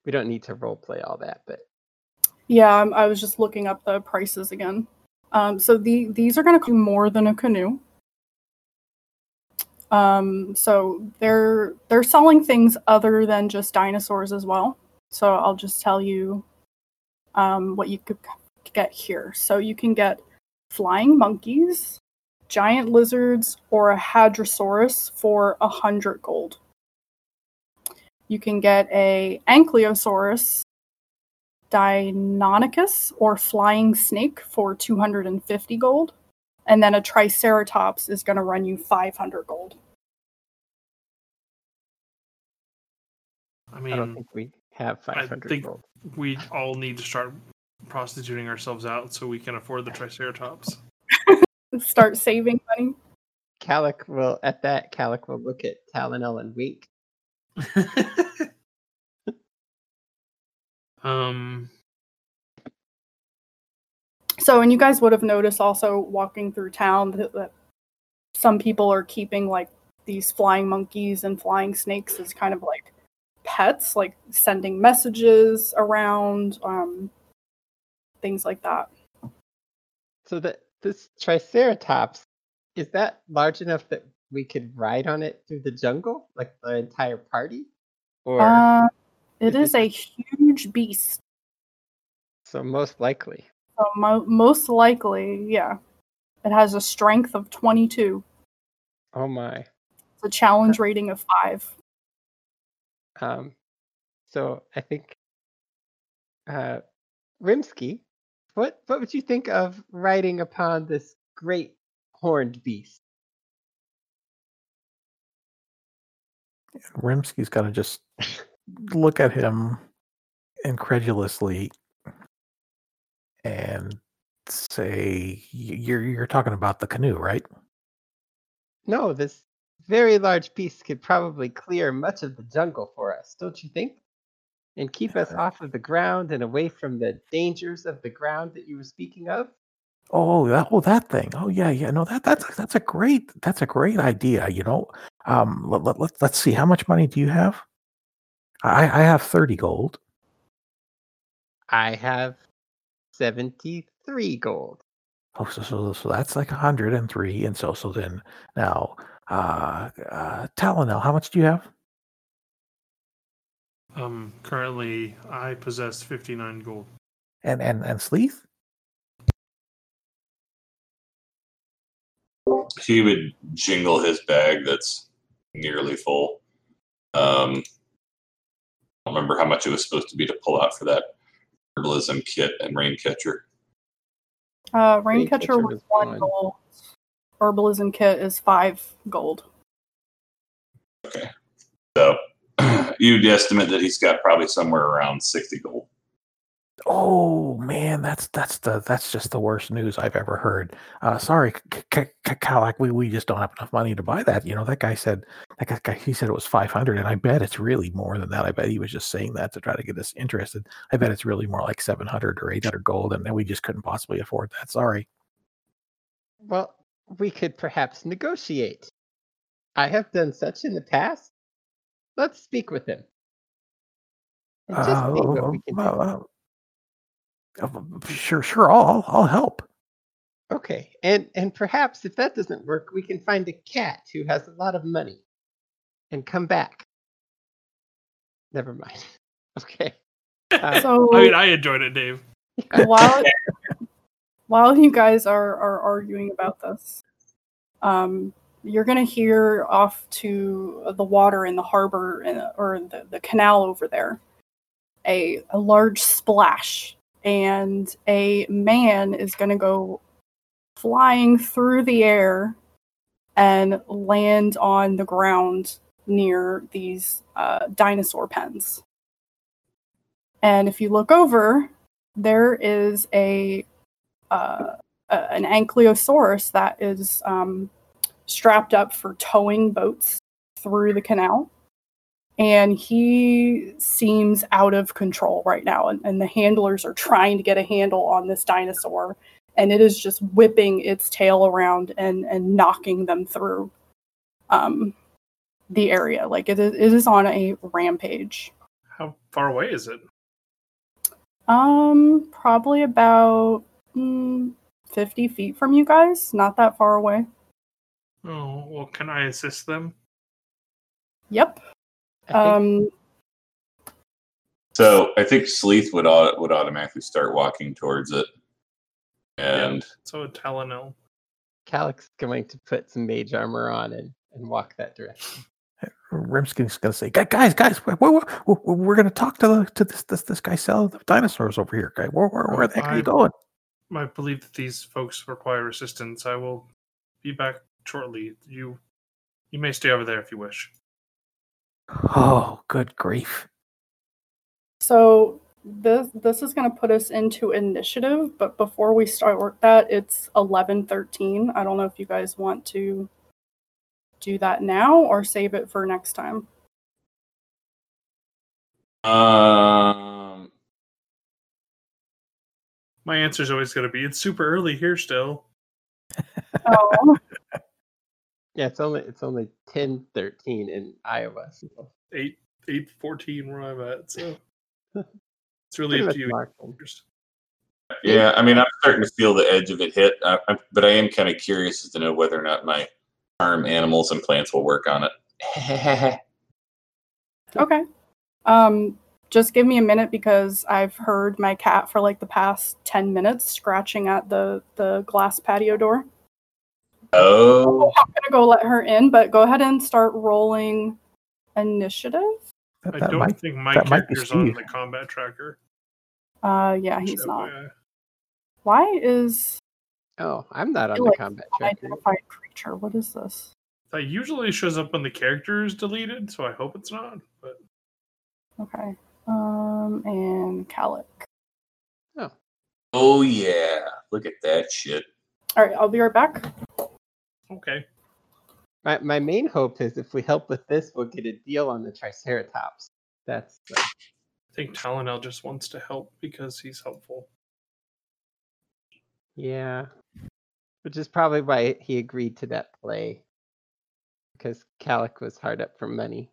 S3: We don't need to role play all that, but
S2: Yeah, I'm- I was just looking up the prices again. Um, so the these are going to cost more than a canoe. Um, so they're they're selling things other than just dinosaurs as well. So I'll just tell you um, what you could get here. So you can get flying monkeys, giant lizards, or a hadrosaurus for a hundred gold. You can get a ankylosaurus Deinonychus or flying snake for 250 gold. And then a triceratops is going to run you 500 gold.
S4: I mean,
S3: I don't think we have
S4: I think-
S3: gold.
S4: we all need to start prostituting ourselves out so we can afford the Triceratops.
S2: Start saving money.
S3: Calic will, at that, Calic will look at Talonel and wink.
S4: um,
S2: So, and you guys would have noticed also walking through town that, that some people are keeping like these flying monkeys and flying snakes as kind of like pets, like sending messages around, um, things like that.
S3: So that this Triceratops, is that large enough that we could ride on it through the jungle, like the entire party? Or
S2: Uh, it
S3: is
S2: is a huge beast.
S3: so most likely.
S2: So mo- most likely, yeah. It has a strength of 22.
S3: Oh my.
S2: It's a challenge rating of five.
S3: Um, so I think, uh, Rimsky, what what would you think of riding upon this great horned beast?
S5: Rimsky's gonna just look at him incredulously and say, "You're you're talking about the canoe, right?"
S3: No, this very large beast could probably clear much of the jungle for us, don't you think? And keep us
S5: Uh,
S3: off of the ground and away from the dangers of the ground that you were speaking of.
S5: Oh, that oh that thing. Oh yeah, yeah. No, that that's that's a great that's a great idea. You know, um, let, let, let, let's see. How much money do you have? I I have thirty gold.
S3: I have 73 gold.
S5: Oh, so so, so that's like a hundred and three, and so so then now, uh, uh, Talonel, how much do you have?
S4: Um, currently, I possess 59 gold.
S5: And and and Sleeth?
S6: He would jingle his bag that's nearly full. Um, I don't remember how much it was supposed to be to pull out for that herbalism kit and rain catcher.
S2: Uh,
S3: Rain
S2: Raincatcher
S3: Catcher
S2: was
S3: was
S2: one
S3: one.
S2: Gold. Herbalism kit is five gold. Okay.
S6: So you'd estimate that he's got probably somewhere around 60 gold.
S5: Oh man, that's that's the that's just the worst news I've ever heard. Uh, sorry, Kalak, we we just don't have enough money to buy that. You know, that guy said that guy he said it was five hundred, and I bet it's really more than that. I bet he was just saying that to try to get us interested. I bet it's really more like seven hundred or eight hundred gold, and we just couldn't possibly afford that. Sorry.
S3: Well, we could perhaps negotiate. I have done such in the past. Let's speak with him. And just
S5: Uh,
S3: see what we can do.
S5: uh, uh, uh, sure, sure. I'll I'll- I'll help.
S3: Okay, and and perhaps if that doesn't work, we can find a cat who has a lot of money, and come back. Never mind. Okay. Uh,
S2: So
S4: I mean, I enjoyed it, Dave.
S2: while while you guys are are arguing about this, um, you're gonna hear off to the water in the harbor in, or the, the canal over there, a a large splash, and a man is gonna go flying through the air and land on the ground near these uh, dinosaur pens. And if you look over, there is a, uh, a an ankylosaurus that is um, strapped up for towing boats through the canal, and he seems out of control right now. And, and the handlers are trying to get a handle on this dinosaur, and it is just whipping its tail around and and knocking them through um, the area. Like it is, it is on a rampage.
S4: How far away is it?
S2: Um, probably about mm, 50 feet from you guys, not that far away.
S4: Oh, well, can I assist them?
S2: Yep. Um,
S6: So I think Sleeth would au- would automatically start walking towards it, and
S4: So Talonel.
S3: Calyx going to put some mage armor on and, and walk that direction.
S5: Rimsky's gonna say, "Gu- guys, guys, we're, we're, we're, we're gonna talk to the to this this this guy selling the dinosaurs over here, guy. Where where, where the heck are you going?"
S4: I believe that these folks require assistance. I will be back shortly. You, you may stay over there if you wish.
S5: Oh, good grief!
S2: so this this is going to put us into initiative, but before we start work that, it's 11:13. I don't know if you guys want to do that now or save it for next time.
S6: um,
S4: My answer is always going to be, "It's super early here still."
S2: Oh,
S3: Yeah, it's only it's only ten thirteen in Iowa. So
S4: Eight, eight, fourteen, where I'm at. So it's really
S3: pretty
S4: up
S3: much
S4: to you.
S6: Yeah, I mean, I'm starting to feel the edge of it hit, uh, I, but I am kind of curious as to know whether or not my farm animals and plants will work on it.
S2: okay. Um, just give me a minute because I've heard my cat for like the past 10 minutes scratching at the the glass patio door.
S6: Oh,
S2: I'm gonna go let her in, but go ahead and start rolling initiative.
S5: That,
S4: I don't
S5: might
S4: think my
S5: that might be
S4: character's on the combat tracker.
S2: Uh, yeah, he's not. Why is
S3: Oh, I'm not on
S2: feel
S3: the
S2: like
S3: combat tracker.
S2: identified creature? What is this?
S4: That usually shows up when the character is deleted, so I hope it's not. But
S2: Okay. Um, and Calic.
S6: oh yeah! Look at that shit.
S2: All right, I'll be right back.
S4: okay.
S3: My my main hope is if we help with this, we'll get a deal on the Triceratops. That's uh,
S4: I think Talonel just wants to help because he's helpful.
S3: yeah, which is probably why he agreed to that play because Calic was hard up for money.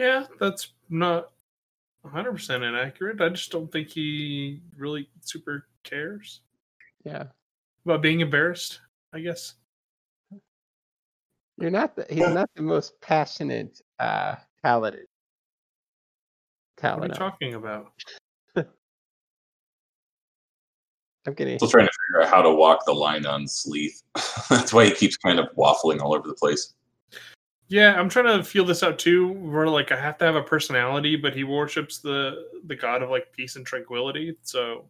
S4: Yeah, that's not 100% inaccurate. I just don't think he really super cares
S3: Yeah,
S4: about being embarrassed, I guess.
S3: you're not. The, he's not the most passionate uh, paladin.
S4: What are you talking about?
S3: I'm gonna.
S6: Still trying to figure out how to walk the line on Sleeth. That's why he keeps kind of waffling all over the place.
S4: Yeah, I'm trying to feel this out too. Where like I have to have a personality, but he worships the the god of like peace and tranquility. So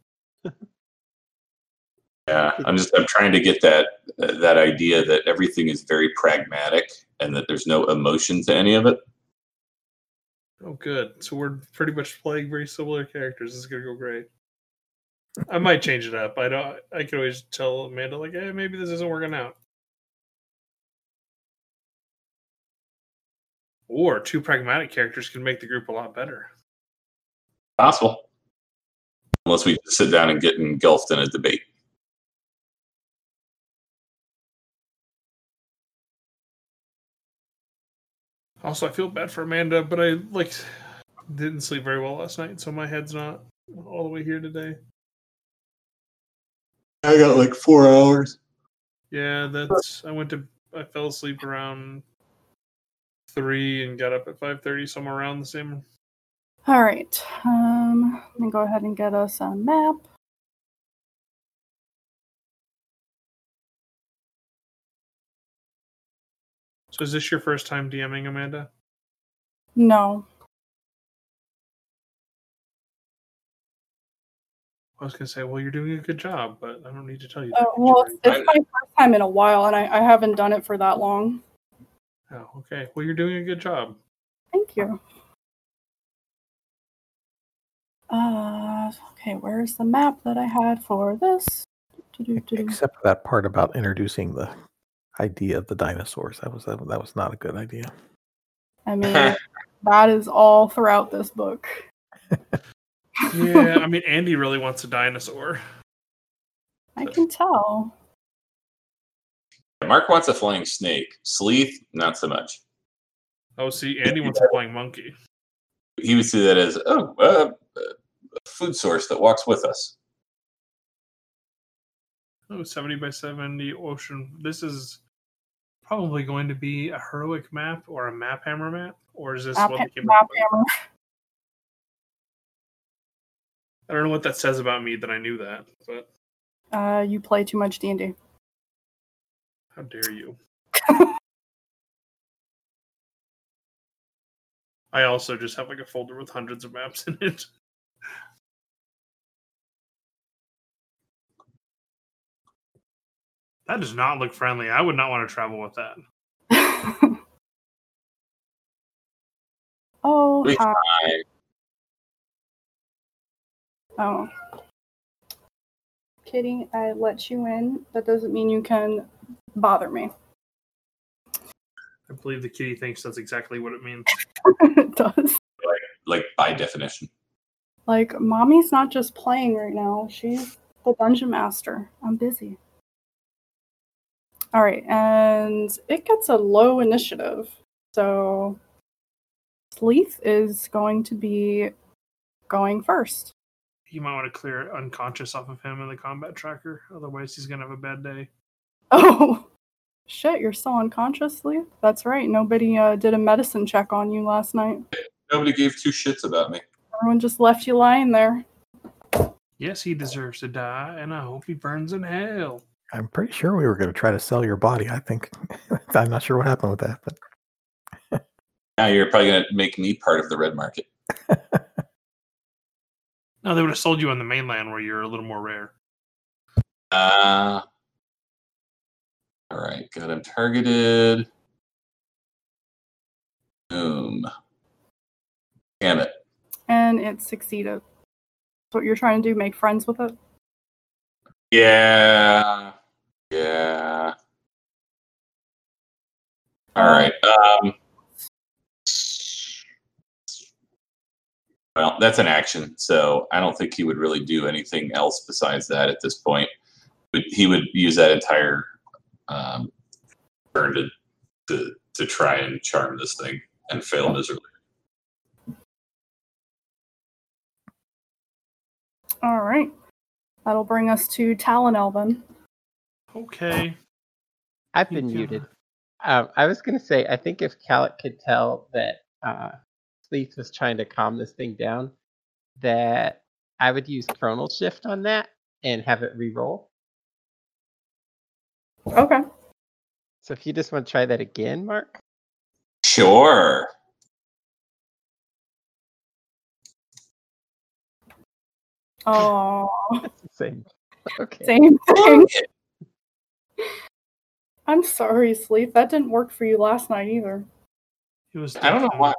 S6: Yeah, I'm just I'm trying to get that that idea that everything is very pragmatic and that there's no emotion to any of it.
S4: oh, good. So we're pretty much playing very similar characters. This is gonna go great. I might change it up. I don't. I could always tell Amanda like, hey, maybe this isn't working out. Or two pragmatic characters can make the group a lot better.
S6: Possible, unless we sit down and get engulfed in a debate.
S4: Also, I feel bad for Amanda, but I like didn't sleep very well last night, so my head's not all the way here today.
S6: I got like four hours.
S4: Yeah, that's. I went to. I fell asleep around three and got up at five thirty, somewhere around the same.
S2: All right. Um, let me go ahead and get us a map.
S4: So, is this your first time DMing, Amanda?
S2: No.
S4: I was gonna say, well, you're doing a good job, but I don't need to tell you.
S2: Uh, well, it's, it's my first time in a while, and I, I haven't done it for that long.
S4: Oh, okay. Well, you're doing a good job.
S2: Thank you. Uh, okay, where's the map that I had for this? Do-do-do-do.
S5: except that part about introducing the idea of the dinosaurs. That was that, that was not a good idea.
S2: I mean, that is all throughout this book.
S4: Yeah, I mean, Andy really wants a dinosaur.
S2: I can tell.
S6: Mark wants a flying snake. Sleeth, not so much.
S4: Oh, see, Andy wants a flying monkey.
S6: He would see that as oh, uh, a food source that walks with us.
S4: Oh, 70 by 70 ocean. This is probably going to be a heroic map or a map hammer map, or is this
S2: Map,
S4: one that came
S2: map hammer.
S4: I don't know what that says about me that I knew that, but
S2: Uh, you play too much D&D.
S4: How dare you? I also just have like a folder with hundreds of maps in it. That does not look friendly. I would not want to travel with that.
S2: oh,
S6: Wait.
S2: hi.
S6: I,
S2: Oh. Kitty, I let you in. That doesn't mean you can bother me.
S4: I believe the kitty thinks that's exactly what it means.
S2: it does.
S6: like by definition.
S2: Like, mommy's not just playing right now. She's the dungeon master. I'm busy. All right, and it gets a low initiative. So, Sleeth is going to be going first.
S4: You might want to clear unconscious off of him in the combat tracker, otherwise he's gonna have a bad day.
S2: Oh, shit, you're still unconscious, Sleeth? That's right. Nobody uh, did a medicine check on you last night.
S6: Nobody gave two shits about me.
S2: Everyone just left you lying there.
S4: Yes, he deserves to die, and I hope he burns in hell.
S5: I'm pretty sure we were going to try to sell your body. I think I'm not sure what happened with that, but
S6: Now you're probably going to make me part of the red market.
S4: No, they would have sold you on the mainland where you're a little more rare.
S6: Uh, all right, got him targeted. Boom. Damn it.
S2: And it succeeded. So what you're trying to do, make friends with it?
S6: Yeah. Yeah. All right. Um, well, that's an action, so I don't think he would really do anything else besides that at this point. But he would use that entire um, turn to, to to try and charm this thing and fail miserably.
S2: All right. That'll bring us to Talon Elvin.
S4: Okay.
S3: I've been
S4: can-
S3: muted. Um, I was going to say, I think if Calic could tell that uh, Sleeth was trying to calm this thing down, that I would use Chronal Shift on that and have it re-roll.
S2: Okay.
S3: So if you just want to try that again, Mark.
S6: Sure.
S2: Oh,
S3: same. Okay.
S2: same thing. I'm sorry, Sleeth. That didn't work for you last night either.
S4: It was.
S6: I don't know why.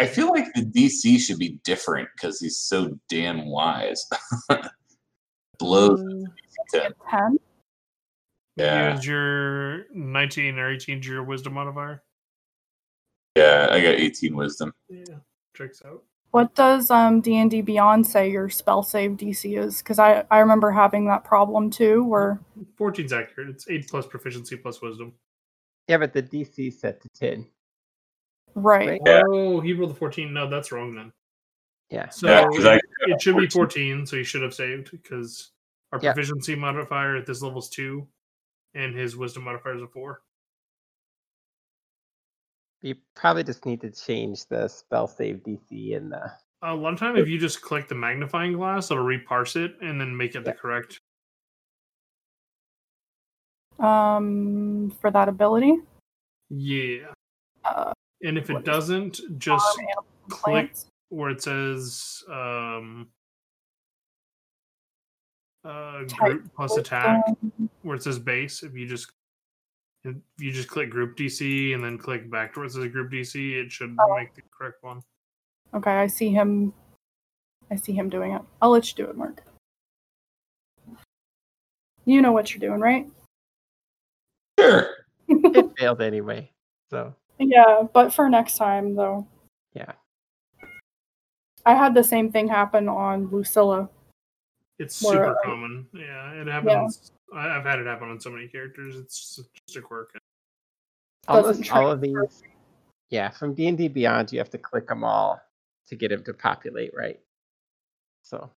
S6: I feel like the DC should be different because he's so damn wise. Blows.
S2: Mm,
S6: to-
S2: 10.
S6: Yeah.
S4: Use your 19 or 18 to your wisdom modifier.
S6: Yeah, I got 18 wisdom.
S4: Yeah, checks out.
S2: What does um D&D Beyond say your spell save DC is? Because I, I remember having that problem too, where
S4: 14's accurate. It's 8 plus proficiency plus wisdom.
S3: Yeah, but the DC set to 10.
S2: right.
S3: Right.
S6: Yeah.
S4: Oh, he rolled a 14. No, that's wrong then.
S3: Yeah.
S4: So
S6: Yeah, 'cause I-
S4: it should be 14, so you should have saved because our
S3: Yeah.
S4: proficiency modifier at this level is 2, and his wisdom modifier is a 4.
S3: You probably just need to change the spell save DC in the.
S4: A lot of time, if you just click the magnifying glass, it'll reparse it and then make it the correct.
S2: Um, for that ability.
S4: Yeah.
S2: Uh,
S4: And if it doesn't, just
S2: on animals and
S4: click
S2: plants.
S4: where it says um, uh, group plus attack, where it says base. If you just if you just click group DC and then click back to where it says group DC, it should
S2: Oh.
S4: make the correct one.
S2: Okay, I see him. I see him doing it. I'll let you do it, Mark. You know what you're doing, right?
S6: Sure.
S3: It failed anyway. So,
S2: Yeah, but for next time, though.
S3: yeah.
S2: I had the same thing happen on Lucilla.
S4: It's
S2: More,
S4: super
S2: uh,
S4: common. Yeah, it happens. I, I've had it happen on so many characters. It's just a quirk.
S2: Doesn't
S3: all of these. Yeah, from D&D Beyond, you have to click them all to get them to populate, right? So,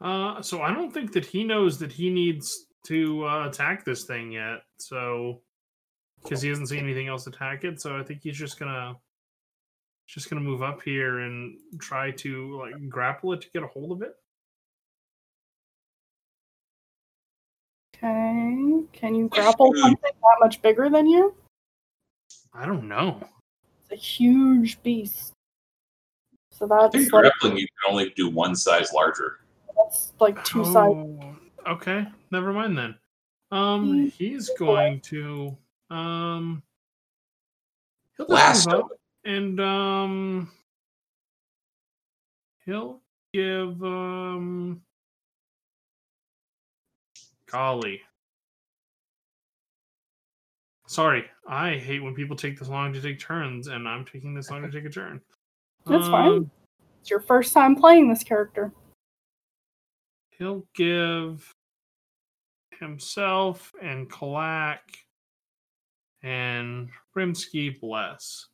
S4: Uh, so I don't think that he knows that he needs to uh, attack this thing yet. So, because he hasn't seen anything else attack it, so I think he's just gonna just gonna move up here and try to like grapple it to get a hold of it.
S2: Okay. Can you grapple something that much bigger than you?
S4: I don't know.
S2: It's a huge beast. So
S6: I
S2: that's
S6: think
S2: like,
S6: grappling you can only do one size larger.
S2: that's like two sides.
S4: Oh, Okay, never mind then. Um, he's going to um. He'll just
S6: Blast
S4: up and um. He'll give um. Golly. Sorry, I hate when people take this long to take turns, and I'm taking this long to take a turn.
S2: That's fine.
S4: Um,
S2: It's your first time playing this character.
S4: He'll give himself and Kalak and Rimsky bless.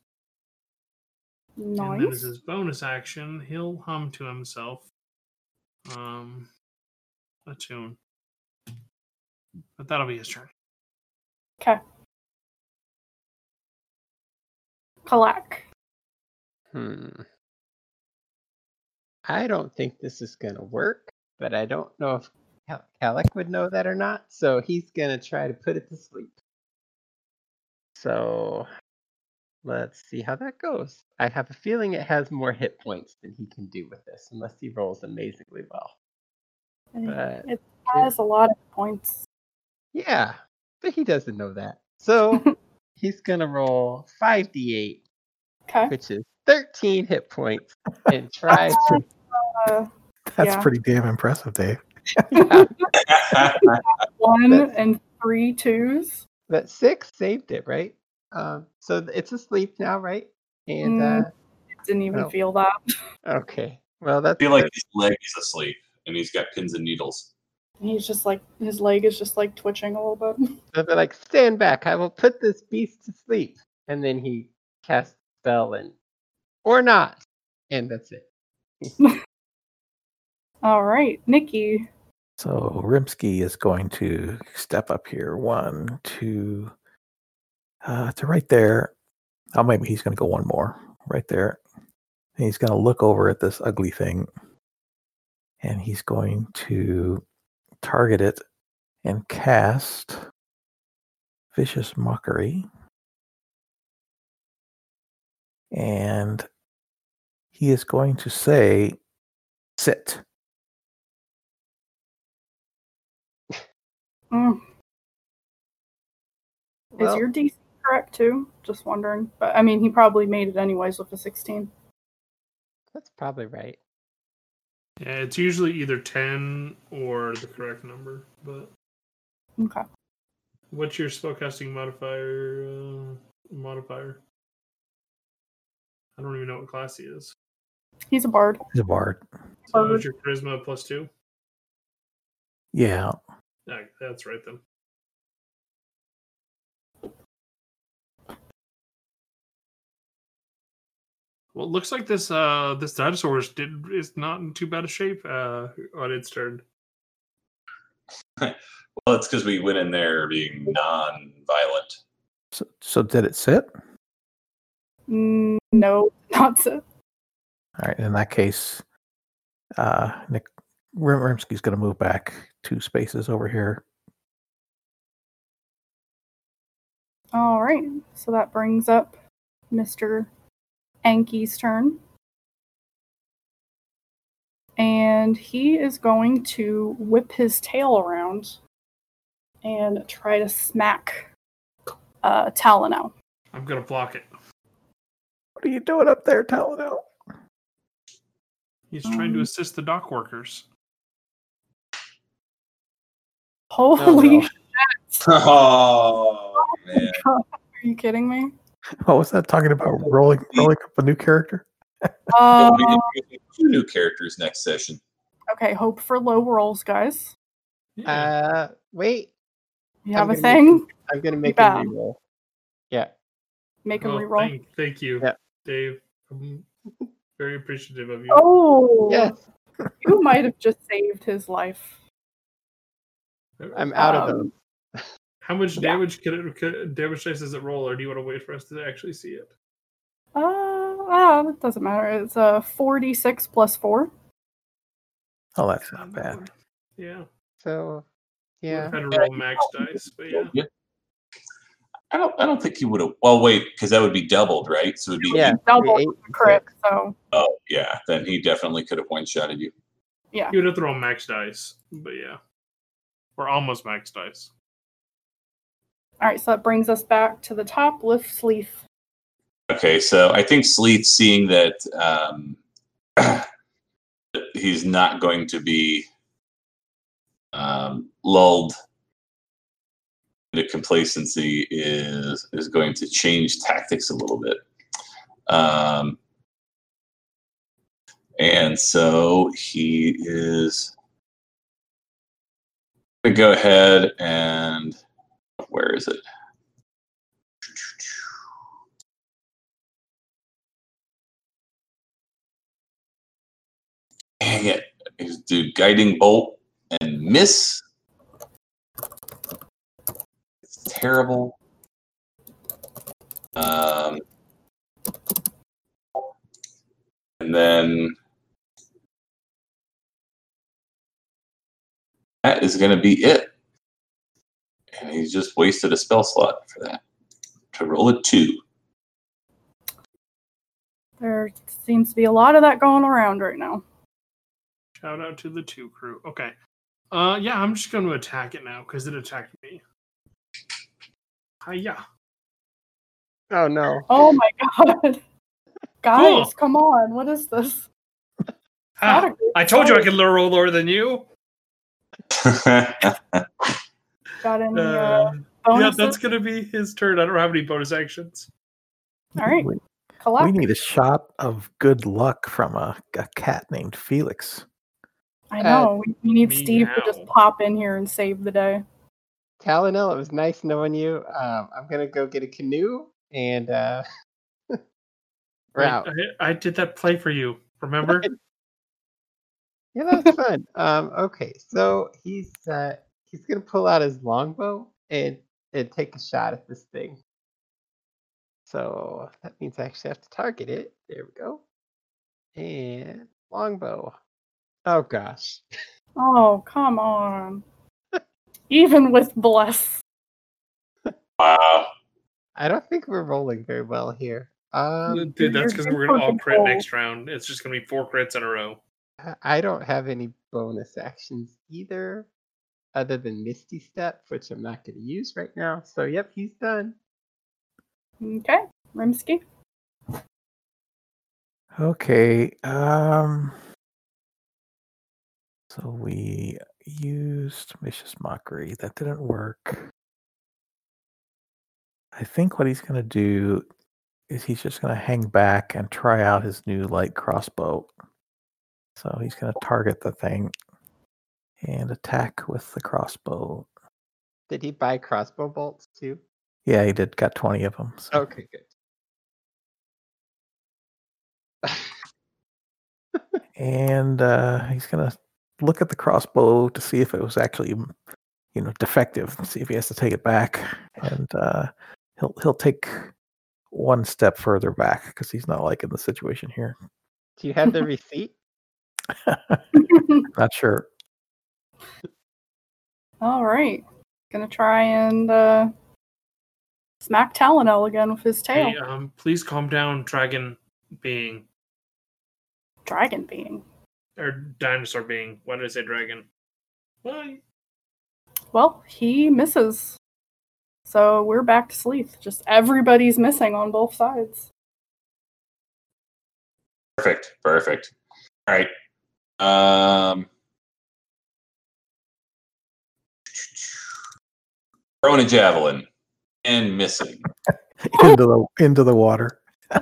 S4: Nice. And then as his bonus action, he'll hum to himself um a tune. But that'll be his turn.
S2: Okay. Kalak.
S3: hmm. I don't think this is going to work, but I don't know if Cal- Calic would know that or not, so he's gonna try to put it to sleep. So let's see how that goes. I have a feeling it has more hit points than he can do with this, unless he rolls amazingly well. But
S2: It has a lot of points.
S3: Yeah, but he doesn't know that. So he's gonna roll five d8,
S2: Okay.
S3: which is 13 hit points, and try to.
S2: Uh,
S5: That's
S2: Yeah.
S5: pretty damn impressive, Dave.
S2: one
S3: That's-
S2: and three twos.
S3: But six saved it, right? Um, so it's asleep now, right? And
S2: Mm. Didn't even
S3: Oh.
S2: feel that.
S3: uh, okay, well that's
S6: I feel like his leg is asleep and he's got pins and needles.
S2: He's just like his leg is just like twitching a little bit.
S3: So they're like, stand back, I will put this beast to sleep. And then he casts spell and or not. And that's it.
S2: All right, Nikki.
S5: So Rimsky is going to step up here. One, two, uh, to right there. Oh, maybe he's going to go one more right there. And he's going to look over at this ugly thing, and he's going to target it and cast vicious mockery. And he is going to say, "Sit."
S2: Mm.
S3: Well,
S2: is your DC correct too? Just wondering. But I mean, he probably made it anyways with a 16.
S3: that's probably right.
S4: Yeah, it's usually either 10 or the correct number. But
S2: Okay.
S4: what's your spellcasting modifier? Uh, modifier? I don't even know what class he is.
S2: He's a bard.
S5: He's a bard.
S4: So
S2: Bard.
S4: is your charisma plus two?
S5: Yeah,
S4: Yeah, that's right then. Well, it looks like this uh this dinosaur is, did, is not in too bad a shape uh on its turn.
S6: Well, it's because we went in there being non-violent.
S5: So, so did it sit?
S2: Mm, no, not so.
S5: All right. In that case, uh, Nick Rim- Rimsky's going to move back two spaces over here.
S2: All right. So that brings up Mr. Anki's turn. And he is going to whip his tail around and try to smack uh, Talonel.
S4: I'm gonna block it.
S5: What are you doing up there, Talonel?
S4: He's trying to
S2: Um,
S4: assist the dock workers.
S2: Holy
S3: no.
S2: shit.
S6: Oh man!
S2: Are you kidding me?
S5: What was that talking about? Rolling, rolling up a new character?
S2: Uh,
S6: we can do two new characters next session.
S2: okay, hope for low rolls, guys.
S3: Uh, wait,
S2: You
S3: I'm
S2: have a
S3: gonna make
S2: thing?
S3: I'm gonna make
S2: bad.
S3: a reroll. Yeah,
S2: Make him
S4: Oh,
S2: reroll.
S4: Thank, thank you,
S3: Yeah.
S4: Dave. I'm very appreciative of you.
S2: Oh,
S3: yes,
S2: you might have just saved his life.
S3: I'm out of
S2: Um,
S3: those.
S4: How much
S2: Yeah.
S4: damage can it could, damage dice does it roll, or do you want to wait for us to actually see it?
S2: Uh, ah, it doesn't matter. It's a 46 plus 4.
S5: Oh, that's not bad.
S4: Yeah.
S3: So, yeah,
S4: I've had to roll max dice, but yeah.
S6: I don't. I don't think he would have. Well, wait, because that would be doubled, right? So it'd be.
S3: yeah.
S2: Double
S3: eight
S2: the crit, so
S6: Oh, yeah. Then he definitely could have one shotted you.
S2: yeah.
S4: You would have thrown max dice, but yeah. Or almost max dice.
S2: All right, so that brings us back to the top. Lift sleeve.
S6: Okay, so I think Sleeth, seeing that um, he's not going to be um, lulled into complacency, is is going to change tactics a little bit. Um, and so he is going to go ahead and where is it? Dang it. He's do guiding bolt and miss. It's terrible. Um, and then that is going to be it. And he just wasted a spell slot for that to roll a two.
S2: There seems to be a lot of that going around right now.
S4: Shout out to the two crew. Okay. Uh, yeah, I'm just going to attack it now because it attacked me. Hiya.
S3: Oh no.
S2: Oh my god. Guys, come on. What is this?
S4: Ah,
S2: Not a good
S4: I told you I
S2: start.
S4: could roll lower than you.
S2: Got any uh,
S4: Uh, yeah, that's going to be his turn. I don't have any bonus actions.
S2: All right.
S5: We, we need a shot of good luck from a, a cat named Felix.
S2: I know. we, we need Steve to just pop in here and save the day.
S3: Talonel, it was nice knowing you. Um, I'm gonna go get a canoe and uh, we're
S4: I,
S3: out.
S4: I, I did that play for you. Remember?
S3: Yeah, that was fun. um, okay, so he's uh, he's gonna pull out his longbow and and take a shot at this thing. So that means I actually have to target it. There we go. And longbow. Oh gosh.
S2: Oh, come on. Even with bless.
S6: wow.
S3: I don't think we're rolling very well here. Um,
S4: Dude, that's because we're going to all
S2: good
S4: crit
S2: control.
S4: next round. It's just going to be four crits in a row.
S3: I- I don't have any bonus actions either, other than Misty Step, which I'm not going to use right now. So, yep, he's done.
S2: Okay. Rimsky.
S5: Okay. Um. So we used vicious mockery. That didn't work. I think what he's going to do is he's just going to hang back and try out his new light crossbow. So he's going to target the thing and attack with the crossbow.
S3: Did he buy crossbow bolts too?
S5: Yeah, he did. Got twenty of them. So.
S3: Okay, good.
S5: and uh, he's gonna look at the crossbow to see if it was actually, you know, defective. See if he has to take it back, and uh, he'll he'll take one step further back because he's not liking the situation here.
S3: Do you have the receipt?
S5: Not sure.
S2: All right. Gonna try and uh, smack Talonel again with his tail.
S4: Hey, um, please calm down, dragon being
S2: Dragon being.
S4: or dinosaur being. Why did I say dragon? Well,
S2: Well, he misses. So we're back to Sleeth. Just everybody's missing on both sides.
S6: Perfect. Perfect. All right. Um, throwing a javelin and missing.
S5: into the into the water.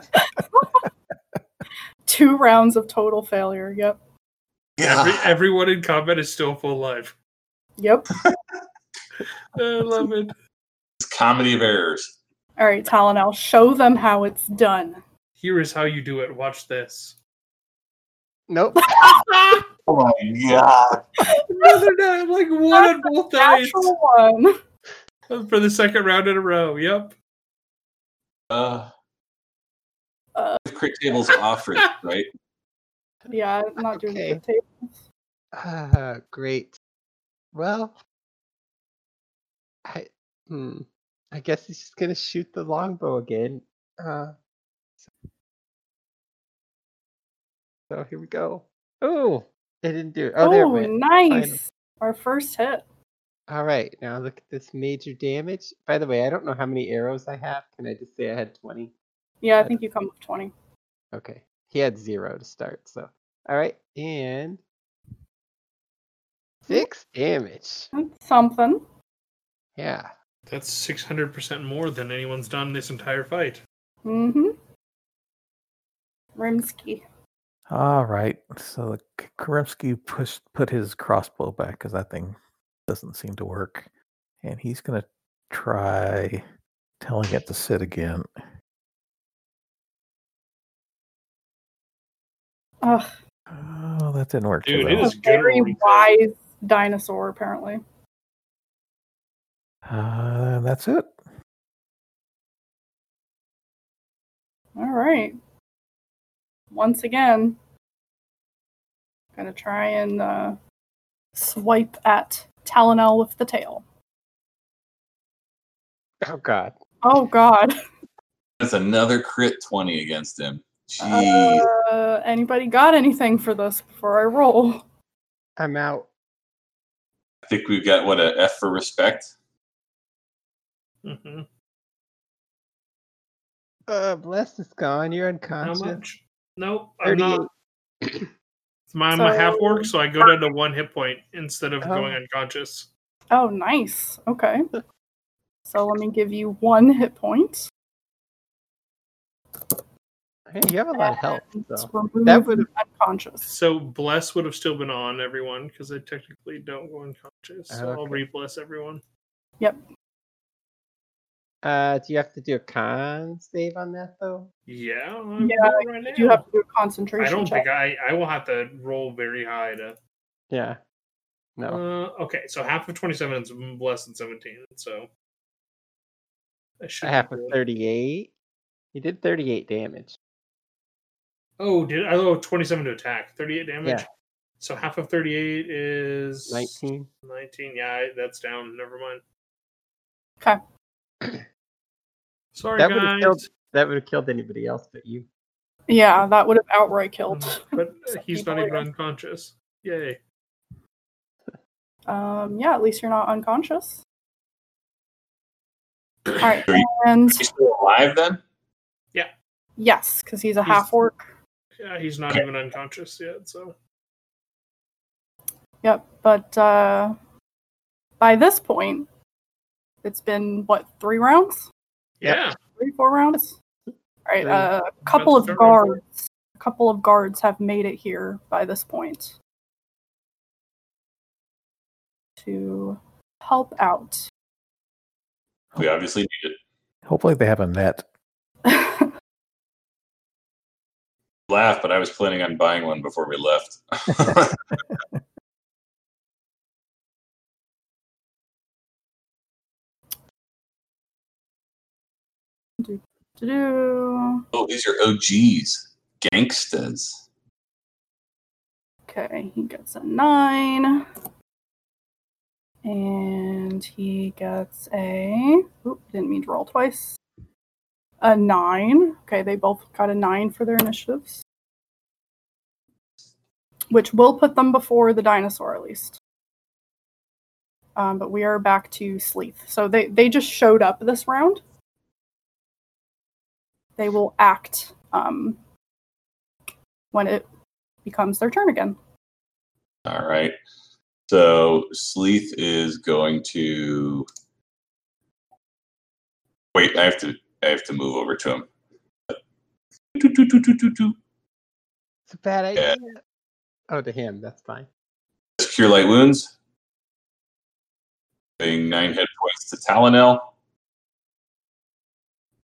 S2: Two rounds of total failure. Yep.
S4: every, everyone in combat is still full life.
S2: Yep.
S4: I love it.
S6: It's comedy of errors.
S2: All right, Talon, I'll show them how it's done.
S4: Here is how you do it. Watch this.
S3: Nope.
S6: Oh my god.
S4: Another die, like one on both dice
S2: Natural one.
S4: for the second round in a row. Yep.
S6: Uh,
S2: Uh.
S6: crit tables off for right?
S2: Yeah, I'm not doing the tape.
S3: Ah, great. Well, I hmm. I guess he's just gonna shoot the longbow again. Uh, so here we go. Oh, it didn't do it. Oh, there it
S2: Oh,
S3: went.
S2: nice. Our first hit.
S3: All right, now look at this major damage. By the way, I don't know how many arrows I have. Can I just say I had 20?
S2: Yeah, I think you come with 20.
S3: Okay. He had zero to start, so. All right, and six damage.
S2: That's something.
S3: Yeah.
S4: That's 600% more than anyone's done this entire fight.
S2: Mm-hmm. Rimsky.
S5: All right. So K- Karimsky pushed put his crossbow back because that thing doesn't seem to work, and he's gonna try telling it to sit again.
S2: Ugh,
S5: Oh, that didn't work too
S4: Dude, it
S5: well.
S4: is
S2: a very
S4: rolling.
S2: wise dinosaur, apparently.
S5: Uh, that's it.
S2: All right. Once again, gonna try and uh, swipe at Talonel with the tail.
S3: Oh God.
S2: Oh God.
S6: That's another crit 20 against him. Jeez.
S2: Uh, anybody got anything for this before I roll?
S3: I'm out.
S6: I think we've got what a F for respect.
S4: Mm-hmm.
S3: Uh, blessed is gone. You're
S4: How
S3: unconscious.
S4: much? Nope. I'm not. My, I'm a half orc,
S2: So-
S4: so I go down to one hit point instead of
S3: Oh.
S4: going unconscious.
S2: Oh, nice. Okay. So let me give you one hit point.
S3: Hey, you have a lot of health. So. That would've-
S2: unconscious.
S4: So bless would have still been on everyone because I technically don't go unconscious. So I'll re-bless everyone.
S2: Yep.
S3: Uh, do you have to do a con save on that though?
S4: Yeah. I'm
S2: Yeah,
S4: doing it right now.
S2: You have to do a concentration
S4: I don't
S2: check.
S4: think I. I will have to roll very high to.
S3: Yeah. No.
S4: Uh, okay, so half of twenty-seven is less than seventeen. So. I should
S3: I
S4: be
S3: have 38. He did 38 damage.
S4: Oh, did I? Oh, 27 to attack, 38 damage.
S3: Yeah.
S4: So half of 38 is
S3: 19.
S4: 19. Yeah, that's down. Never mind.
S2: Okay.
S4: Sorry,
S3: That would've
S4: guys.
S3: killed- That would have killed anybody else but you.
S2: Yeah, that would have outright killed.
S4: But he's not even unconscious. Yay.
S2: Um, yeah, at least you're not unconscious. All right,
S6: Are you-
S2: and
S6: He's still alive then? Yeah.
S2: Yes, because he's a half orc.
S4: Yeah, he's not
S6: Okay.
S4: even unconscious yet. So
S2: Yep, but uh, by this point, it's been what three rounds?
S3: Yep.
S4: yeah,
S2: Three, four rounds. All right, uh, a couple of
S4: start round four.
S2: guards, a couple of guards have made it here by this point to help out.
S6: We obviously need it.
S5: Hopefully they have a net.
S6: Laugh, but I was planning on buying one before we left.
S2: Do-do.
S6: oh, these are OGs. Gangstas.
S2: Okay, he gets a nine. And he gets a. Oop, didn't mean to roll twice. A nine. Okay, they both got a nine for their initiatives. Which will put them before the dinosaur, at least. Um, but we are back to Sleeth. So they, they just showed up this round. They will act um, when it becomes their turn again.
S6: All right. So Sleeth is going to wait. I have to. I have to move over to him.
S3: It's a bad idea. Oh, to him. That's fine.
S6: Cure light wounds. Paying nine hit points to Talonel,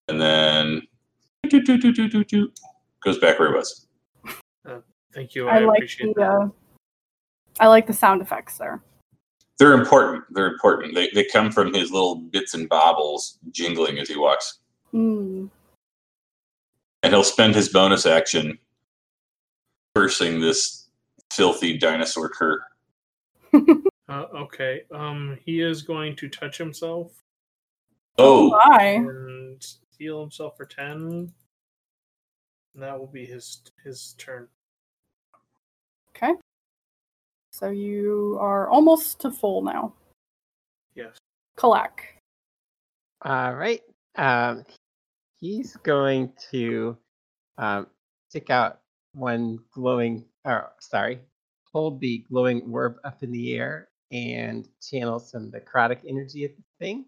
S6: and then goes back where he was.
S4: thank you.
S2: I,
S4: I,
S2: like
S4: appreciate
S2: the
S4: that.
S2: uh, I like the sound effects there.
S6: They're important. They're important. They they come from his little bits and bobbles jingling as he walks,
S2: Mm.
S6: and he'll spend his bonus action cursing this filthy dinosaur cur.
S4: Uh, okay. Um, he is going to touch himself
S6: Oh,
S2: my.
S4: and heal himself for ten. And that will be his his turn.
S2: Okay. So you are almost to full now.
S4: Yes.
S2: Kalak.
S3: All right. Um, he's going to um, stick out one glowing, or sorry, hold the glowing orb up in the air and channel some necrotic energy at the thing.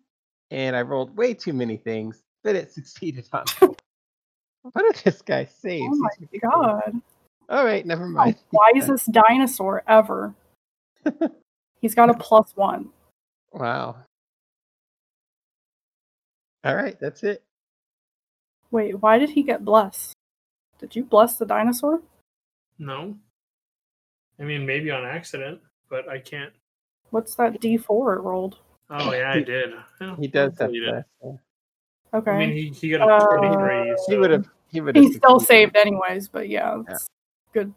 S3: And I rolled way too many things, but it succeeded on. what did this guy saves?
S2: Oh my god.
S3: All right, never
S2: Oh,
S3: mind.
S2: wisest dinosaur ever. He's got a plus one.
S3: Wow. All right, that's it.
S2: Wait, why did he get blessed? Did you bless the dinosaur?
S4: No. I mean, maybe on accident, but I can't.
S2: What's that D4 it rolled?
S4: Oh yeah, I did. Yeah,
S3: He does have
S4: delete it.
S3: that.
S2: Okay.
S4: I mean, he, he got a
S2: Uh,
S4: 23.
S3: He
S4: so-
S3: would have. He would have.
S2: he still saved anyways, but yeah, it's good.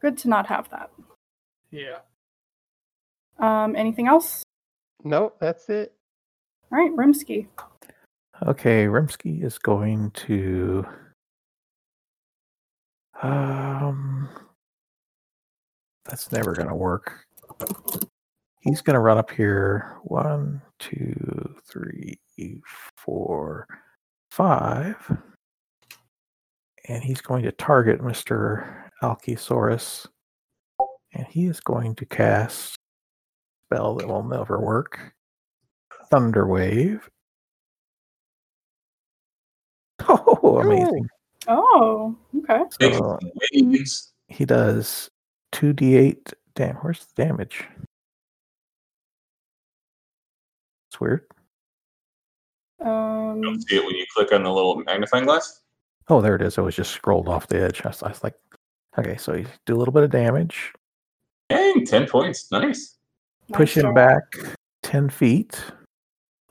S2: Good to not have that.
S4: Yeah.
S2: Um, anything else?
S3: Nope, that's it.
S2: All right, Rimsky.
S5: Okay, Rimsky is going to. Um, that's never going to work. He's going to run up here. One, two, three, four, five. And he's going to target Mr. Alkysaurus. And he is going to cast a spell that will never work. Thunder Wave. Oh, amazing.
S2: Oh, okay.
S5: So
S6: mm-hmm.
S5: he does 2d8 damn where's the damage? It's weird.
S6: You
S2: Um,
S6: don't see it when you click on the little magnifying glass.
S5: Oh, there it is. It was just scrolled off the edge. I was, I was like, okay, so you do a little bit of damage,
S6: Dang, ten points. Nice.
S5: push
S2: nice
S5: him back 10 feet.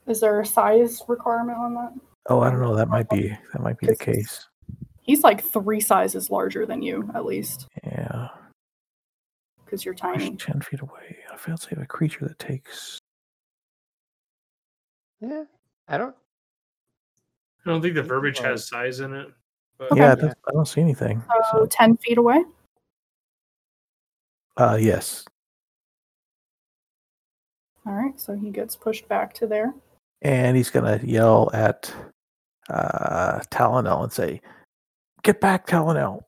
S2: Is there a size requirement on that?
S5: Oh, I don't know. That might be that might be the case.
S2: He's like three sizes larger than you, at least,
S5: Yeah.
S2: because you're
S5: Push
S2: tiny.
S5: 10 feet away. I fail to save a creature that takes.
S3: Yeah, I don't.
S4: I don't think the verbiage has size in it. But
S2: Okay.
S5: Yeah, I don't see anything.
S2: So ten feet away.
S5: Uh, yes.
S2: All right, so he gets pushed back to there.
S5: and he's gonna yell at uh, Talonel and say, "Get back, Talonel!"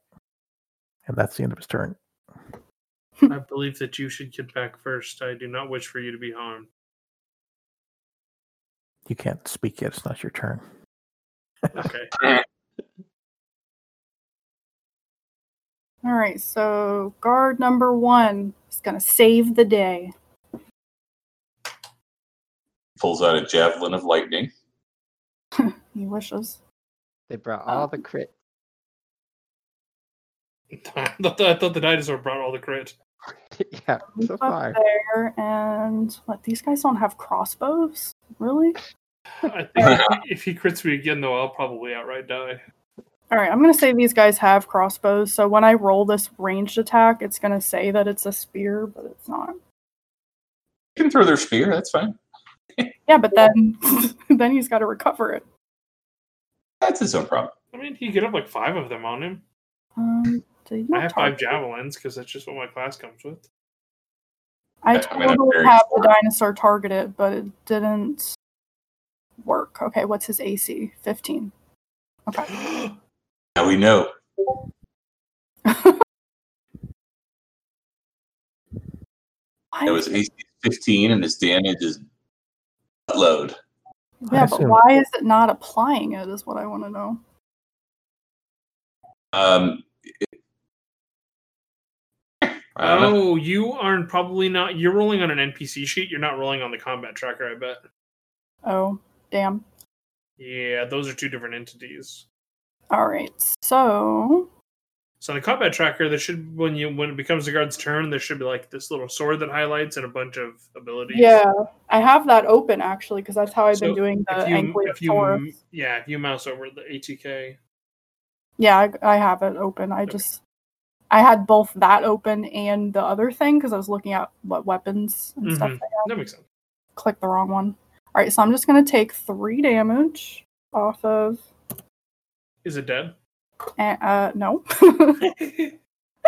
S5: And that's the end of his turn.
S4: I believe that you should get back first. I do not wish for you to be harmed.
S5: You can't speak yet; it's not your turn.
S4: Okay.
S2: All right, so guard number one is gonna save the day.
S6: Pulls out a javelin of lightning.
S2: He wishes.
S3: They brought all the crit.
S4: I thought, I thought the dinosaur brought all the crit.
S3: yeah, so far.
S2: there, and what? These guys don't have crossbows, really?
S4: I think if he, crits me again, though, I'll probably outright die.
S2: All right, I'm gonna say these guys have crossbows. So when I roll this ranged attack, it's gonna say that it's a spear, but it's not.
S6: You can throw their spear. That's fine.
S2: Yeah, but then then he's got to recover it.
S6: That's his own problem.
S4: I mean, he could have like five of them on him.
S2: Um, do you
S4: I have five javelins because that's just what my class comes with.
S2: I
S6: I mean,
S2: totally
S6: very
S2: have the
S6: smart.
S2: dinosaur targeted, but it didn't work. Okay, what's his AC? 15. Okay.
S6: Now we know.
S2: Why
S6: It was AC 15 and his damage is load.
S2: yeah, but why is it not applying it? Is what I want to know.
S6: Um, I don't know.
S4: Oh, you aren't probably not. You're rolling on an NPC sheet. You're not rolling on the combat tracker. I bet.
S2: Oh, damn.
S4: Yeah, those are two different entities.
S2: All right, so
S4: So on the combat tracker, there should when you when it becomes the guard's turn, there should be like this little sword that highlights and a bunch of abilities.
S2: yeah, I have that open actually because that's how I've been doing the
S4: if you, if you
S2: Ankylosaurus.
S4: yeah, if you mouse over the ATK,
S2: Yeah, I, I have it open. I
S4: Okay.
S2: just I had both that open and the other thing because I was looking at what weapons and stuff
S4: Mhm.
S2: they have.
S4: that makes sense.
S2: Click the wrong one. All right, so I'm just gonna take three damage off of.
S4: Is it dead?
S2: Uh, uh no.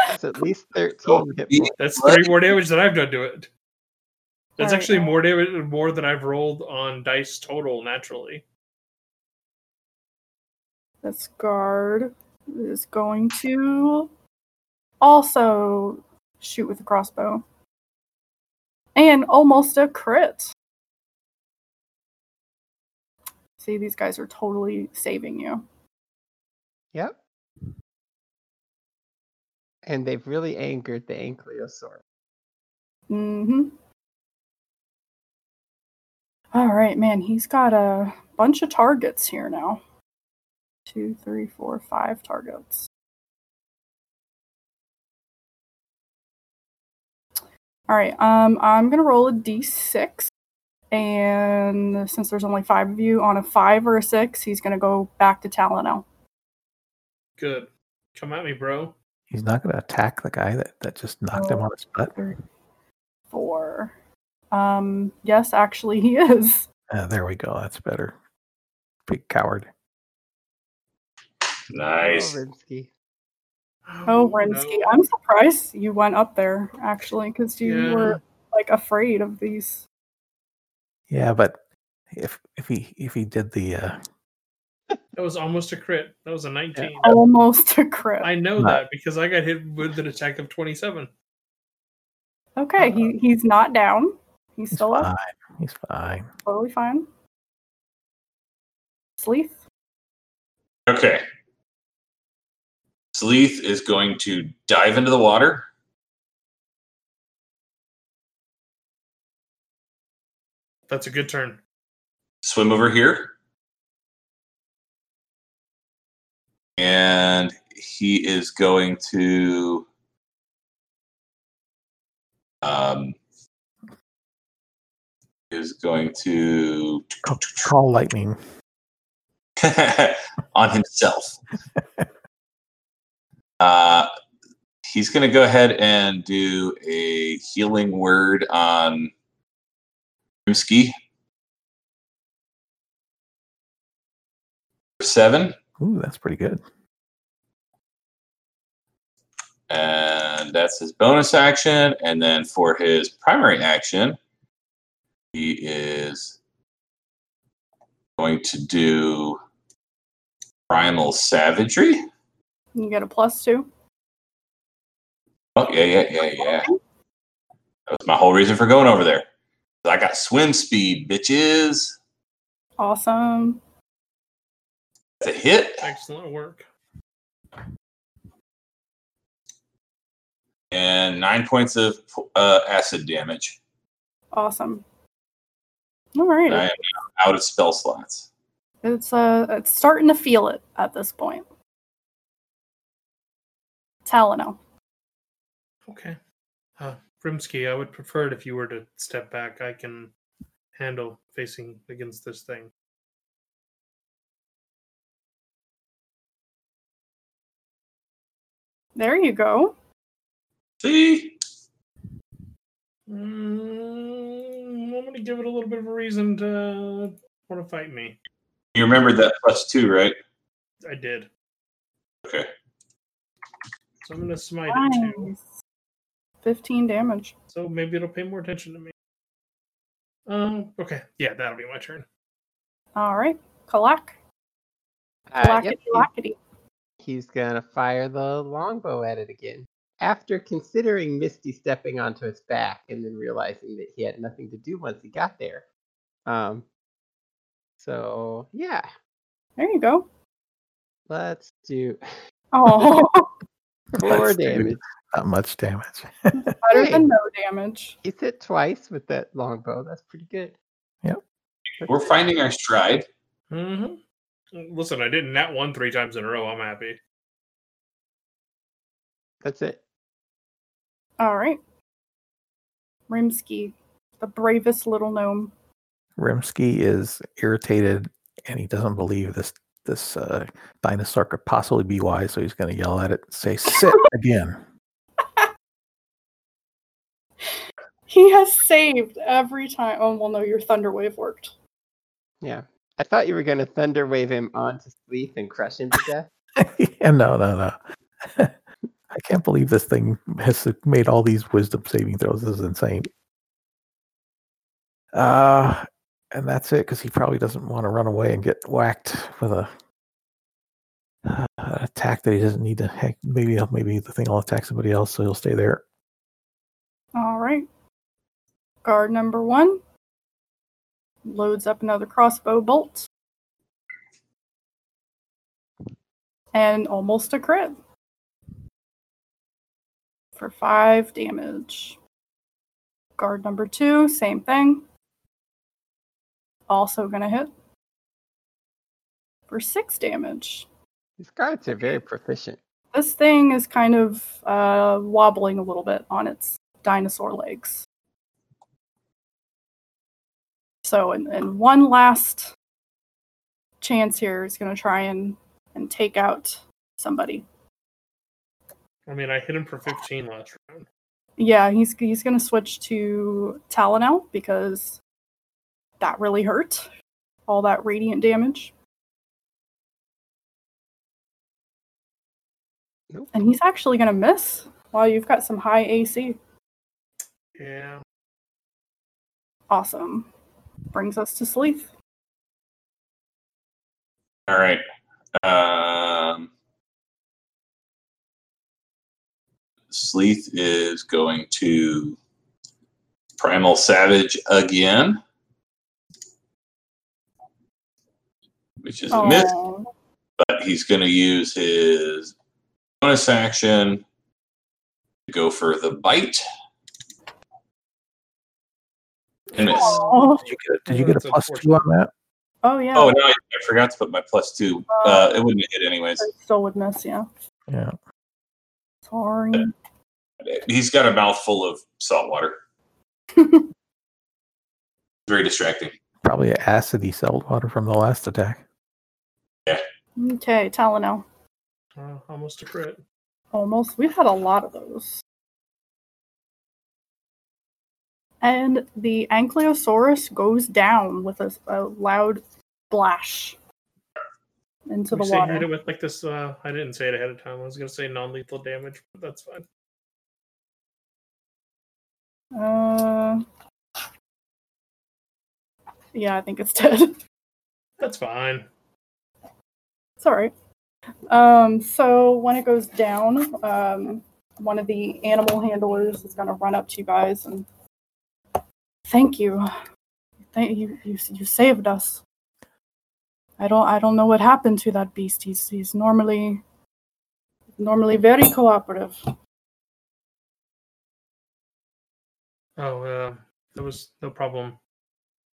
S3: It's at least 13 hit points.
S4: That's three more damage than I've done to it. That's
S2: Alright,
S4: actually more damage more than I've rolled on dice total naturally.
S2: this guard is going to also shoot with a crossbow. And almost a crit. See, these guys are totally saving you.
S3: Yep. And they've really angered the Ankylosaur.
S2: Mm-hmm. All right, man. He's got a bunch of targets here now. Two, three, four, five targets. All right. Um, I'm gonna roll a d6, and since there's only five of you, on a five or a six, he's gonna go back to Talonel.
S4: Good. Come at me, bro.
S5: He's not going to attack the guy that, that just knocked him
S2: Oh.
S5: on his butt.
S2: Four, Um, yes, actually, he is.
S5: Uh, there we go. That's better. Big coward.
S6: Nice.
S3: Oh, Rimsky.
S2: Oh, Rimsky,
S4: no.
S2: I'm surprised you went up there actually, because you
S4: Yeah.
S2: were like afraid of these.
S5: Yeah, but if if he if he did the uh,
S4: That was almost a crit. That was a 19.
S2: Almost a crit.
S4: I know
S5: Not-
S4: that because I got hit with an attack of 27.
S2: Okay, he he's not down. He's
S5: he's
S2: still
S5: fine.
S2: up.
S5: He's fine.
S2: Totally fine. Sleeth.
S6: Okay. Sleeth is going to dive into the water.
S4: That's a good turn.
S6: swim over here. And he is going to um is going to
S5: Call, call lightning.
S6: on himself. uh he's going to go ahead and do a healing word on Rimsky. Seven.
S5: Ooh, that's pretty good.
S6: and that's his bonus action. And then for his primary action, he is going to do primal savagery.
S2: You get a plus two.
S6: Oh yeah, yeah, yeah, yeah. That was my whole reason for going over there. I got swim speed, bitches.
S2: Awesome.
S6: That's a hit.
S4: Excellent work.
S6: And nine points of uh, acid damage.
S2: Awesome. All right.
S6: I am out of spell slots.
S2: It's uh it's starting to feel it at this point. Talano.
S4: Okay. Uh, Grimsky, I would prefer it if you were to step back. I can handle facing against this thing.
S2: There you go.
S6: See?
S4: Mm, I'm going to give it a little bit of a reason to want to fight me.
S6: You remembered that plus two, right?
S4: I did.
S6: Okay.
S4: So I'm going to smite it too.
S2: Nice. 15 damage.
S4: So maybe it'll pay more attention to me. Um. Okay. Yeah, that'll be my turn.
S2: All right. Kalak.
S3: Uh, yep, he's gonna fire the longbow at it again. After considering Misty stepping onto its back and then realizing that he had nothing to do once he got there. Um. So yeah,
S2: There you go.
S3: let's do
S2: Oh,
S3: four
S5: Let's do
S3: damage.
S5: Not much damage.
S2: better
S3: Hey.
S2: than no damage.
S3: He's hit twice with that longbow. That's pretty good.
S5: Yep.
S3: That's
S6: We're
S3: it.
S6: finding our stride.
S4: Mm-hmm. Listen, I did nat one three times in a row. I'm happy.
S3: That's it.
S2: All right. Rimsky, the bravest little gnome.
S5: Rimsky is irritated and he doesn't believe this this uh, dinosaur could possibly be wise, so he's going to yell at it and say, "Sit again."
S2: He has saved every time. Oh, well, no, your Thunder Wave worked.
S3: Yeah. I thought you were gonna thunder wave him onto Sleeth and crush him to death.
S5: yeah, no, no, no. I can't believe this thing has made all these wisdom saving throws. This is insane. Uh, and that's it because he probably doesn't want to run away and get whacked with a uh, attack that he doesn't need to. Heck, maybe maybe the thing will attack somebody else, so he'll stay there.
S2: Guard number one loads up another crossbow bolt. And almost a crit. For five damage. Guard number two, same thing. Also gonna hit. For six damage.
S3: These guards are very proficient.
S2: This thing is kind of uh, wobbling a little bit on its dinosaur legs. So, and, and one last chance here is going to try and, and take out somebody.
S4: I mean, I hit him for 15 last round.
S2: Yeah, he's he's gonna switch to Talonel because that really hurt. All that radiant damage.
S3: Nope.
S2: And he's actually gonna miss. Wow, you've got some high AC.
S4: Yeah.
S2: Awesome. Brings us to Sleeth.
S6: All right. Um, Sleeth is going to Primal Savage again, which is a miss,
S2: Aw.
S6: but he's going to use his bonus action to go for the bite. And miss.
S5: Did you get a, did you get a plus two on that?
S2: Oh yeah.
S6: Oh, no, I, I forgot to put my plus two. Uh, it wouldn't hit anyways.
S2: I still would miss, yeah.
S5: Yeah.
S2: Sorry.
S6: He's got a mouthful of salt water. Very distracting.
S5: Probably acidy salt water from the last attack. Yeah.
S2: Okay, Talonel.
S4: Uh, almost a crit.
S2: Almost. We've had a lot of those. And the Ankylosaurus goes down with a, a loud splash into the water.
S4: hit it with like this. Uh, I didn't say it ahead of time. I was gonna say non-lethal damage, but that's fine.
S2: Uh, yeah, I think it's dead.
S4: That's fine.
S2: Sorry. Um, so when it goes down, um, one of the animal handlers is going to run up to you guys and thank you. Thank you. You you saved us. I don't I don't know what happened to that beast. He's he's normally normally very cooperative.
S4: Oh, uh, that was no problem.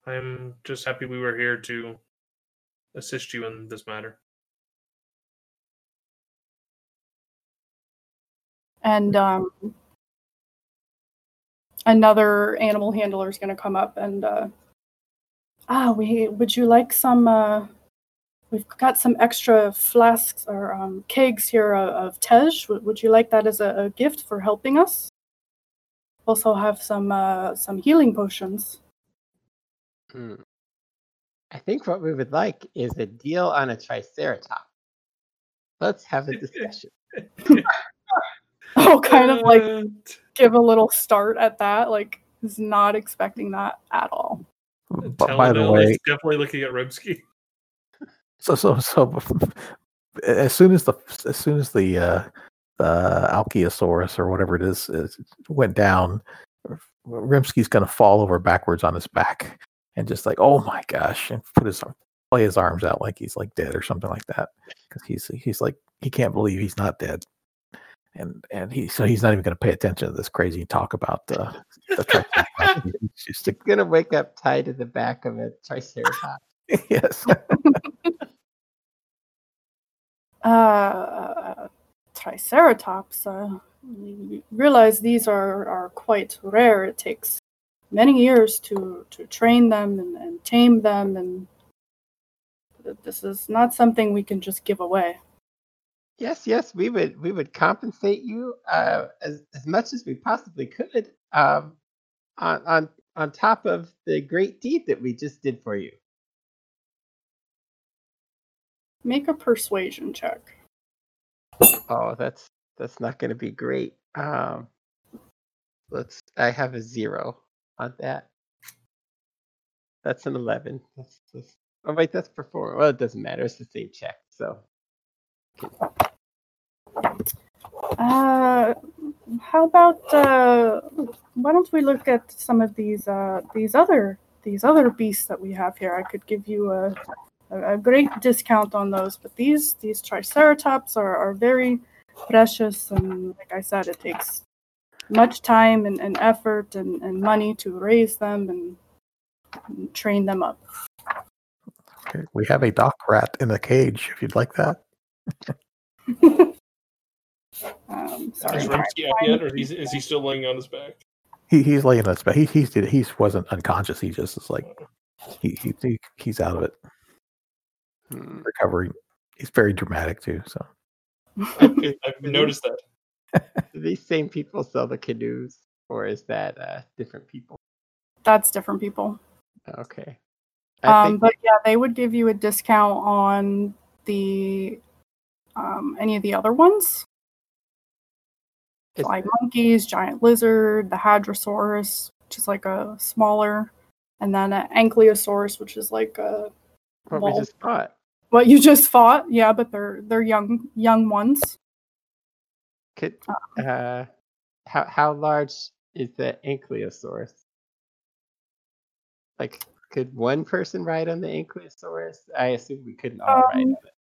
S4: I'm just happy we were here to assist you in this matter.
S2: and um, another animal handler is going to come up and uh, ah we would you like some uh, we've got some extra flasks or um, kegs here of, of tej would, would you like that as a, a gift for helping us also have some uh, some healing potions
S3: Hmm. I think what we would like is a deal on a triceratops. Let's have a discussion.
S2: oh kind of like
S4: Uh,
S2: give a little start at that like is not expecting that at all
S5: But by the way,
S4: is definitely looking at Rimsky.
S5: so so so as soon as the as soon as the uh the Alkiosaurus or whatever it is, is went down, Rimsky's gonna fall over backwards on his back and just like, oh my gosh, and put his play his arms out like he's like dead or something like that. Because he's he's like he can't believe he's not dead. And and he so he's not even gonna pay attention to this crazy talk about the the Triceratops. He's just
S3: It's gonna wake up tied to the back of a triceratops.
S5: yes.
S2: uh, Triceratops. Uh, realize these are, are quite rare. It takes many years to, to train them and, and tame them, and this is not something we can just give away.
S3: Yes, yes, we would we would compensate you uh, as as much as we possibly could um, on on on top of the great deed that we just did for you.
S2: Make a persuasion check.
S3: Oh, that's that's not going to be great. Um, let's. I have a zero on that. That's an eleven. That's, that's, oh wait, that's perform. Well, it doesn't matter. It's the same check. So
S2: Uh, how about uh, why don't we look at some of these uh, these other these other beasts that we have here? I could give you a, a, great discount on those, but these these triceratops are, are very precious, and like I said, it takes much time and, and effort and, and money to raise them and, and train them up.
S5: Okay, We have a dock rat in a cage if you'd like that.
S2: um, sorry,
S4: Is Rimsky up yet, or is, is he still laying on his back?
S5: He he's laying on his back. He he's did he wasn't unconscious. He just is like he, he, he he's out of it,
S3: hmm,
S5: recovering. He's very dramatic too. So
S4: I, I've noticed that.
S3: these same people sell the canoes. or is that uh, different people?
S2: That's different people.
S3: Okay. I
S2: Um,
S3: think
S2: but yeah, they would give you a discount on the um, any of the other ones, like monkeys, giant lizard, the Hadrosaurus, which is like a smaller, and then an Ankylosaurus, which is like a
S3: what we just fought.
S2: what you just fought. Yeah, but they're they're young young ones.
S3: Could uh, how how large is the Ankylosaurus? Like, could one person ride on the Ankylosaurus? I assume we couldn't all ride
S2: Um,
S3: on the Ankylosaurus.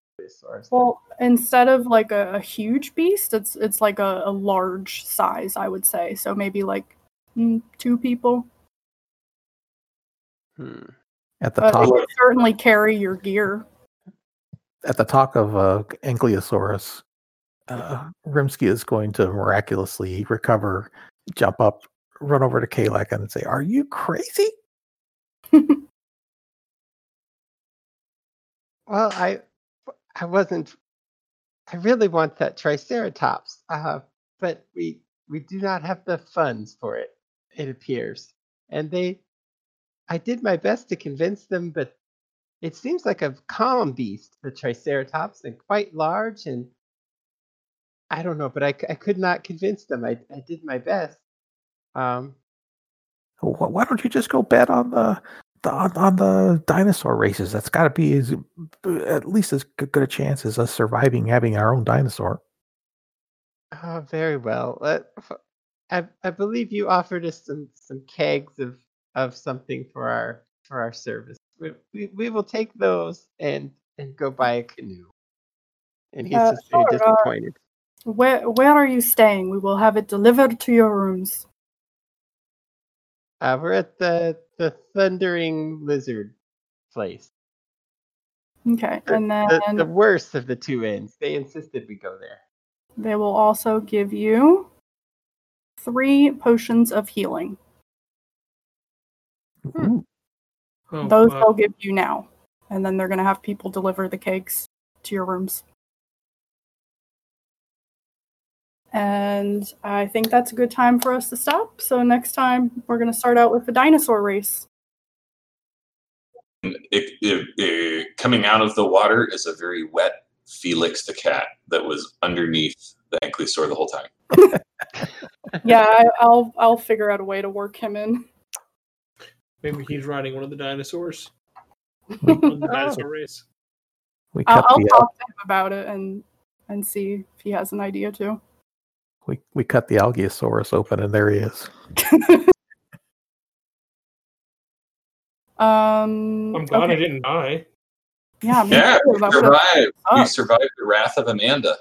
S2: Well, instead of like a, a huge beast, it's it's like a, a large size, I would say. So maybe like mm, two people.
S3: Hmm.
S5: At the
S2: But
S5: top,
S2: it certainly carry your gear.
S5: at the talk of uh, Ankylosaurus, uh, Rimsky is going to miraculously recover, jump up, run over to Kalak and say, "Are you crazy?"
S3: Well, I I wasn't. I really want that Triceratops, uh, but we we do not have the funds for it. It appears, and they. I did my best to convince them, but it seems like a calm beast, the Triceratops, and quite large. And I don't know, but I, I could not convince them. I I did my best. Um,
S5: Why don't you just go bet on the, the on, on the dinosaur races? That's got to be as, at least as good a chance as us surviving having our own dinosaur.
S3: Oh, very well. Uh, f- I I believe you offered us some some kegs of of something for our for our service. We we, we will take those and and go buy a canoe. And he's
S2: Uh,
S3: just very
S2: sure, uh,
S3: disappointed.
S2: Where where are you staying? We will have it delivered to your rooms.
S3: Uh, we're at the the Thundering Lizard place.
S2: Okay,
S3: The,
S2: and then
S3: the worst of the two ends. They insisted we go there.
S2: they will also give you three potions of healing.
S5: Ooh,
S4: Oh,
S2: Those
S4: uh,
S2: they'll give you now, and then they're gonna have people deliver the cakes to your rooms. And I think that's a good time for us to stop. So next time we're gonna start out with the dinosaur race.
S6: It, it, it- coming out of the water is a very wet Felix the cat that was underneath the ankylosaur the whole time.
S2: Yeah, I, I'll I'll figure out a way to work him in.
S4: maybe he's riding one of the dinosaurs
S5: we,
S4: the dinosaur race.
S5: we
S2: I'll, I'll
S5: uh,
S2: talk to him about it and and see if he has an idea too.
S5: We, we cut the Algaeosaurus open and there he is.
S2: Um,
S4: I'm glad I didn't die.
S2: Yeah, me
S6: Yeah,
S2: too.
S6: you survived. You survived the wrath of Amanda.